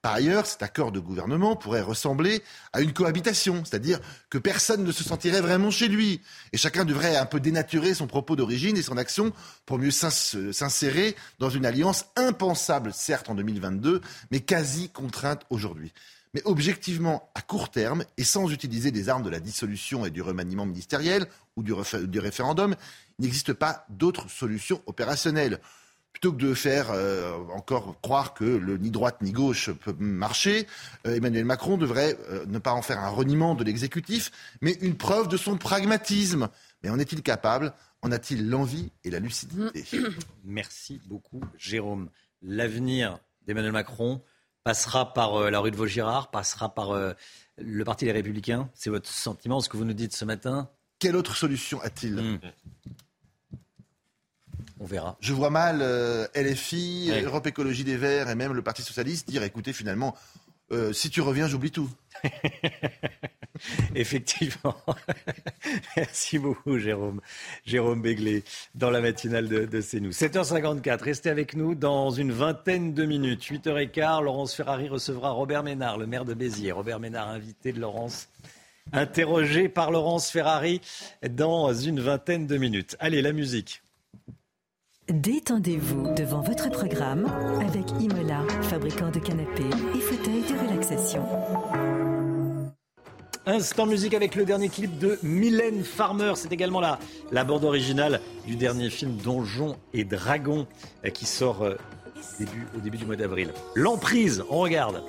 Speaker 64: Par ailleurs, cet accord de gouvernement pourrait ressembler à une cohabitation, c'est-à-dire que personne ne se sentirait vraiment chez lui, et chacun devrait un peu dénaturer son propos d'origine et son action pour mieux s'insérer dans une alliance impensable, certes en 2022, mais quasi contrainte aujourd'hui. Mais objectivement, à court terme, et sans utiliser des armes de la dissolution et du remaniement ministériel ou du, du référendum, il n'existe pas d'autre solution opérationnelle. Plutôt que de faire euh, encore croire que le ni droite ni gauche peut marcher, euh, Emmanuel Macron devrait euh, ne pas en faire un reniement de l'exécutif, mais une preuve de son pragmatisme. Mais en est-il capable? En a-t-il l'envie et la lucidité?
Speaker 1: Merci beaucoup, Jérôme. L'avenir d'Emmanuel Macron passera par la rue de Vaugirard, passera par le Parti des Républicains. C'est votre sentiment, ce que vous nous dites ce matin?
Speaker 64: Quelle autre solution a-t-il? Hmm.
Speaker 1: On verra.
Speaker 64: Je vois mal euh, LFI, Europe Écologie des Verts et même le Parti Socialiste dire écoutez, finalement, euh, si tu reviens, j'oublie tout.
Speaker 1: Effectivement. Merci beaucoup, Jérôme. Jérôme Béglé, dans la matinale de, de CNews. 7h54, restez avec nous dans une vingtaine de minutes. 8h15, Laurence Ferrari recevra Robert Ménard, le maire de Béziers. Robert Ménard, invité de Laurence, interrogé par Laurence Ferrari dans une vingtaine de minutes. Allez, la musique.
Speaker 65: Détendez-vous devant votre programme avec Imola, fabricant de canapés et fauteuils de relaxation.
Speaker 1: Instant musique avec le dernier clip de Mylène Farmer. C'est également la, la bande originale du dernier film Donjons et Dragons euh, qui sort euh, début, au début du mois d'avril. L'emprise, on regarde.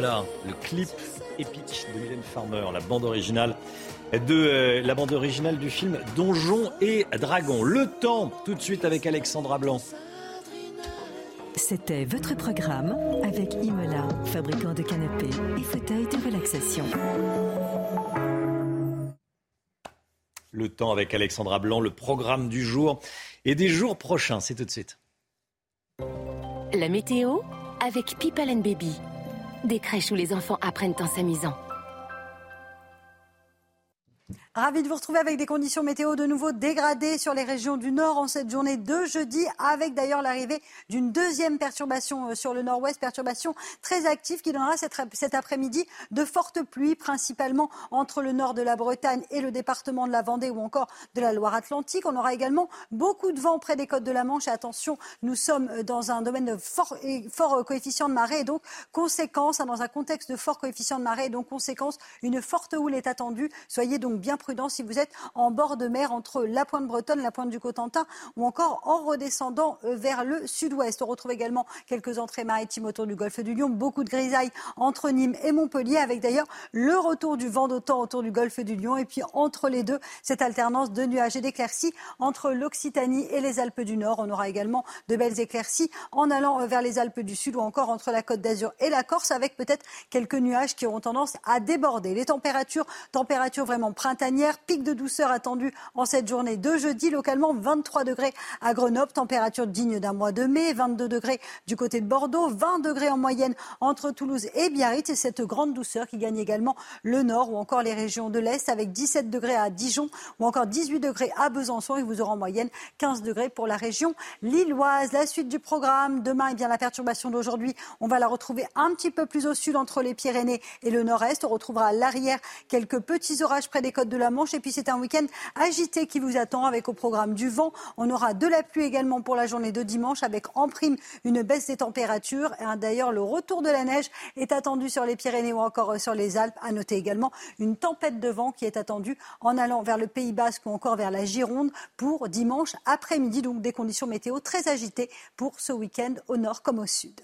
Speaker 1: Voilà, le clip épique de Mylène Farmer, la bande originale de euh, la bande originale du film Donjon et Dragon. Le temps, tout de suite avec Alexandra Blanc.
Speaker 66: C'était votre programme avec Imola, fabricant de canapés et fauteuils de relaxation.
Speaker 1: Le temps avec Alexandra Blanc, le programme du jour et des jours prochains. C'est tout de suite.
Speaker 50: La météo avec People and Baby. Des crèches où les enfants apprennent en s'amusant.
Speaker 12: Ravi de vous retrouver avec des conditions météo de nouveau dégradées sur les régions du nord en cette journée de jeudi, avec d'ailleurs l'arrivée d'une deuxième perturbation euh, sur le nord-ouest, perturbation très active qui donnera cet après-midi de fortes pluies, principalement entre le nord de la Bretagne et le département de la Vendée ou encore de la Loire-Atlantique. On aura également beaucoup de vent près des côtes de la Manche. Attention, nous sommes euh, dans un domaine de fort, fort euh, coefficient de marée et donc conséquence, hein, dans un contexte de fort coefficient de marée et donc conséquence, une forte houle est attendue. Soyez donc bien prudent si vous êtes en bord de mer entre la pointe bretonne, la pointe du Cotentin ou encore en redescendant euh, vers le sud-ouest. On retrouve également quelques entrées maritimes autour du golfe du Lion, beaucoup de grisailles entre Nîmes et Montpellier avec d'ailleurs le retour du vent d'autant autour du golfe du Lion et puis entre les deux, cette alternance de nuages et d'éclaircies entre l'Occitanie et les Alpes du Nord. On aura également de belles éclaircies en allant euh, vers les Alpes du Sud ou encore entre la Côte d'Azur et la Corse avec peut-être quelques nuages qui auront tendance à déborder. Les températures, températures vraiment printanières Pic de douceur attendu en cette journée de jeudi. Localement, 23 degrés à Grenoble, température digne d'un mois de mai. 22 degrés du côté de Bordeaux, 20 degrés en moyenne entre Toulouse et Biarritz. Et cette grande douceur qui gagne également le nord ou encore les régions de l'Est avec 17 degrés à Dijon ou encore 18 degrés à Besançon. Et vous aurez en moyenne 15 degrés pour la région lilloise. La suite du programme. Demain, et eh bien, la perturbation d'aujourd'hui, on va la retrouver un petit peu plus au sud entre les Pyrénées et le nord-est. On retrouvera à l'arrière quelques petits orages près des côtes de la Manche. Et puis c'est un week-end agité qui vous attend avec au programme du vent. On aura de la pluie également pour la journée de dimanche avec en prime une baisse des températures. Et d'ailleurs, le retour de la neige est attendu sur les Pyrénées ou encore sur les Alpes. À noter également une tempête de vent qui est attendue en allant vers le Pays Basque ou encore vers la Gironde pour dimanche après-midi. Donc des conditions météo très agitées pour ce week-end au nord comme au sud.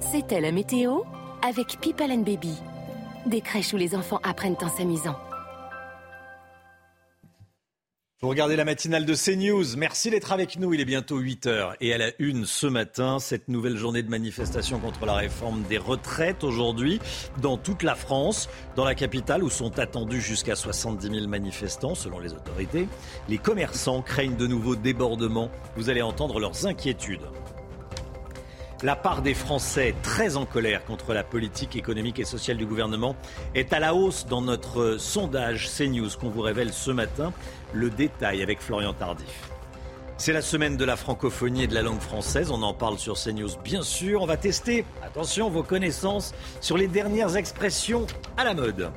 Speaker 50: C'était la météo avec People and Baby. Des crèches où les enfants apprennent en s'amusant.
Speaker 1: Vous regardez la matinale de CNews. Merci d'être avec nous. Il est bientôt 8 heures. Et à la une ce matin, cette nouvelle journée de manifestation contre la réforme des retraites aujourd'hui dans toute la France. Dans la capitale où sont attendus jusqu'à 70 000 manifestants selon les autorités. Les commerçants craignent de nouveaux débordements. Vous allez entendre leurs inquiétudes. La part des Français très en colère contre la politique économique et sociale du gouvernement est à la hausse dans notre sondage CNews qu'on vous révèle ce matin. Le détail avec Florian Tardif. C'est la semaine de la francophonie et de la langue française. On en parle sur CNews, bien sûr. On va tester, attention, vos connaissances sur les dernières expressions à la mode.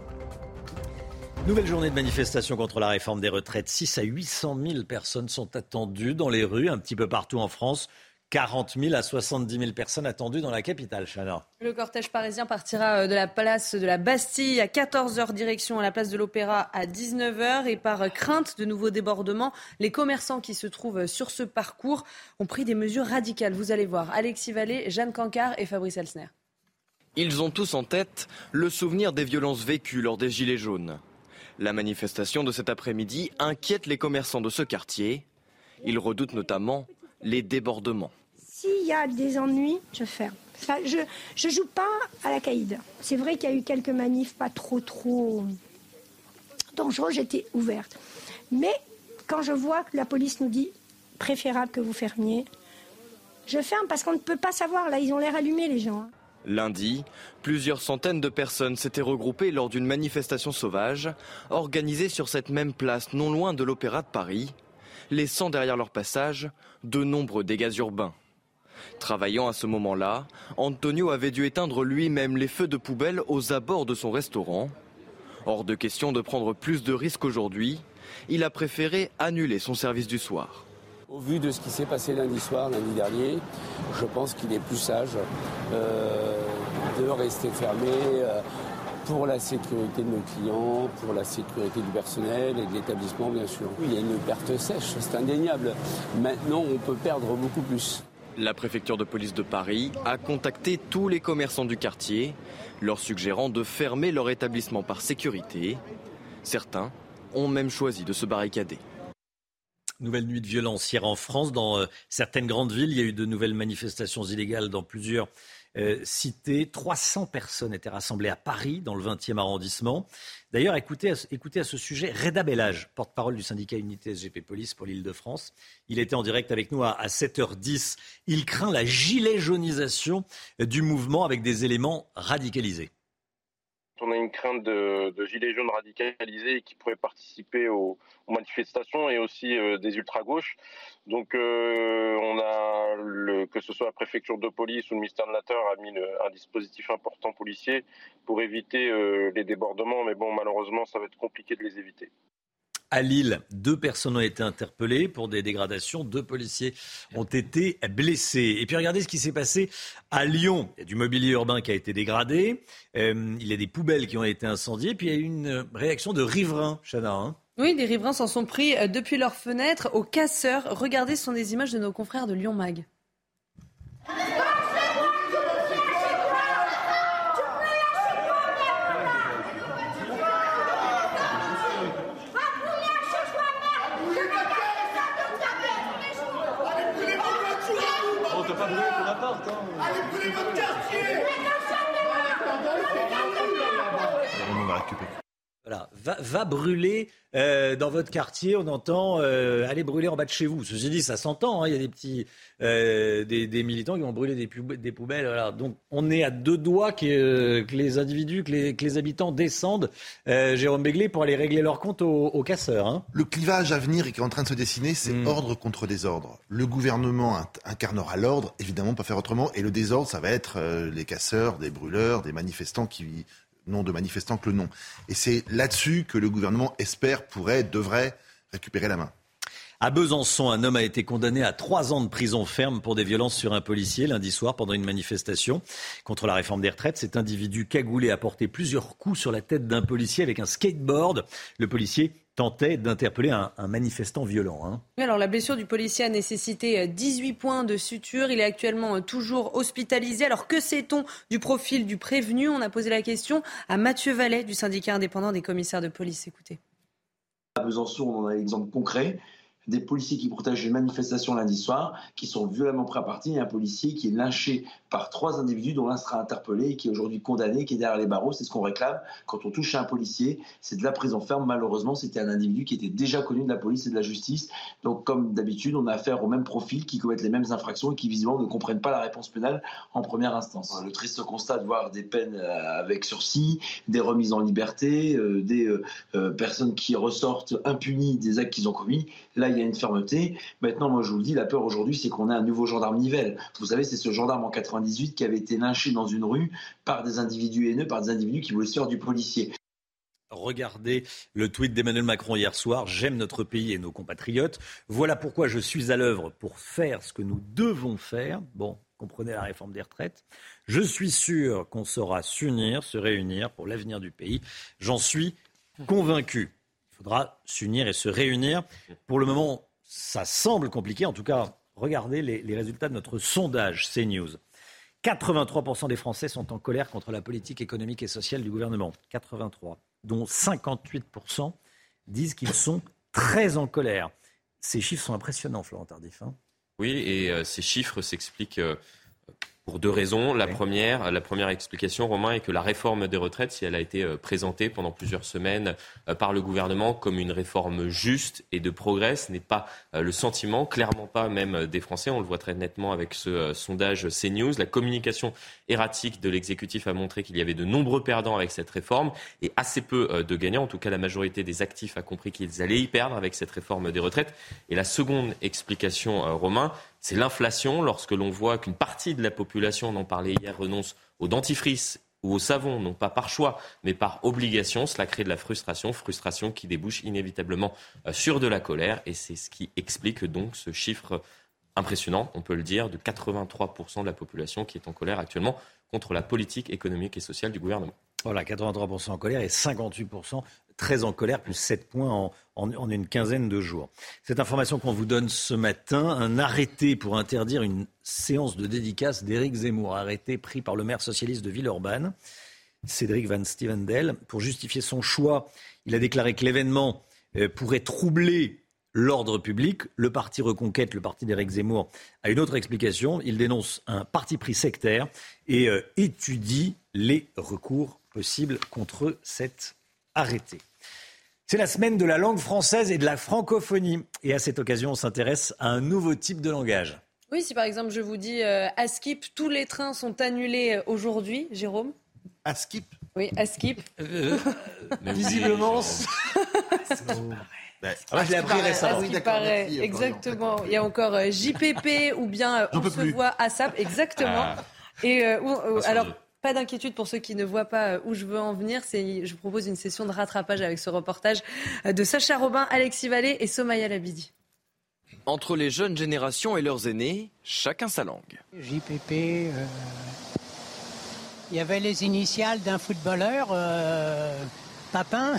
Speaker 1: Nouvelle journée de manifestation contre la réforme des retraites. 6 à 800 000 personnes sont attendues dans les rues, un petit peu partout en France. 40 000 à 70 000 personnes attendues dans la capitale, Chana.
Speaker 2: Le cortège parisien partira euh, de la place de la Bastille à 14h, direction à la place de l'Opéra à 19h. Et par crainte de nouveaux débordements, les commerçants qui se trouvent sur ce parcours ont pris des mesures radicales. Vous allez voir Alexis Vallée, Jeanne Cancard et Fabrice Elsner.
Speaker 3: Ils ont tous en tête le souvenir des violences vécues lors des Gilets jaunes. La manifestation de cet après-midi inquiète les commerçants de ce quartier. Ils redoutent notamment les débordements.
Speaker 4: S'il y a des ennuis, je ferme. je ne joue pas à la caïd. C'est vrai qu'il y a eu quelques manifs pas trop trop dangereux, j'étais ouverte. Mais quand je vois que la police nous dit préférable que vous fermiez, je ferme parce qu'on ne peut pas savoir. Là, ils ont l'air allumés, les gens. Hein.
Speaker 3: Lundi, plusieurs centaines de personnes s'étaient regroupées lors d'une manifestation sauvage organisée sur cette même place non loin de l'Opéra de Paris laissant derrière leur passage de nombreux dégâts urbains. Travaillant à ce moment-là, Antonio avait dû éteindre lui-même les feux de poubelle aux abords de son restaurant. Hors de question de prendre plus de risques aujourd'hui, il a préféré annuler son service du soir.
Speaker 52: Au vu de ce qui s'est passé lundi soir, lundi dernier, je pense qu'il est plus sage euh, de rester fermé. Euh, pour la sécurité de nos clients, pour la sécurité du personnel et de l'établissement, bien sûr. Il y a une perte sèche, c'est indéniable. Maintenant, on peut perdre beaucoup plus.
Speaker 3: La préfecture de police de Paris a contacté tous les commerçants du quartier, leur suggérant de fermer leur établissement par sécurité. Certains ont même choisi de se barricader.
Speaker 1: Nouvelle nuit de violence hier en France. Dans euh, certaines grandes villes, il y a eu de nouvelles manifestations illégales dans plusieurs euh, cités. 300 personnes étaient rassemblées à Paris, dans le 20e arrondissement. D'ailleurs, écoutez, écoutez, à ce sujet Reda Bellage, porte-parole du syndicat Unité SGP Police pour l'Île-de-France. Il était en direct avec nous à, à 7h10. Il craint la gilet jaunisation du mouvement avec des éléments radicalisés.
Speaker 56: On a une crainte de, gilets jaunes radicalisés qui pourraient participer aux, manifestations et aussi euh, des ultra-gauches. Donc euh, on a, que ce soit la préfecture de police ou le ministère de l'Intérieur, a mis un dispositif important policier pour éviter euh, les débordements. Mais bon, malheureusement, ça va être compliqué de les éviter.
Speaker 1: À Lille, deux personnes ont été interpellées pour des dégradations. Deux policiers ont été blessés. Et puis regardez ce qui s'est passé à Lyon. Il y a du mobilier urbain qui a été dégradé. Euh, il y a des poubelles qui ont été incendiées. Puis il y a eu une réaction de riverains, Chana. Hein
Speaker 2: oui, des riverains s'en sont pris euh, depuis leurs fenêtres aux casseurs. Regardez, ce sont des images de nos confrères de Lyon Mag.
Speaker 1: Voilà, va, va brûler euh, dans votre quartier. On entend euh, aller brûler en bas de chez vous. Ceci dit, ça s'entend. hein, Il y a des petits, euh, des, des militants qui vont brûler des, poub- des poubelles. Voilà. Donc, on est à deux doigts que, que les individus, que les, que les habitants descendent, Jérôme Béglé, pour aller régler leur compte aux, aux casseurs. Hein.
Speaker 64: Le clivage à venir et qui est en train de se dessiner, c'est
Speaker 1: Mm.
Speaker 64: ordre contre désordre. Le gouvernement incarnera l'ordre, évidemment, pas faire autrement, et le désordre, ça va être les casseurs, des brûleurs, des manifestants qui n'ont de manifestants que le nom. Et c'est là-dessus que le gouvernement espère, pourrait, devrait récupérer la main.
Speaker 1: À Besançon, un homme a été condamné à trois ans de prison ferme pour des violences sur un policier lundi soir pendant une manifestation contre la réforme des retraites. Cet individu cagoulé a porté plusieurs coups sur la tête d'un policier avec un skateboard. Le policier tentait d'interpeller un, un manifestant violent. hein.
Speaker 2: Oui, alors la blessure du policier a nécessité euh, 18 points de suture. Il est actuellement euh, toujours hospitalisé. Alors que sait-on du profil du prévenu? On a posé la question à Mathieu Vallet du syndicat indépendant des commissaires de police. Écoutez.
Speaker 29: À Besançon, on en a l'exemple concret des policiers qui protègent une manifestation lundi soir, qui sont violemment pris à partie, et un policier qui est lynché par trois individus, dont l'un sera interpellé, et qui est aujourd'hui condamné, qui est derrière les barreaux. C'est ce qu'on réclame. Quand on touche à un policier, c'est de la prison ferme. Malheureusement, c'était un individu qui était déjà connu de la police et de la justice. Donc, comme d'habitude, on a affaire au même profil, qui commettent les mêmes infractions et qui visiblement ne comprennent pas la réponse pénale en première instance. Le triste constat de voir des peines euh, avec sursis, des remises en liberté, euh, des euh, personnes qui ressortent impunies des actes qu'ils ont commis. Là, il y a une fermeté. Maintenant, moi, je vous le dis, la peur aujourd'hui, c'est qu'on a un nouveau gendarme Nivelle. Vous savez, c'est ce gendarme en 98 qui avait été lynché dans une rue par des individus haineux, par des individus qui voulaient se faire du policier.
Speaker 1: Regardez le tweet d'Emmanuel Macron hier soir. J'aime notre pays et nos compatriotes. Voilà pourquoi je suis à l'œuvre pour faire ce que nous devons faire. Bon, comprenez la réforme des retraites. Je suis sûr qu'on saura s'unir, se réunir pour l'avenir du pays. J'en suis convaincu. Il faudra s'unir et se réunir. Pour le moment, ça semble compliqué. En tout cas, regardez les, résultats de notre sondage CNews. 83% des Français sont en colère contre la politique économique et sociale du gouvernement. 83, dont 58% disent qu'ils sont très en colère. Ces chiffres sont impressionnants, Florent Tardif. hein.
Speaker 7: Oui, et euh, ces chiffres s'expliquent euh, pour deux raisons. La première, la première explication, Romain, est que la réforme des retraites, si elle a été euh, présentée pendant plusieurs semaines euh, par le gouvernement comme une réforme juste et de progrès, ce n'est pas euh, le sentiment, clairement pas même des Français. On le voit très nettement avec ce sondage CNews. La communication erratique de l'exécutif a montré qu'il y avait de nombreux perdants avec cette réforme et assez peu de gagnants. En tout cas, la majorité des actifs a compris qu'ils allaient y perdre avec cette réforme des retraites. Et la seconde explication, Romain, c'est l'inflation. Lorsque l'on voit qu'une partie de la population, on en parlait hier, renonce au dentifrice ou au savon, non pas par choix, mais par obligation, cela crée de la frustration, frustration qui débouche inévitablement euh, sur de la colère. Et c'est ce qui explique donc ce chiffre impressionnant, on peut le dire, de 83% de la population qui est en colère actuellement contre la politique économique et sociale du gouvernement.
Speaker 1: Voilà, 83% en colère et 58% très en colère, plus 7 points en, une quinzaine de jours. Cette information qu'on vous donne ce matin, un arrêté pour interdire une séance de dédicace d'Éric Zemmour, arrêté pris par le maire socialiste de Villeurbanne, Cédric Van Stevendel. Pour justifier son choix, il a déclaré que l'événement euh, pourrait troubler l'ordre public. Le parti Reconquête, le parti d'Éric Zemmour, a une autre explication. Il dénonce un parti pris sectaire et euh, étudie les recours possibles contre cet arrêté. C'est la semaine de la langue française et de la francophonie. Et à cette occasion, on s'intéresse à un nouveau type de langage.
Speaker 2: Oui, si par exemple je vous dis euh, à Skip, tous les trains sont annulés aujourd'hui, Jérôme
Speaker 64: À Skip?
Speaker 2: Oui, à Skip.
Speaker 1: visiblement.
Speaker 64: Ben,
Speaker 2: ah, je l'ai appris récemment. Oui, paraît, exactement. Il y a encore euh, JPP ou bien euh, on se voit ASAP, exactement. Ah. Et euh, alors. Pas d'inquiétude pour ceux qui ne voient pas où je veux en venir. C'est, je propose une session de rattrapage avec ce reportage de Sacha Robin, Alexis Vallée et Somaya Labidi.
Speaker 3: Entre les jeunes générations et leurs aînés, chacun sa langue.
Speaker 52: JPP, il y avait les initiales d'un footballeur. Papin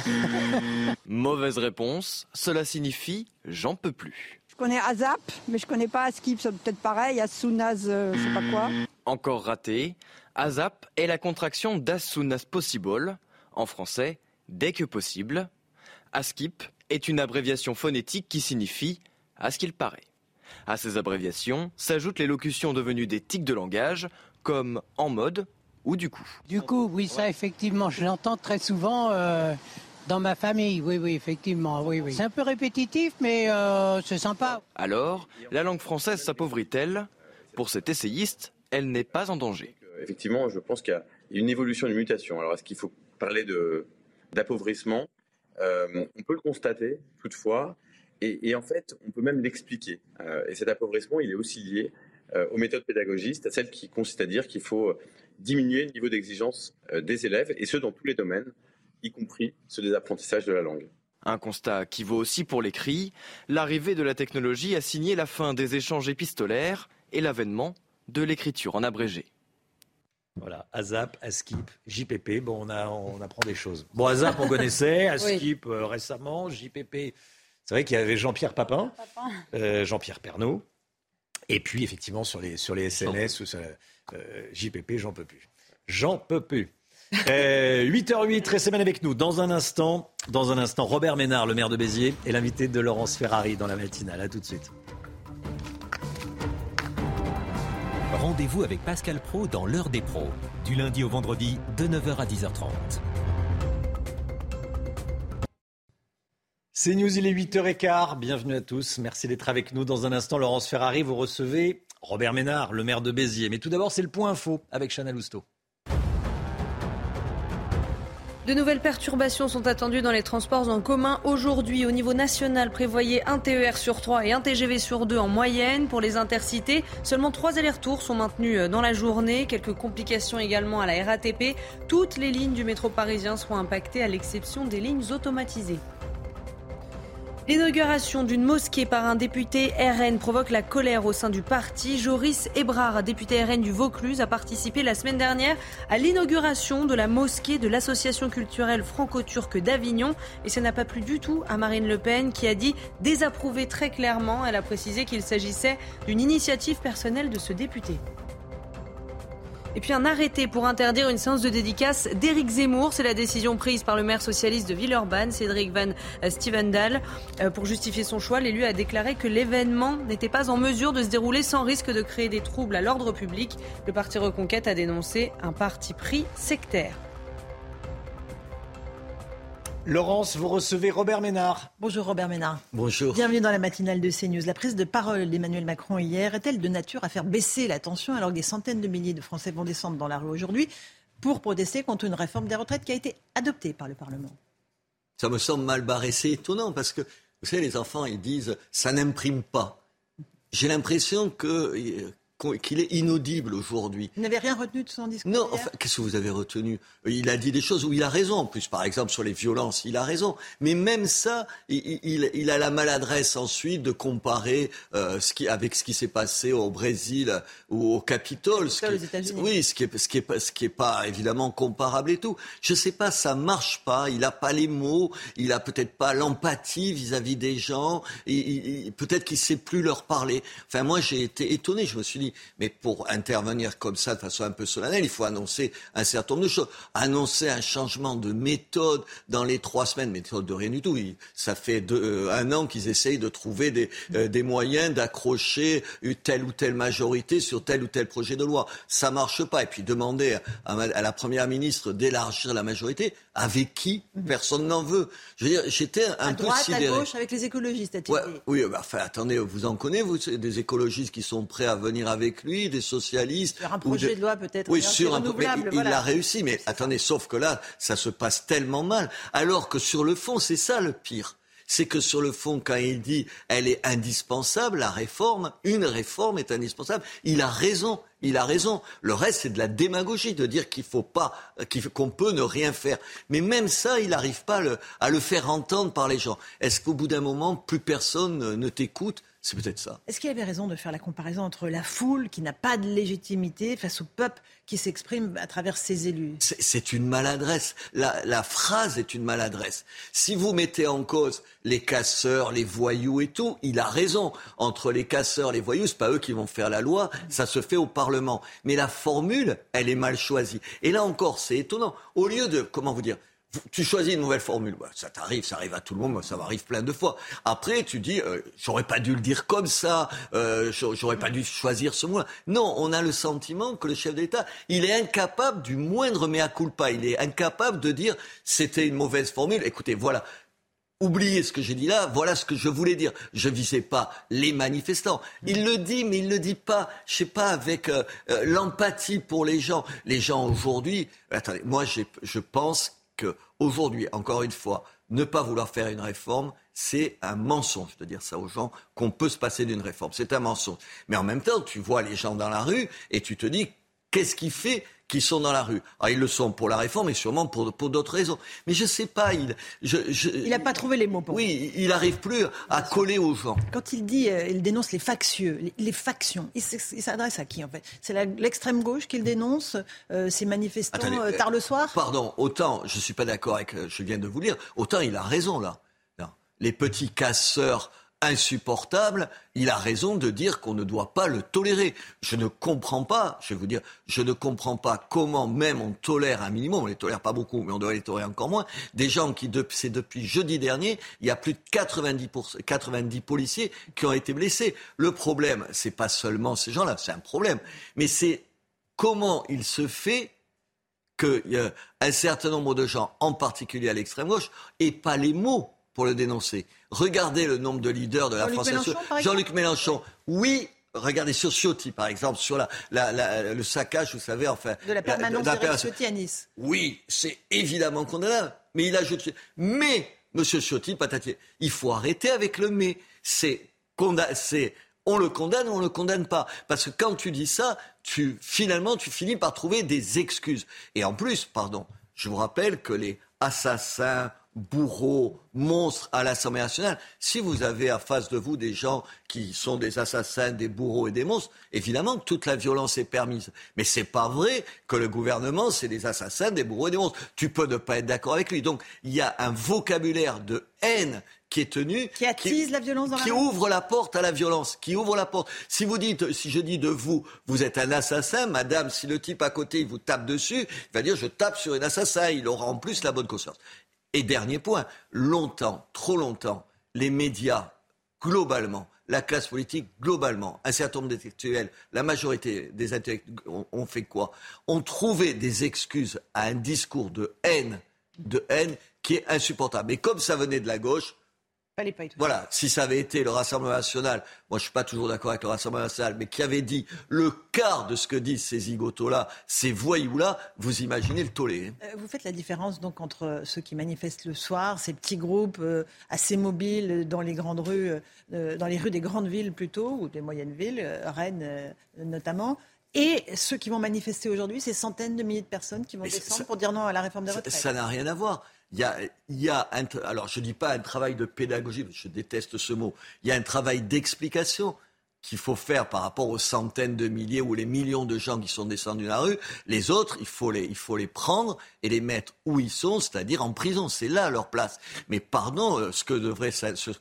Speaker 3: Mauvaise réponse. Cela signifie j'en peux plus.
Speaker 67: Je connais Azap, mais je connais pas Askip, c'est peut-être pareil. As soon as, euh, je sais pas quoi.
Speaker 3: Encore raté. Azap est la contraction d'as soon as possible. En français, dès que possible. Askip est une abréviation phonétique qui signifie à ce qu'il paraît. À ces abréviations s'ajoutent les locutions devenues des tics de langage, comme en mode ou du coup
Speaker 52: Du coup, oui, ça effectivement, je l'entends très souvent euh, dans ma famille, oui, oui, effectivement, oui, oui. C'est un peu répétitif, mais euh, c'est sympa.
Speaker 3: Alors, la langue française s'appauvrit-elle? Pour cet essayiste, elle n'est pas en danger.
Speaker 11: Effectivement, je pense qu'il y a une évolution, une mutation. Alors, est-ce qu'il faut parler d'appauvrissement? Euh, On peut le constater, toutefois, et, en fait, on peut même l'expliquer. et cet appauvrissement, il est aussi lié aux méthodes pédagogistes, à celles qui consistent à dire qu'il faut diminuer le niveau d'exigence euh, des élèves, et ce dans tous les domaines, y compris ceux des apprentissages de la langue.
Speaker 3: Un constat qui vaut aussi pour l'écrit. L'arrivée de la technologie a signé la fin des échanges épistolaires et l'avènement de l'écriture en abrégé.
Speaker 1: Voilà, ASAP, ASKIP, JPP, bon, on, a, on apprend des choses. Bon, ASAP, on connaissait, ASKIP euh, récemment, JPP, c'est vrai qu'il y avait Jean-Pierre Papin, euh, Jean-Pierre Pernaud, et puis effectivement sur les, sur les SNS, euh, JPP, j'en peux plus. J'en peux plus. 8h08, euh, restez bien avec nous. Dans un instant, dans un instant, Robert Ménard, le maire de Béziers, est l'invité de Laurence Ferrari dans la matinale. A tout de suite.
Speaker 26: Rendez-vous avec Pascal Pro dans l'heure des pros, du lundi au vendredi de 9h à 10h30.
Speaker 1: C'est News, il est 8h15. Bienvenue à tous. Merci d'être avec nous. Dans un instant, Laurence Ferrari, vous recevez Robert Ménard, le maire de Béziers. Mais tout d'abord, c'est le point info avec Chana Lousteau.
Speaker 2: De nouvelles perturbations sont attendues dans les transports en commun aujourd'hui. Au niveau national, prévoyez un TER sur 3 et un TGV sur 2 en moyenne. Pour les intercités, seulement trois allers-retours sont maintenus dans la journée. Quelques complications également à la RATP. Toutes les lignes du métro parisien seront impactées à l'exception des lignes automatisées. L'inauguration d'une mosquée par un député RN provoque la colère au sein du parti. Joris Ebrard, député RN du Vaucluse, a participé la semaine dernière à l'inauguration de la mosquée de l'association culturelle franco-turque d'Avignon. Et ça n'a pas plu du tout à Marine Le Pen qui a dit désapprouver très clairement. Elle a précisé qu'il s'agissait d'une initiative personnelle de ce député. Et puis un arrêté pour interdire une séance de dédicace d'Éric Zemmour. C'est la décision prise par le maire socialiste de Villeurbanne, Cédric Van Stevendal. Euh, pour justifier son choix, l'élu a déclaré que l'événement n'était pas en mesure de se dérouler sans risque de créer des troubles à l'ordre public. Le parti Reconquête a dénoncé un parti pris sectaire.
Speaker 1: Laurence, vous recevez Robert Ménard.
Speaker 68: Bonjour Robert Ménard.
Speaker 1: Bonjour.
Speaker 68: Bienvenue dans la matinale de CNews. La prise de parole d'Emmanuel Macron hier est-elle de nature à faire baisser la tension alors que des centaines de milliers de Français vont descendre dans la rue aujourd'hui pour protester contre une réforme des retraites qui a été adoptée par le Parlement?
Speaker 69: Ça me semble mal barré. C'est étonnant parce que, vous savez, les enfants, ils disent ça n'imprime pas. J'ai l'impression que qu'il est inaudible aujourd'hui.
Speaker 68: Vous n'avez rien retenu de son discours
Speaker 69: Non, qu'est-ce que vous avez retenu? Il a dit des choses où il a raison. En plus, par exemple, sur les violences, il a raison. Mais même ça, il, a la maladresse ensuite de comparer euh, ce qui, avec ce qui s'est passé au Brésil ou au Capitole.
Speaker 68: Ce qui,
Speaker 69: oui, ce qui est, ce qui est, ce qui est pas évidemment comparable et tout. Je sais pas, ça marche pas. Il a pas les mots. Il a peut-être pas l'empathie vis-à-vis des gens. Peut-être qu'il sait plus leur parler. Enfin, moi, j'ai été étonné. Je me suis dit, mais pour intervenir comme ça de façon un peu solennelle, il faut annoncer un certain nombre de choses. Annoncer un changement de méthode dans les trois semaines, méthode de rien du tout. Ça fait euh, un an qu'ils essayent de trouver des, euh, des moyens d'accrocher telle ou telle majorité sur tel ou tel projet de loi. Ça marche pas. Et puis demander à, à la première ministre d'élargir la majorité, avec qui? Personne n'en veut. Je veux dire, j'étais un
Speaker 68: à
Speaker 69: peu
Speaker 68: droite,
Speaker 69: sidéré.
Speaker 68: à gauche, avec les écologistes,
Speaker 69: ouais, Oui, bah, enfin, attendez, vous en connaissez, vous, des écologistes qui sont prêts à venir avec lui, des socialistes.
Speaker 68: Sur un projet de... loi, peut-être.
Speaker 69: Oui, sur un
Speaker 68: mais
Speaker 69: il, il a réussi. Mais attendez, sauf que là, ça se passe tellement mal. Alors que sur le fond, c'est ça le pire c'est que sur le fond, quand il dit elle est indispensable, la réforme, une réforme est indispensable, il a raison. Il a raison. Le reste, c'est de la démagogie de dire qu'il faut pas, qu'on peut ne rien faire. Mais même ça, il n'arrive pas à le, faire entendre par les gens. Est-ce qu'au bout d'un moment, plus personne ne t'écoute? C'est peut-être ça.
Speaker 68: Est-ce qu'il avait raison de faire la comparaison entre la foule qui n'a pas de légitimité face au peuple qui s'exprime à travers ses élus?
Speaker 69: C'est une maladresse. La, phrase est une maladresse. Si vous mettez en cause les casseurs, les voyous et tout, il a raison. Entre les casseurs, les voyous, c'est pas eux qui vont faire la loi, ça se fait au Parlement. Mais la formule, elle est mal choisie. Et là encore, c'est étonnant. Au lieu de, comment vous dire, tu choisis une nouvelle formule. ça t'arrive, ça arrive à tout le monde, ça m'arrive plein de fois. Après, tu dis, euh, j'aurais pas dû le dire comme ça, euh, j'aurais pas dû choisir ce mot. Non, on a le sentiment que le chef d'État, il est incapable du moindre mea culpa. Il est incapable de dire, c'était une mauvaise formule. Écoutez, voilà. Oubliez ce que j'ai dit là, voilà ce que je voulais dire. Je visais pas les manifestants. Il le dit, mais il le dit pas, je sais pas, avec euh, l'empathie pour les gens. Les gens aujourd'hui, attendez, moi je pense qu'aujourd'hui, encore une fois, ne pas vouloir faire une réforme, c'est un mensonge de dire ça aux gens qu'on peut se passer d'une réforme. C'est un mensonge. Mais en même temps, tu vois les gens dans la rue et tu te dis qu'est-ce qui fait qui sont dans la rue? Ah, ils le sont pour la réforme et sûrement pour, pour d'autres raisons. Mais je ne sais pas, il...
Speaker 68: il n'a pas trouvé les mots pour
Speaker 69: Oui, il n'arrive plus à coller aux gens.
Speaker 68: Quand il dit, euh, il dénonce les factieux, les, factions, il s'adresse à qui en fait? C'est l'extrême gauche qu'il dénonce, euh, ces manifestants euh, tard le soir?
Speaker 69: Pardon, autant, je ne suis pas d'accord avec, je viens de vous lire, autant il a raison là. Les petits casseurs insupportable, il a raison de dire qu'on ne doit pas le tolérer. Je ne comprends pas, je vais vous dire, je ne comprends pas comment même on tolère un minimum, on les tolère pas beaucoup, mais on doit les tolérer encore moins, des gens qui, c'est depuis jeudi dernier, il y a plus de 90, 90 policiers qui ont été blessés. Le problème, c'est pas seulement ces gens-là, c'est un problème, mais c'est comment il se fait qu'un certain nombre de gens, en particulier à l'extrême gauche, aient pas les mots pour le dénoncer. Regardez le nombre de leaders de la France Jean-Luc Mélenchon, oui, Regardez sur Ciotti, par exemple, sur la, le saccage, vous savez, enfin.
Speaker 68: De la permanence de Ciotti à Nice.
Speaker 69: Oui, c'est évidemment condamnable. Mais il a jeté. Mais, monsieur Ciotti, patatier, il faut arrêter avec le mais. C'est, on le condamne ou on ne le condamne pas. Parce que quand tu dis ça, tu, finalement, tu finis par trouver des excuses. Et en plus, pardon, je vous rappelle que les assassins, bourreaux, monstres à l'Assemblée nationale. Si vous avez à face de vous des gens qui sont des assassins, des bourreaux et des monstres, évidemment que toute la violence est permise. Mais c'est pas vrai que le gouvernement, c'est des assassins, des bourreaux et des monstres. Tu peux ne pas être d'accord avec lui. Donc, il y a un vocabulaire de haine qui est tenu,
Speaker 68: qui attise la violence dans
Speaker 69: qui ouvre la porte à la violence, qui ouvre la porte. Si vous dites, si je dis de vous, vous êtes un assassin, madame, si le type à côté il vous tape dessus, il va dire je tape sur un assassin, il aura en plus la bonne conscience. Et dernier point, longtemps, trop longtemps, les médias, globalement, la classe politique, globalement, un certain nombre d'intellectuels, la majorité des intellectuels ont, fait quoi? Ont trouvé des excuses à un discours de haine, de haine qui est insupportable. Et comme ça venait de la gauche,
Speaker 68: Fallait pas.
Speaker 69: Voilà, si ça avait été le Rassemblement national, moi je suis pas toujours d'accord avec le Rassemblement national, mais qui avait dit le quart de ce que disent ces zigotos-là, ces voyous-là, vous imaginez le tollé. hein.
Speaker 68: Euh, Vous faites la différence donc entre ceux qui manifestent le soir, ces petits groupes euh, assez mobiles dans les grandes rues, euh, dans les rues des grandes villes plutôt, ou des moyennes villes, euh, Rennes euh, notamment, et ceux qui vont manifester aujourd'hui, ces centaines de milliers de personnes qui vont
Speaker 69: Mais
Speaker 68: descendre
Speaker 69: ça-
Speaker 68: pour dire non à la réforme des retraites.
Speaker 69: Ça n'a rien à voir. Il y a, un, alors je dis pas un travail de pédagogie, je déteste ce mot. Il y a un travail d'explication qu'il faut faire par rapport aux centaines de milliers ou les millions de gens qui sont descendus dans la rue. Les autres, il faut les, prendre et les mettre où ils sont, c'est-à-dire en prison. C'est là leur place. Mais pardon, euh, ce que devrait,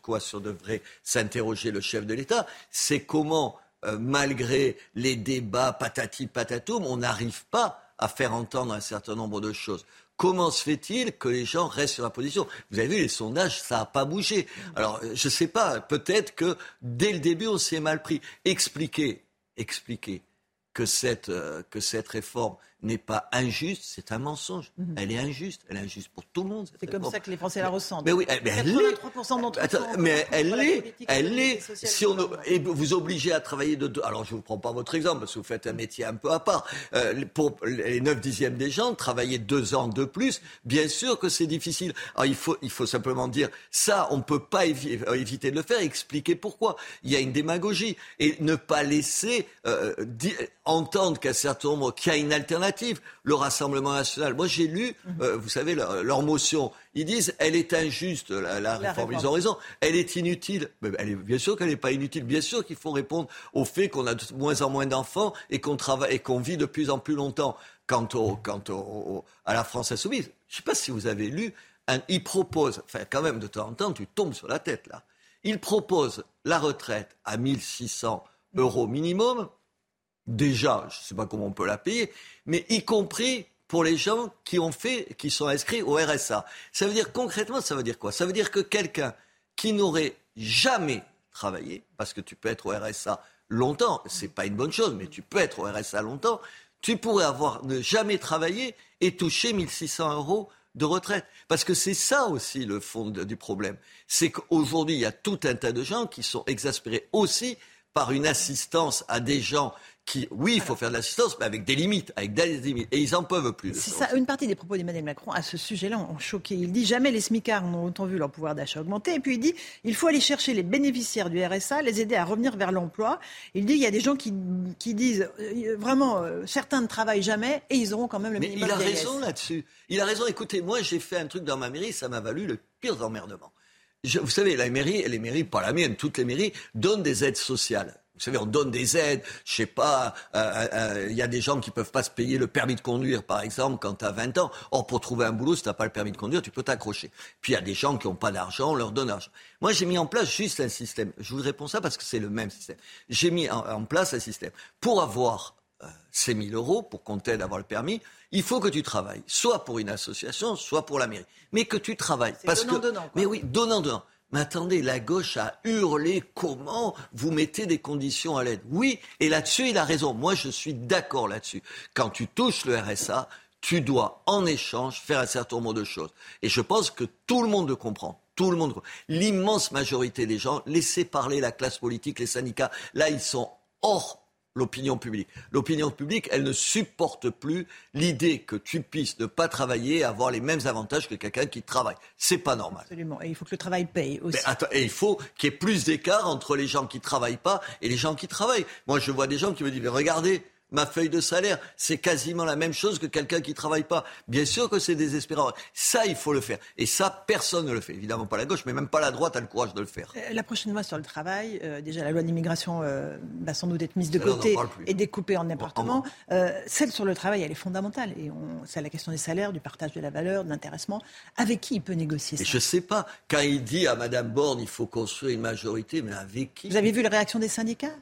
Speaker 69: quoi devrait s'interroger le chef de l'État, c'est comment, euh, malgré les débats patati patatoum, on n'arrive pas à faire entendre un certain nombre de choses. Comment se fait-il que les gens restent sur la position? Vous avez vu les sondages, ça n'a pas bougé. Alors, euh, je ne sais pas, peut-être que dès le début, on s'y est mal pris. Expliquer, expliquer que cette, euh, que cette réforme n'est pas injuste, c'est un mensonge. Elle est injuste. Elle est injuste pour tout le monde.
Speaker 68: C'est comme ça que les Français la ressentent.
Speaker 69: Mais oui, eh, mais elle l'est.
Speaker 68: 83% d'entre eux
Speaker 69: Attends,
Speaker 68: sont encore
Speaker 69: mais elle l'est, elle l'est. Si on et vous obligez à travailler de deux. Alors je ne vous prends pas votre exemple parce que vous faites un métier un peu à part. Euh, pour les 9 dixièmes des gens, travailler deux ans de plus, bien sûr que c'est difficile. Alors il faut, il faut simplement dire ça, on ne peut pas évi- euh, éviter de le faire. Expliquer pourquoi. Il y a une démagogie et ne pas laisser euh, entendre qu'un certain nombre, qu'il y a une alternative. Le Rassemblement national. Moi j'ai lu, euh, vous savez, leur, leur motion. Ils disent elle est injuste la, la
Speaker 68: La
Speaker 69: réforme. Ils ont raison. Elle est inutile. Mais elle est, bien sûr qu'elle n'est pas inutile. Bien sûr qu'il faut répondre au fait qu'on a de moins en moins d'enfants et qu'on travaille et qu'on vit de plus en plus longtemps. Quant, au, quant au- au- à la France insoumise, je ne sais pas si vous avez lu, un, il propose, enfin quand même de temps en temps, tu tombes sur la tête là. Il propose la retraite à 1600 euros minimum. Déjà, je ne sais pas comment on peut la payer, mais y compris pour les gens qui ont fait, qui sont inscrits au RSA. Ça veut dire concrètement, ça veut dire quoi? Ça veut dire que quelqu'un qui n'aurait jamais travaillé, parce que tu peux être au RSA longtemps, c'est pas une bonne chose, mais tu peux être au RSA longtemps, tu pourrais avoir ne jamais travaillé et toucher 1600 euros de retraite. Parce que c'est ça aussi le fond du problème. C'est qu'aujourd'hui, il y a tout un tas de gens qui sont exaspérés aussi par une assistance à des gens qui, oui, il faut faire de l'assistance, mais avec des limites, avec des limites. Et ils en peuvent plus.
Speaker 68: C'est
Speaker 69: ça
Speaker 68: une partie des propos d'Emmanuel Macron à ce sujet-là ont choqué. Il dit jamais les smicards n'ont autant vu leur pouvoir d'achat augmenter. Et puis il dit il faut aller chercher les bénéficiaires du RSA, les aider à revenir vers l'emploi. Il dit il y a des gens qui, qui disent euh, vraiment euh, certains ne travaillent jamais et ils auront quand même le
Speaker 69: Mais
Speaker 68: minimum
Speaker 69: il a raison là-dessus. Il a raison. Écoutez, moi, j'ai fait un truc dans ma mairie, ça m'a valu le pire emmerdement. Je- vous savez, la mairie, les mairies, pas la mienne, toutes les mairies, donnent des aides sociales. Vous savez, on donne des aides, je sais pas, euh, euh, il y a des gens qui peuvent pas se payer le permis de conduire, par exemple, quand tu as 20 ans. Or, pour trouver un boulot, si tu pas le permis de conduire, tu peux t'accrocher. Puis il y a des gens qui n'ont pas d'argent, on leur donne l'argent. Moi, j'ai mis en place juste un système. Je vous réponds ça parce que c'est le même système. J'ai mis en, en place un système. Pour avoir euh, ces 1000 euros, pour qu'on t'aide à avoir le permis, il faut que tu travailles, soit pour une association, soit pour la mairie. Mais que tu travailles. Parce que,
Speaker 68: donnant-donnant, quoi.
Speaker 69: Mais oui, donnant-donnant. Mais attendez, la gauche a hurlé comment vous mettez des conditions à l'aide. Oui, et là-dessus, il a raison. Moi, je suis d'accord là-dessus. Quand tu touches le RSA, tu dois, en échange, faire un certain nombre de choses. Et je pense que tout le monde le comprend. Tout le monde. L'immense majorité des gens, laissez parler la classe politique, les syndicats. Là, ils sont hors l'opinion publique. L'opinion publique, elle ne supporte plus l'idée que tu puisses ne pas travailler et avoir les mêmes avantages que quelqu'un qui travaille. C'est pas normal.
Speaker 68: Absolument. Et il faut que le travail paye aussi.
Speaker 69: Attends, et il faut qu'il y ait plus d'écart entre les gens qui travaillent pas et les gens qui travaillent. Moi, je vois des gens qui me disent, mais regardez, ma feuille de salaire, c'est quasiment la même chose que quelqu'un qui travaille pas. Bien sûr que c'est désespérant. Ça, il faut le faire. Et ça, personne ne le fait. Évidemment pas la gauche, mais même pas la droite a le courage de le faire.
Speaker 68: Euh, La prochaine loi sur le travail, euh, déjà la loi d'immigration euh, va sans doute être mise de côté et découpée en départements. Euh, celle sur le travail, elle est fondamentale. Et on- c'est la question des salaires, du partage de la valeur, de l'intéressement. Avec qui il peut négocier ça
Speaker 69: Et je sais pas, quand il dit à Madame Borne, il faut construire une majorité, mais avec qui
Speaker 68: Vous avez vu la réaction des syndicats?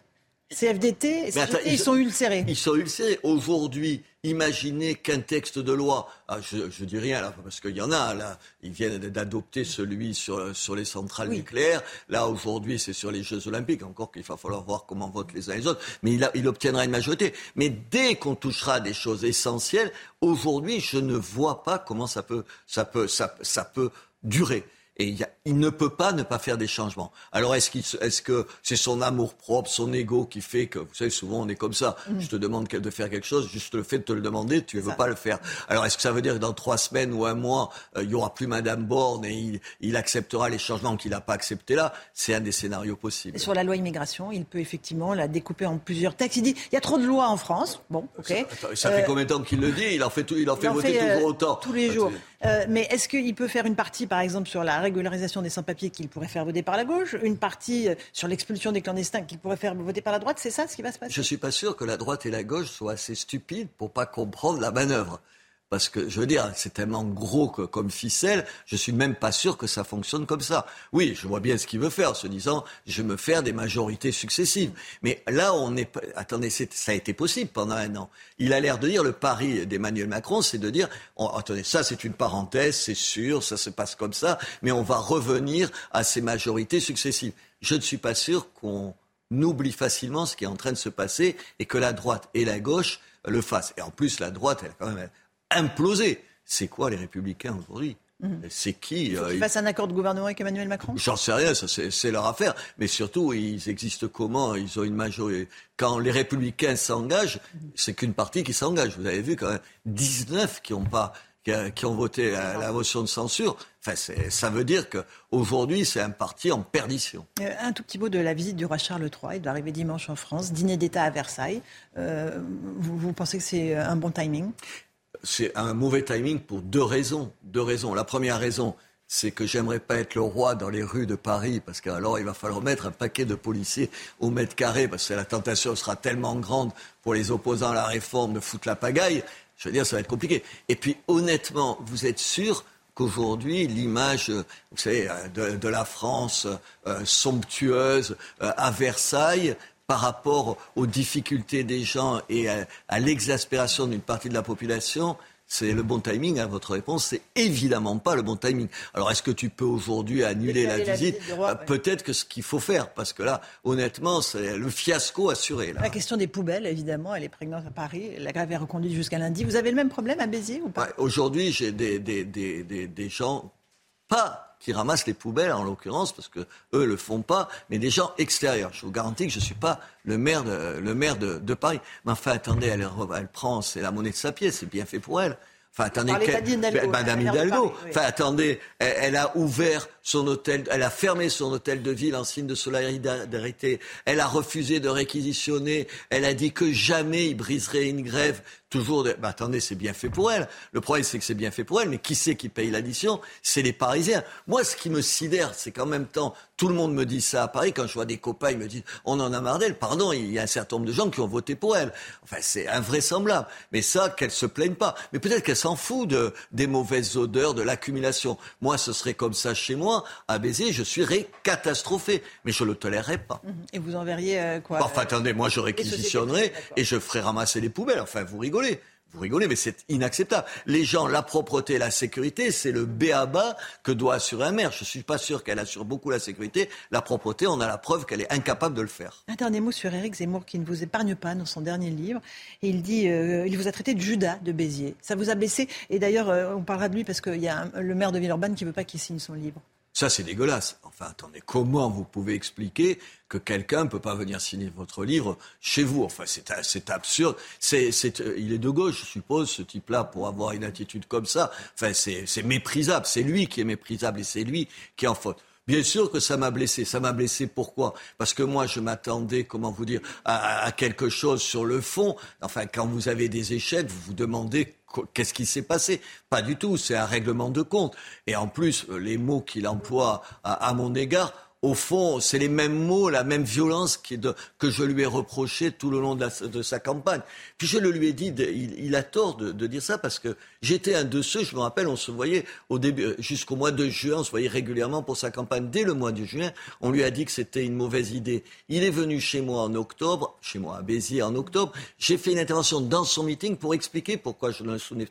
Speaker 68: CFDT
Speaker 69: attends,
Speaker 68: ils sont ulcérés.
Speaker 69: Ils sont ulcérés. Aujourd'hui, imaginez qu'un texte de loi, ah, je, je dis rien là, parce qu'il y en a là, ils viennent d'adopter celui sur, sur les centrales nucléaires. Là, aujourd'hui, c'est sur les Jeux Olympiques. Encore qu'il va falloir voir comment votent les uns et les autres. Mais il, a- il obtiendra une majorité. Mais dès qu'on touchera à des choses essentielles, aujourd'hui, je ne vois pas comment ça peut, ça peut, ça, ça peut durer. Et il, y a, il, ne peut pas ne pas faire des changements. Alors est-ce, qu'il, est-ce que c'est son amour propre, son ego qui fait que, vous savez, souvent on est comme ça. Mmh. Je te demande de faire quelque chose, juste le fait de te le demander, tu ne veux pas le faire. Alors est-ce que ça veut dire que dans trois semaines ou un mois, euh, il y aura plus Madame Borne et il, il acceptera les changements qu'il n'a pas acceptés là? C'est un des scénarios possibles.
Speaker 68: Et sur la loi immigration, il peut effectivement la découper en plusieurs textes. Il dit il y a trop de lois en France. Bon, ok.
Speaker 69: Ça, ça fait euh, combien de temps qu'il le dit? Il en fait, il en fait il voter fait, toujours autant.
Speaker 68: Tous les jours. Euh, mais est-ce qu'il peut faire une partie, par exemple, sur la régularisation des sans-papiers qu'il pourrait faire voter par la gauche, une partie euh, sur l'expulsion des clandestins qu'il pourrait faire voter par la droite C'est ça ce qui va se passer?
Speaker 69: Je ne suis pas sûr que la droite et la gauche soient assez stupides pour pas comprendre la manœuvre. Parce que, je veux dire, c'est tellement gros que, comme ficelle, je suis même pas sûr que ça fonctionne comme ça. Oui, je vois bien ce qu'il veut faire, en se disant, je vais me faire des majorités successives. Mais là, on est, attendez, ça a été possible pendant un an. Il a l'air de dire, le pari d'Emmanuel Macron, c'est de dire, attendez, ça c'est une parenthèse, c'est sûr, ça se passe comme ça, mais on va revenir à ces majorités successives. Je ne suis pas sûr qu'on oublie facilement ce qui est en train de se passer et que la droite et la gauche le fassent. Et en plus, la droite, elle quand même imploser. C'est quoi les républicains aujourd'hui mhm. C'est qui
Speaker 68: Il faut qu'ils fassent un accord de gouvernement avec Emmanuel Macron
Speaker 69: J'en sais rien, ça c'est leur affaire. Mais surtout, ils existent comment Ils ont une majorité. Quand les républicains s'engagent, c'est qu'une partie qui s'engage. Vous avez vu quand même 19 qui ont pas qui, ont voté la, motion de censure. Enfin, ça veut dire qu'aujourd'hui, c'est un parti en perdition.
Speaker 68: Euh, un tout petit mot de la visite du roi Charles III. Il doit arriver dimanche en France, dîner d'État à Versailles. Euh, vous, vous, pensez que c'est un bon timing?
Speaker 69: C'est un mauvais timing pour deux raisons. Deux raisons. La première raison, c'est que j'aimerais pas être le roi dans les rues de Paris, parce qu'alors il va falloir mettre un paquet de policiers au mètre carré, parce que la tentation sera tellement grande pour les opposants à la réforme de foutre la pagaille. Je veux dire, ça va être compliqué. Et puis, honnêtement, vous êtes sûr qu'aujourd'hui, l'image, vous savez, de, la France euh, somptueuse euh, à Versailles, par rapport aux difficultés des gens et à, l'exaspération d'une partie de la population, c'est le bon timing à hein, votre réponse, c'est évidemment pas le bon timing. Alors est-ce que tu peux aujourd'hui annuler la visite, euh, Peut-être que ce qu'il faut faire, parce que là, honnêtement, c'est le fiasco assuré.
Speaker 68: La question des poubelles, évidemment, elle est prégnante à Paris. La grève est reconduite jusqu'à lundi. Vous avez le même problème à Béziers ou pas?
Speaker 69: Aujourd'hui, j'ai des, des, des, des gens, pas qui ramassent les poubelles, en l'occurrence, parce que eux le font pas, mais des gens extérieurs. Je vous garantis que je suis pas le maire de, le maire de, de Paris. Mais enfin, attendez, elle, elle prend, c'est la monnaie de sa pièce, c'est bien fait pour elle. Enfin, attendez, Madame Hidalgo. Enfin, attendez, elle, a ouvert son hôtel, elle a fermé son hôtel de ville en signe de solidarité. Elle a refusé de réquisitionner. Elle a dit que jamais il briserait une grève toujours de... Bah, attendez, c'est bien fait pour elle. Le problème, c'est que c'est bien fait pour elle, mais qui c'est qui paye l'addition? C'est les Parisiens. Moi, ce qui me sidère, c'est qu'en même temps, tout le monde me dit ça à Paris. Quand je vois des copains, ils me disent on en a marre d'elle. Pardon, il y a un certain nombre de gens qui ont voté pour elle. Enfin, c'est invraisemblable. Mais ça, qu'elle se plaigne pas. Mais peut-être qu'elle s'en fout de, des mauvaises odeurs, de l'accumulation. Moi, ce serait comme ça chez moi. À Béziers, je suis catastrophé. Mais je le tolérerais pas.
Speaker 68: Mhm. Et vous enverriez euh, quoi
Speaker 69: Enfin, attendez, moi, je réquisitionnerai et je ferai ramasser les poubelles. Enfin, vous rigolez. Vous rigolez, mais c'est inacceptable. Les gens, la propreté, la sécurité, c'est le béaba que doit assurer un maire. Je ne suis pas sûr qu'elle assure beaucoup la sécurité. La propreté, on a la preuve qu'elle est incapable de le faire.
Speaker 68: Un dernier mot sur Éric Zemmour qui ne vous épargne pas dans son dernier livre. il dit, euh, il vous a traité de Judas de Béziers. Ça vous a blessé. Et d'ailleurs, euh, on parlera de lui parce qu'il y a le maire de Villeurbanne qui ne veut pas qu'il signe son livre.
Speaker 69: Ça, c'est dégueulasse. Enfin, attendez, comment vous pouvez expliquer que quelqu'un ne peut pas venir signer votre livre chez vous? Enfin, c'est absurde. C'est, euh, il est de gauche, je suppose, ce type-là, pour avoir une attitude comme ça. Enfin, c'est méprisable. C'est lui qui est méprisable et c'est lui qui est en faute. Bien sûr que ça m'a blessé. Ça m'a blessé pourquoi? Parce que moi, je m'attendais, comment vous dire, à, à, quelque chose sur le fond. Enfin, quand vous avez des échecs, vous vous demandez Qu'est-ce qui s'est passé? Pas du tout, c'est un règlement de compte. Et en plus, euh, les mots qu'il emploie à, mon égard, au fond, c'est les mêmes mots, la même violence que je lui ai reproché tout le long de, sa campagne. Puis je le lui ai dit, il, a tort de, dire ça parce que j'étais un de ceux, je me rappelle, on se voyait euh, jusqu'au mois de juin, on se voyait régulièrement pour sa campagne. Dès le mois de juin, on lui a dit que c'était une mauvaise idée. Il est venu chez moi en octobre, chez moi à Béziers en octobre. J'ai fait une intervention dans son meeting pour expliquer pourquoi je ne le soutenais,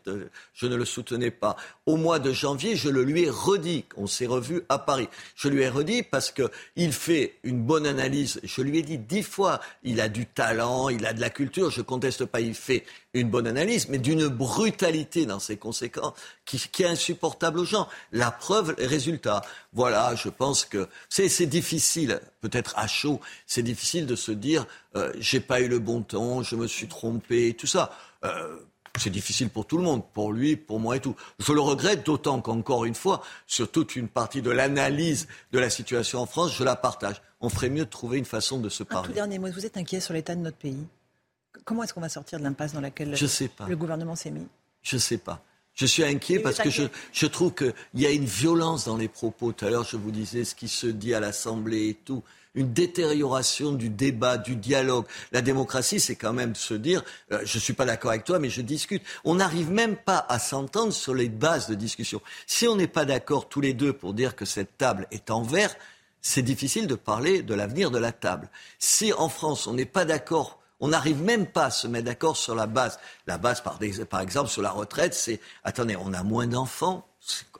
Speaker 69: je ne le soutenais pas. Au mois de janvier, je le lui ai redit. On s'est revu à Paris. Je lui ai redit parce que qu'il fait une bonne analyse. Je lui ai dit dix fois, il a du talent, il a de la culture, je conteste pas, il fait une bonne analyse, mais d'une brutalité dans ses conséquences qui, est insupportable aux gens. La preuve, les résultats. Voilà, je pense que c'est difficile, peut-être à chaud, c'est difficile de se dire euh, j'ai pas eu le bon temps, je me suis trompé, tout ça. Euh, c'est difficile pour tout le monde, pour lui, pour moi et tout. Je le regrette d'autant qu'encore une fois, sur toute une partie de l'analyse de la situation en France, je la partage. On ferait mieux de trouver une façon de se parler.
Speaker 68: Un tout dernier mot, vous êtes inquiet sur l'état de notre pays Comment est-ce qu'on va sortir de l'impasse dans laquelle le gouvernement s'est mis?
Speaker 69: Je ne sais pas. Je suis inquiet parce que je, je trouve qu'il y a une violence dans les propos. Tout à l'heure, je vous disais ce qui se dit à l'Assemblée et tout une détérioration du débat, du dialogue. La démocratie, c'est quand même se dire, euh, je suis pas d'accord avec toi, mais je discute. On n'arrive même pas à s'entendre sur les bases de discussion. Si on n'est pas d'accord tous les deux pour dire que cette table est en verre, c'est difficile de parler de l'avenir de la table. Si en France, on n'est pas d'accord on n'arrive même pas à se mettre d'accord sur la base. La base, par, exemple, sur la retraite, c'est attendez, on a moins d'enfants,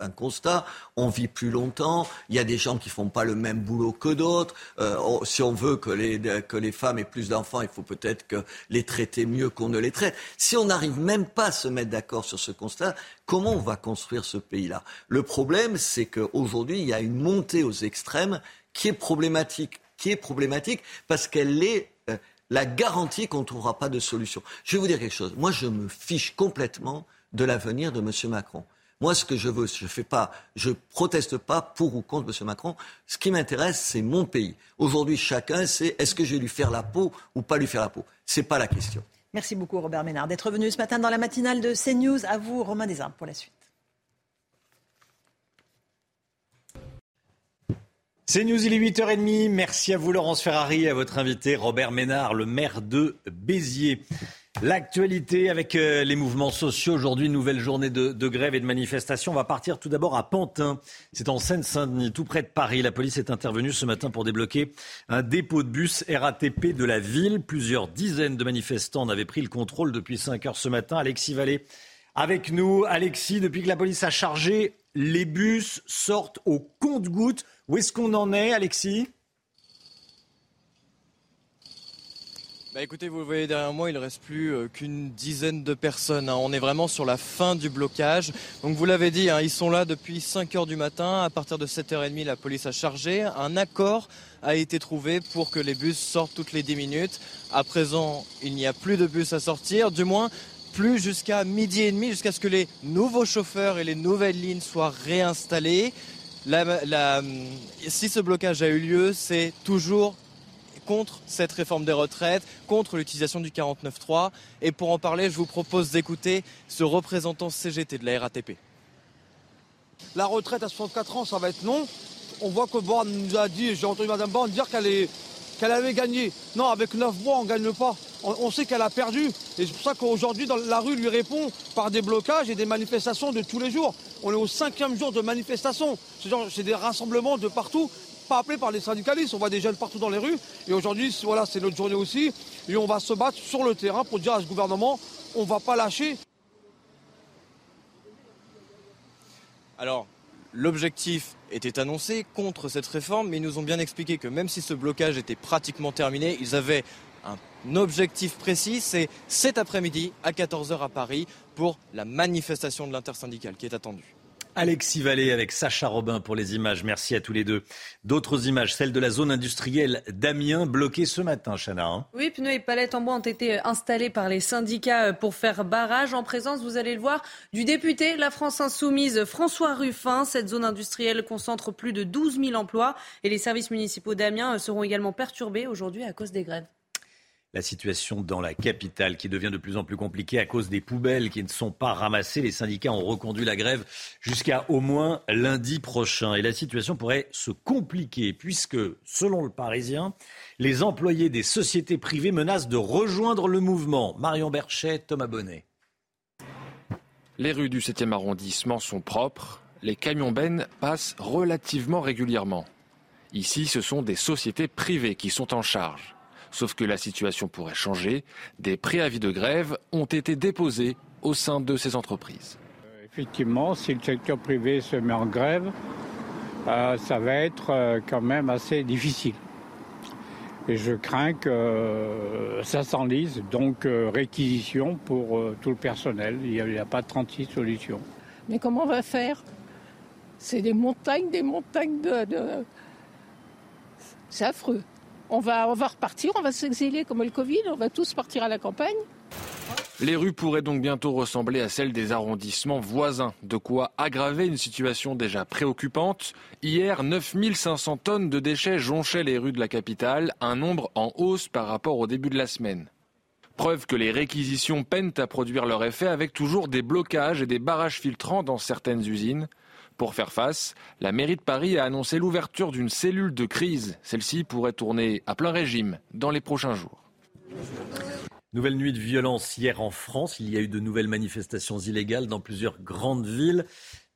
Speaker 69: un constat. On vit plus longtemps. Il y a des gens qui font pas le même boulot que d'autres. Euh, si on veut que les, que les femmes aient plus d'enfants, il faut peut-être que les traiter mieux qu'on ne les traite. Si on n'arrive même pas à se mettre d'accord sur ce constat, comment on va construire ce pays-là? Le problème, c'est qu'aujourd'hui, il y a une montée aux extrêmes qui est problématique, qui est problématique parce qu'elle est euh, la garantie qu'on ne trouvera pas de solution. Je vais vous dire quelque chose. Moi, je me fiche complètement de l'avenir de M. Macron. Moi, ce que je veux, je fais pas, je proteste pas pour ou contre M. Macron. Ce qui m'intéresse, c'est mon pays. Aujourd'hui, chacun sait est-ce que je vais lui faire la peau ou pas lui faire la peau? C'est pas la question.
Speaker 68: Merci beaucoup, Robert Ménard, d'être venu ce matin dans la matinale de CNews. À vous, Romain Desarmes, pour la suite.
Speaker 1: CNews, il est 8h30. Merci à vous, Laurence Ferrari, et à votre invité, Robert Ménard, le maire de Béziers. L'actualité avec euh, les mouvements sociaux. Aujourd'hui, nouvelle journée de, grève et de manifestation. On va partir tout d'abord à Pantin. C'est en Seine-Saint-Denis, tout près de Paris. La police est intervenue ce matin pour débloquer un dépôt de bus RATP de la ville. Plusieurs dizaines de manifestants en avaient pris le contrôle depuis 5 heures ce matin. Alexis Vallée avec nous. Alexis, depuis que la police a chargé, les bus sortent au compte-gouttes. Où est-ce qu'on en est, Alexis?
Speaker 3: Bah écoutez, vous le voyez derrière moi, il ne reste plus euh, qu'une dizaine de personnes. Hein. On est vraiment sur la fin du blocage. Donc vous l'avez dit, hein, ils sont là depuis 5 heures du matin. À partir de 7h30, la police a chargé. Un accord a été trouvé pour que les bus sortent toutes les 10 minutes. À présent, il n'y a plus de bus à sortir, du moins plus jusqu'à midi et demi, jusqu'à ce que les nouveaux chauffeurs et les nouvelles lignes soient réinstallés. si ce blocage a eu lieu, c'est toujours contre cette réforme des retraites, contre l'utilisation du 49.3. Et pour en parler, je vous propose d'écouter ce représentant CGT de la RATP.
Speaker 70: La retraite à 64 ans, ça va être non. On voit que Borne nous a dit, j'ai entendu Mme Borne dire qu'elle qu'elle avait gagné. Non, avec 9 mois, on ne gagne pas. On, sait qu'elle a perdu. Et c'est pour ça qu'aujourd'hui, la rue lui répond par des blocages et des manifestations de tous les jours. On est au cinquième jour de manifestation. C'est des rassemblements de partout pas appelé par les syndicalistes. On voit des jeunes partout dans les rues. Et aujourd'hui, voilà, c'est notre journée aussi. Et on va se battre sur le terrain pour dire à ce gouvernement, on ne va pas lâcher.
Speaker 3: Alors, l'objectif était annoncé contre cette réforme, mais ils nous ont bien expliqué que même si ce blocage était pratiquement terminé, ils avaient un objectif précis, c'est cet après-midi à 14h à Paris pour la manifestation de l'intersyndicale qui est attendue.
Speaker 1: Alexis Vallée avec Sacha Robin pour les images. Merci à tous les deux. D'autres images, celle de la zone industrielle d'Amiens, bloquée ce matin, Chana. Hein.
Speaker 2: oui, pneus et palettes en bois ont été installés par les syndicats pour faire barrage en présence, vous allez le voir, du député La France Insoumise François Ruffin. Cette zone industrielle concentre plus de 12 000 emplois et les services municipaux d'Amiens seront également perturbés aujourd'hui à cause des grèves
Speaker 1: la situation dans la capitale qui devient de plus en plus compliquée à cause des poubelles qui ne sont pas ramassées. Les syndicats ont reconduit la grève jusqu'à au moins lundi prochain. Et la situation pourrait se compliquer puisque, selon le Parisien, les employés des sociétés privées menacent de rejoindre le mouvement. Marion Berchet, Thomas Bonnet.
Speaker 34: Les rues du 7e arrondissement sont propres. Les camions bennes passent relativement régulièrement. Ici, ce sont des sociétés privées qui sont en charge. Sauf que la situation pourrait changer. Des préavis de grève ont été déposés au sein de ces entreprises.
Speaker 71: Euh, effectivement, si le secteur privé se met en grève, euh, ça va être euh, quand même assez difficile. Et je crains que euh, ça s'enlise, donc réquisition pour tout le personnel. Il n'y a, pas 36 solutions.
Speaker 72: Mais comment on va faire? C'est des montagnes, des montagnes de... C'est affreux. On va, repartir, on va s'exiler comme le Covid, on va tous partir à la campagne.
Speaker 34: Les rues pourraient donc bientôt ressembler à celles des arrondissements voisins, de quoi aggraver une situation déjà préoccupante. Hier, 9500 tonnes de déchets jonchaient les rues de la capitale, un nombre en hausse par rapport au début de la semaine. Preuve que les réquisitions peinent à produire leur effet avec toujours des blocages et des barrages filtrants dans certaines usines. Pour faire face, la mairie de Paris a annoncé l'ouverture d'une cellule de crise. Celle-ci pourrait tourner à plein régime dans les prochains jours.
Speaker 1: Nouvelle nuit de violence hier en France. Il y a eu de nouvelles manifestations illégales dans plusieurs grandes villes.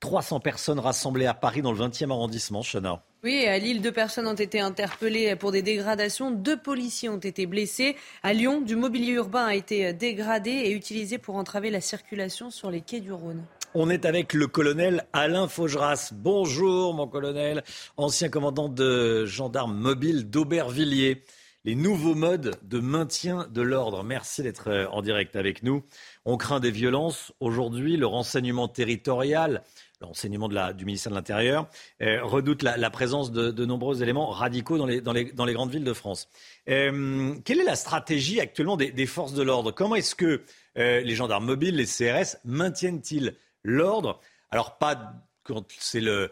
Speaker 1: 300 personnes rassemblées à Paris dans le 20e arrondissement, Chana.
Speaker 2: Oui, à Lille, deux personnes ont été interpellées pour des dégradations. Deux policiers ont été blessés. À Lyon, du mobilier urbain a été dégradé et utilisé pour entraver la circulation sur les quais du Rhône.
Speaker 1: On est avec le colonel Alain Faugeras. Bonjour, mon colonel, ancien commandant de gendarmes mobiles d'Aubervilliers les nouveaux modes de maintien de l'ordre. Merci d'être euh, en direct avec nous. On craint des violences. Aujourd'hui, le renseignement territorial, le renseignement du ministère de l'Intérieur, euh, redoute la, présence de, nombreux éléments radicaux dans les, grandes villes de France. Euh, quelle est la stratégie actuellement des, forces de l'ordre? Comment est-ce que les gendarmes mobiles, les CRS, maintiennent-ils? L'ordre Alors, pas quand c'est le,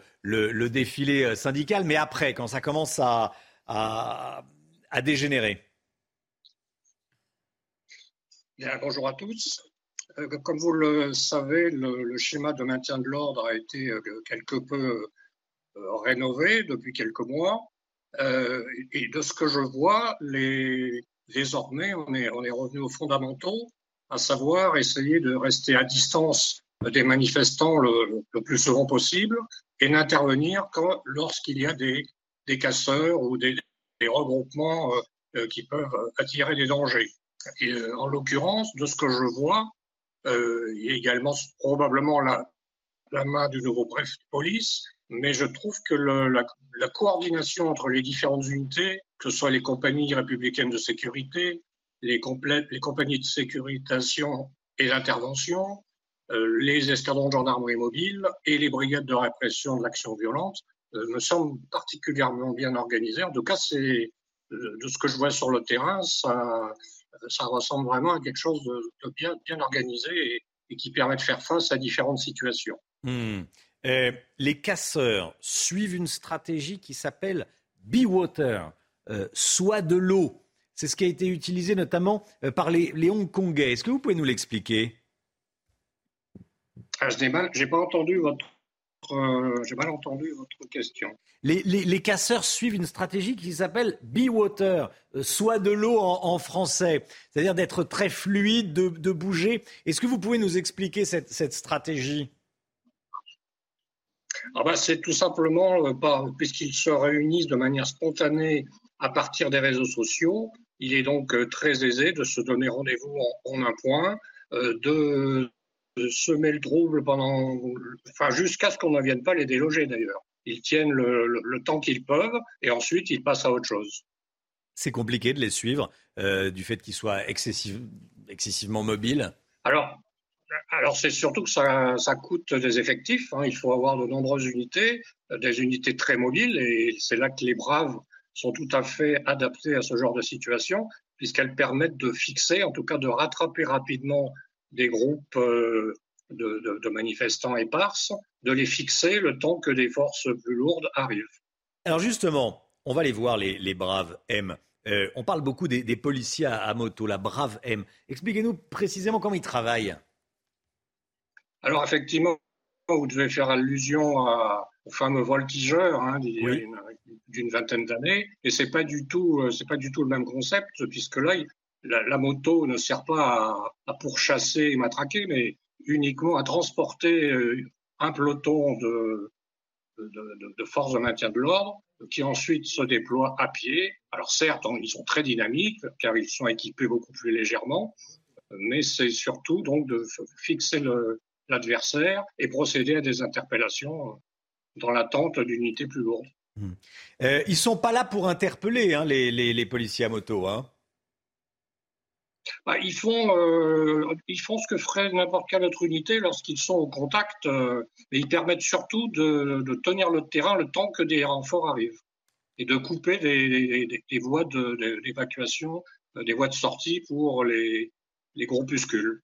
Speaker 1: défilé syndical, mais après, quand ça commence à a dégénéré
Speaker 73: Bonjour à tous. Euh, comme vous le savez, le, schéma de maintien de l'ordre a été euh, quelque peu euh, rénové depuis quelques mois. et de ce que je vois, désormais, on est, on est revenu aux fondamentaux, à savoir essayer de rester à distance des manifestants le, plus souvent possible et n'intervenir que lorsqu'il y a des, des casseurs ou des, regroupements euh, euh, qui peuvent attirer des dangers. Et, euh, en l'occurrence, de ce que je vois, il y a également probablement la, la main du nouveau préfet de police, mais je trouve que la, coordination entre les différentes unités, que ce soit les compagnies républicaines de sécurité, les, les compagnies de sécurisation et d'intervention, les escadrons de gendarmerie mobile et les brigades de répression de l'action violente, euh, me semble particulièrement bien organisé. En tout cas, euh, de ce que je vois sur le terrain, ça, ressemble vraiment à quelque chose de, bien, organisé et, qui permet de faire face à différentes situations.
Speaker 1: Hmm. Euh, les casseurs suivent une stratégie qui s'appelle Be Water, soit de l'eau. C'est ce qui a été utilisé notamment par les, les Hongkongais. Est-ce que vous pouvez nous l'expliquer?
Speaker 73: Ah, Je n'ai pas entendu votre euh, j'ai mal entendu votre question.
Speaker 1: Les, casseurs suivent une stratégie qui s'appelle Be Water, euh, soit de l'eau en, français, c'est-à-dire d'être très fluide, de, bouger. Est-ce que vous pouvez nous expliquer cette, stratégie?
Speaker 73: Ah bah, C'est tout simplement euh, puisqu'ils se réunissent de manière spontanée à partir des réseaux sociaux. Il est donc très aisé de se donner rendez-vous en, un point, de semer le trouble pendant, enfin, jusqu'à ce qu'on ne vienne pas les déloger d'ailleurs. Ils tiennent le, temps qu'ils peuvent et ensuite ils passent à autre chose.
Speaker 1: C'est compliqué de les suivre euh, du fait qu'ils soient excessivement mobiles?
Speaker 73: Alors, alors c'est surtout que ça, coûte des effectifs. Hein. Il faut avoir de nombreuses unités, des unités très mobiles, et c'est là que les braves sont tout à fait adaptés à ce genre de situation, puisqu'elles permettent de fixer, en tout cas de rattraper rapidement des groupes euh, de, manifestants éparses, de les fixer le temps que des forces plus lourdes arrivent.
Speaker 1: Alors justement, on va les voir, les, braves M. Euh, on parle beaucoup des, policiers à, moto, la brave M. Expliquez-nous précisément comment ils travaillent.
Speaker 73: Alors effectivement, vous devez faire allusion au fameux voltigeur hein, d'une vingtaine d'années, et c'est pas du tout, euh, c'est pas du tout le même concept, puisque là, la, moto ne sert pas à, pourchasser et matraquer, mais uniquement à transporter euh, un peloton de, forces de maintien de l'ordre qui ensuite se déploient à pied. Alors certes, ils sont très dynamiques car ils sont équipés beaucoup plus légèrement, mais c'est surtout donc de fixer l'adversaire et procéder à des interpellations dans l'attente d'unités plus lourdes.
Speaker 1: Euh, ils sont pas là pour interpeller hein, les, les, les, policiers à moto. Hein.
Speaker 73: Bah, ils, font, euh, ils font ce que ferait n'importe quelle autre unité lorsqu'ils sont au contact, euh, mais ils permettent surtout de, tenir le terrain le temps que des renforts arrivent et de couper des, voies d'évacuation, euh, des voies de sortie pour les, les groupuscules.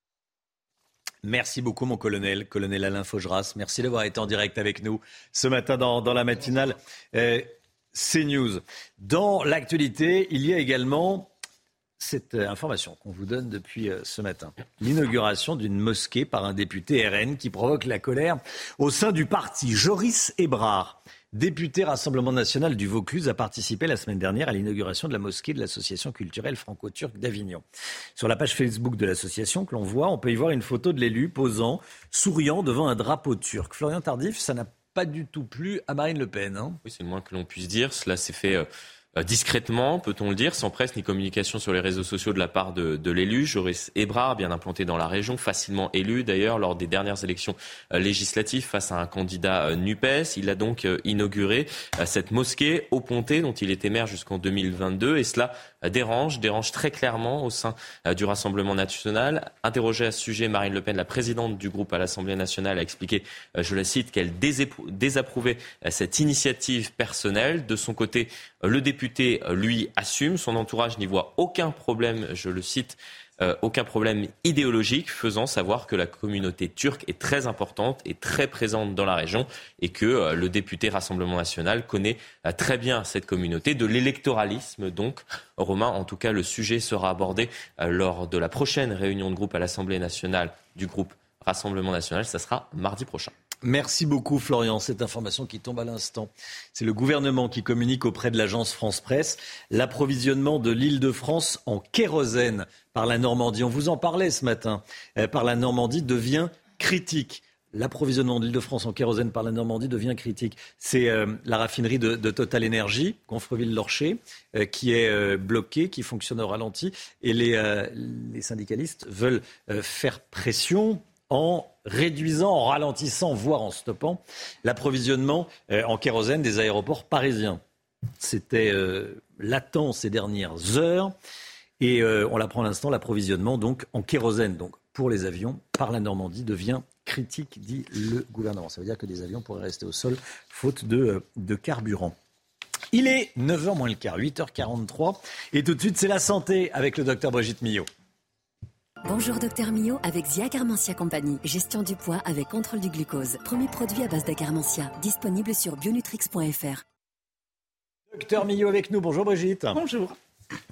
Speaker 1: Merci beaucoup, mon colonel, colonel Alain Faugeras. Merci d'avoir été en direct avec nous ce matin dans, dans la matinale euh, CNews. Dans l'actualité, il y a également cette euh, information qu'on vous donne depuis euh, ce matin. L'inauguration d'une mosquée par un député RN qui provoque la colère au sein du parti. Joris Ebrard député Rassemblement national du Vaucluse, a participé la semaine dernière à l'inauguration de la mosquée de l'association culturelle franco-turque d'Avignon. Sur la page Facebook de l'association que l'on voit, on peut y voir une photo de l'élu posant, souriant devant un drapeau turc. Florian Tardif, ça n'a pas du tout plu à Marine Le Pen. Hein
Speaker 7: oui, c'est le moins que l'on puisse dire. Cela s'est fait euh, discrètement, peut-on le dire, sans presse ni communication sur les réseaux sociaux de la part de, de l'élu. Joris Ebrard, bien implanté dans la région, facilement élu d'ailleurs lors des dernières élections euh, législatives face à un candidat euh, NUPES. Il a donc inauguré cette mosquée au Pontet dont il était maire jusqu'en 2022 et cela dérange, dérange très clairement au sein du Rassemblement national. Interrogée à ce sujet, Marine Le Pen, la présidente du groupe à l'Assemblée nationale, a expliqué, je la cite, qu'elle désapprouvait cette initiative personnelle. De son côté, le député, lui, assume. Son entourage n'y voit aucun problème, je le cite, euh, aucun problème idéologique, faisant savoir que la communauté turque est très importante et très présente dans la région et que euh, le député Rassemblement national connaît euh, très bien cette communauté, de l'électoralisme donc. Romain, en tout cas, le sujet sera abordé lors de la prochaine réunion de groupe à l'Assemblée nationale du groupe Rassemblement national. Ça sera mardi prochain.
Speaker 1: Merci beaucoup Florian. Cette information qui tombe à l'instant, c'est le gouvernement qui communique auprès de l'agence France Presse l'approvisionnement de l'île de France en kérosène par la Normandie. On vous en parlait ce matin. Euh, par la Normandie devient critique. L'approvisionnement de l'île de France en kérosène par la Normandie devient critique. C'est euh, la raffinerie de, Total Energy, Confreville-Lorcher, euh, qui est bloquée, qui fonctionne au ralenti. Et les syndicalistes veulent faire pression en réduisant, en ralentissant, voire en stoppant l'approvisionnement euh, en kérosène des aéroports parisiens. C'était euh, latent ces dernières heures. Et euh, on l'apprend à l'instant, l'approvisionnement donc en kérosène donc pour les avions par la Normandie devient critique, dit le gouvernement. Ça veut dire que des avions pourraient rester au sol faute de, de carburant. Il est 9h moins le quart, 8h43. Et tout de suite, c'est la santé avec le docteur Brigitte Millot.
Speaker 50: Bonjour Docteur Mio avec Zia Compagnie. Gestion du poids avec contrôle du glucose. Premier produit à base d'acarmentia. Disponible sur bionutrix.fr.
Speaker 1: Docteur Millot avec nous. Bonjour Brigitte.
Speaker 72: Bonjour.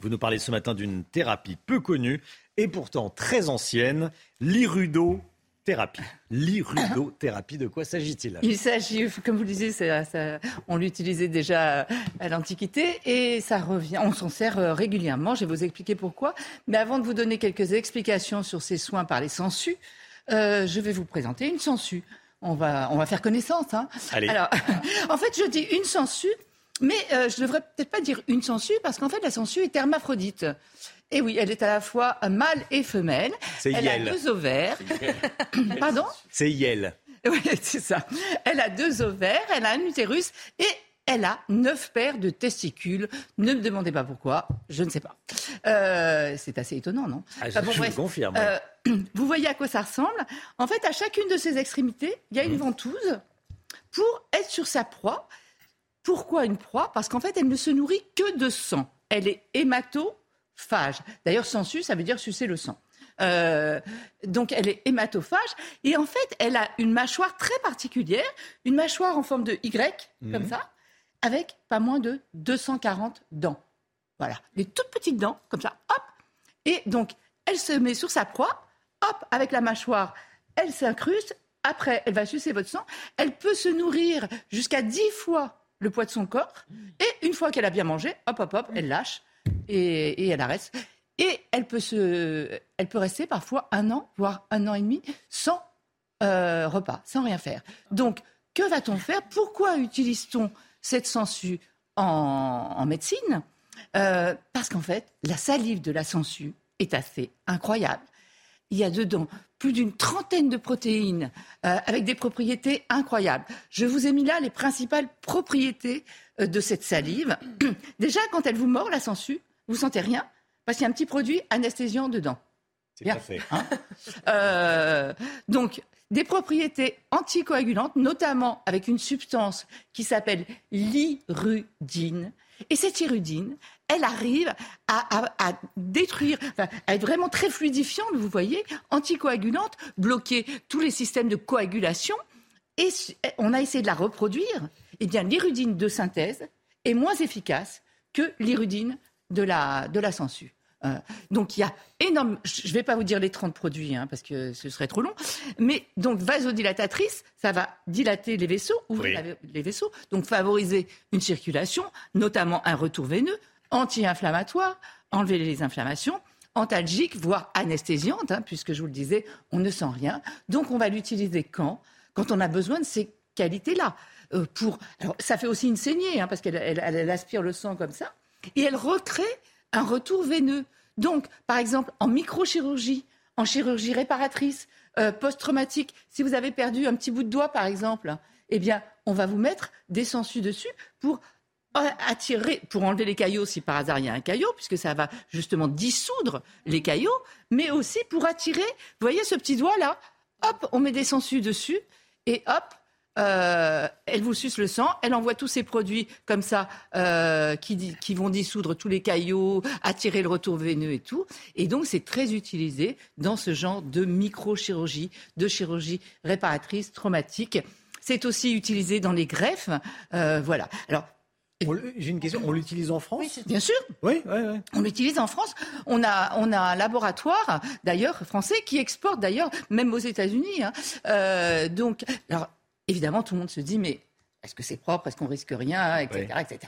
Speaker 1: Vous nous parlez ce matin d'une thérapie peu connue et pourtant très ancienne, l'irudo thérapie. L'irudothérapie, de quoi s'agit-il
Speaker 72: Il s'agit, comme vous le disiez, on l'utilisait déjà à l'Antiquité et ça revient, on s'en sert euh, régulièrement. Je vais vous expliquer pourquoi. Mais avant de vous donner quelques explications sur ces soins par les sangsues, euh, je vais vous présenter une sangsue. On va, on va faire connaissance. Hein. Alors, en fait, je dis une sangsue, mais euh, je ne devrais peut-être pas dire une sangsue parce qu'en fait, la sangsue est hermaphrodite. Et oui, elle est à la fois mâle et femelle. Elle a deux ovaires. Pardon
Speaker 1: C'est Yel.
Speaker 72: Oui, c'est ça. Elle a deux ovaires, elle a un utérus et elle a neuf paires de testicules. Ne me demandez pas pourquoi, je ne sais pas. Euh, c'est assez étonnant, non?
Speaker 1: Ah, Je, vous confirme.
Speaker 72: Euh, vous voyez à quoi ça ressemble? En fait, à chacune de ces extrémités, il y a une mhm. ventouse pour être sur sa proie. Pourquoi une proie? Parce qu'en fait, elle ne se nourrit que de sang. Elle est hémato phage. D'ailleurs, sensu, ça veut dire sucer le sang. Euh, donc elle est hématophage et en fait elle a une mâchoire très particulière, une mâchoire en forme de Y comme mhm. ça, avec pas moins de 240 dents. Voilà, des toutes petites dents comme ça, hop. Et donc elle se met sur sa proie, hop, avec la mâchoire, elle s'incruste. Après, elle va sucer votre sang. Elle peut se nourrir jusqu'à 10 fois le poids de son corps. Et une fois qu'elle a bien mangé, hop, hop, hop, elle lâche et, elle reste. Et elle peut, se, elle peut rester parfois un an, voire un an et demi, sans euh, repas, sans rien faire. Donc, que va-t-on faire? Pourquoi utilise-t-on cette sangsue en, médecine? Euh, Parce qu'en fait, la salive de la sangsue est assez incroyable. Il y a dedans plus d'une trentaine de protéines euh, avec des propriétés incroyables. Je vous ai mis là les principales propriétés euh, de cette salive. Déjà, quand elle vous mord la sangsue, vous sentez rien parce qu'il y a un petit produit anesthésiant dedans.
Speaker 1: C'est parfait.
Speaker 72: Hein? Euh, donc, des propriétés anticoagulantes, notamment avec une substance qui s'appelle l'irudine. Et cette irudine, elle arrive à, détruire, à être vraiment très fluidifiante, vous voyez, anticoagulante, bloquer tous les systèmes de coagulation. Et on a essayé de la reproduire. Eh bien, l'irudine de synthèse est moins efficace que l'irudine de la, de la sangsue. Euh, donc il y a énorme. Je ne vais pas vous dire les 30 produits hein, parce que ce serait trop long. Mais donc vasodilatatrice, ça va dilater les vaisseaux, ouvrir les vaisseaux, donc favoriser une circulation, notamment un retour veineux, anti-inflammatoire, enlever les inflammations antalgique, voire anesthésiante, hein, puisque je vous le disais, on ne sent rien. Donc on va l'utiliser quand? Quand on a besoin de ces qualités-là. Euh, pour... Alors, ça fait aussi une saignée, hein, parce qu'elle elle aspire le sang comme ça, et elle recrée un retour veineux. Donc, par exemple, en microchirurgie, en chirurgie réparatrice, euh, post-traumatique, si vous avez perdu un petit bout de doigt, par exemple, eh bien, on va vous mettre des sangsues dessus pour euh, attirer, pour enlever les caillots si par hasard il y a un caillot, puisque ça va justement dissoudre les caillots, mais aussi pour attirer, vous voyez ce petit doigt là, hop, on met des sangsues dessus, et hop, euh, elle vous suce le sang, elle envoie tous ces produits comme ça euh, qui, qui, vont dissoudre tous les caillots, attirer le retour veineux et tout. Et donc c'est très utilisé dans ce genre de microchirurgie, de chirurgie réparatrice, traumatique. C'est aussi utilisé dans les greffes. Euh, voilà. Alors
Speaker 1: j'ai une question. On l'utilise en France?
Speaker 72: Oui, Bien sûr.
Speaker 1: Oui, oui, oui.
Speaker 72: On l'utilise en France. On a, on a un laboratoire, d'ailleurs, français, qui exporte, d'ailleurs, même aux États-Unis. Hein. Euh, donc, alors, évidemment, tout le monde se dit, mais est-ce que c'est propre? Est-ce qu'on risque rien? Etc., etc.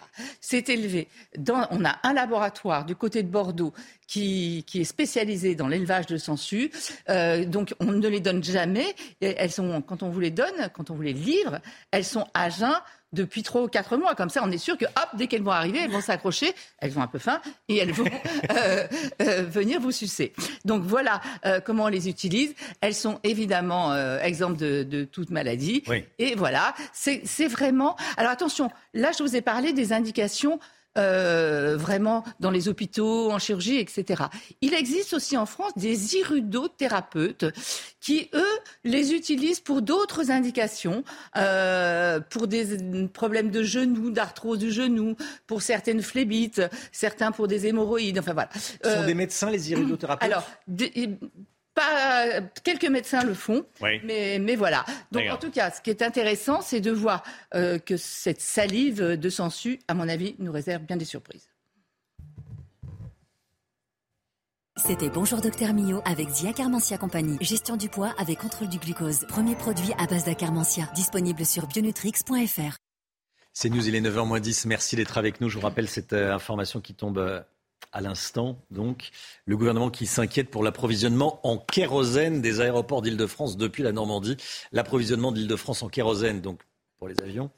Speaker 72: C'est élevé. on a un laboratoire du côté de Bordeaux qui, est spécialisé dans l'élevage de sangsues. Euh, donc, on ne les donne jamais. elles sont, quand on vous les donne, quand on vous les livre, elles sont à jeun depuis trois ou quatre mois. Comme ça, on est sûr que, hop, dès qu'elles vont arriver, elles vont s'accrocher, elles ont un peu faim et elles vont euh, euh, venir vous sucer. Donc voilà euh, comment on les utilise. Elles sont évidemment exemples de, de, toute maladie. Et voilà, c'est vraiment. Alors attention, là, je vous ai parlé des indications euh, vraiment dans les hôpitaux, en chirurgie, etc. Il existe aussi en France des iridothérapeutes qui, eux, les utilisent pour d'autres indications, euh, pour des problèmes de genoux, d'arthrose du genou, pour certaines phlébites, certains pour des hémorroïdes, enfin voilà.
Speaker 1: Ce sont euh, des médecins, les iridothérapeutes
Speaker 72: Alors, pas, quelques médecins le font, mais, mais, voilà. Donc en tout cas, ce qui est intéressant, c'est de voir euh, que cette salive de sangsue, à mon avis, nous réserve bien des surprises.
Speaker 74: C'était Bonjour Docteur Mio avec Zia Carmentia Compagnie. Gestion du poids avec contrôle du glucose. Premier produit à base d'Acarmentia. Disponible sur bionutrix.fr.
Speaker 1: C'est News, il est 9h10. Merci d'être avec nous. Je vous rappelle cette euh, information qui tombe euh, à l'instant, donc, le gouvernement qui s'inquiète pour l'approvisionnement en kérosène des aéroports d'Île-de-France depuis la Normandie. L'approvisionnement d'Île-de-France en kérosène, donc, pour les avions,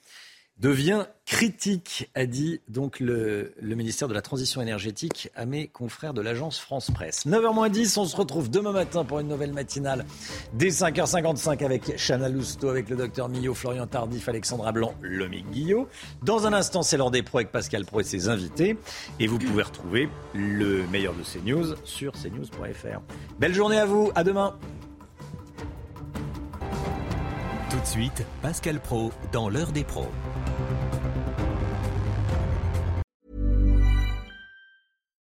Speaker 1: devient critique, a dit donc le, ministère de la Transition énergétique à mes confrères de l'agence France Presse. 9h10, on se retrouve demain matin pour une nouvelle matinale dès 5h55 avec Chana Lousteau, avec le docteur Millot, Florian Tardif, Alexandra Blanc, Lomique Guillot. Dans un instant, c'est l'heure des pros avec Pascal Pro et ses invités. Et vous pouvez retrouver le meilleur de ces news sur cnews.fr. Belle journée à vous, à demain.
Speaker 26: Tout de suite, Pascal Pro dans l'heure des pros.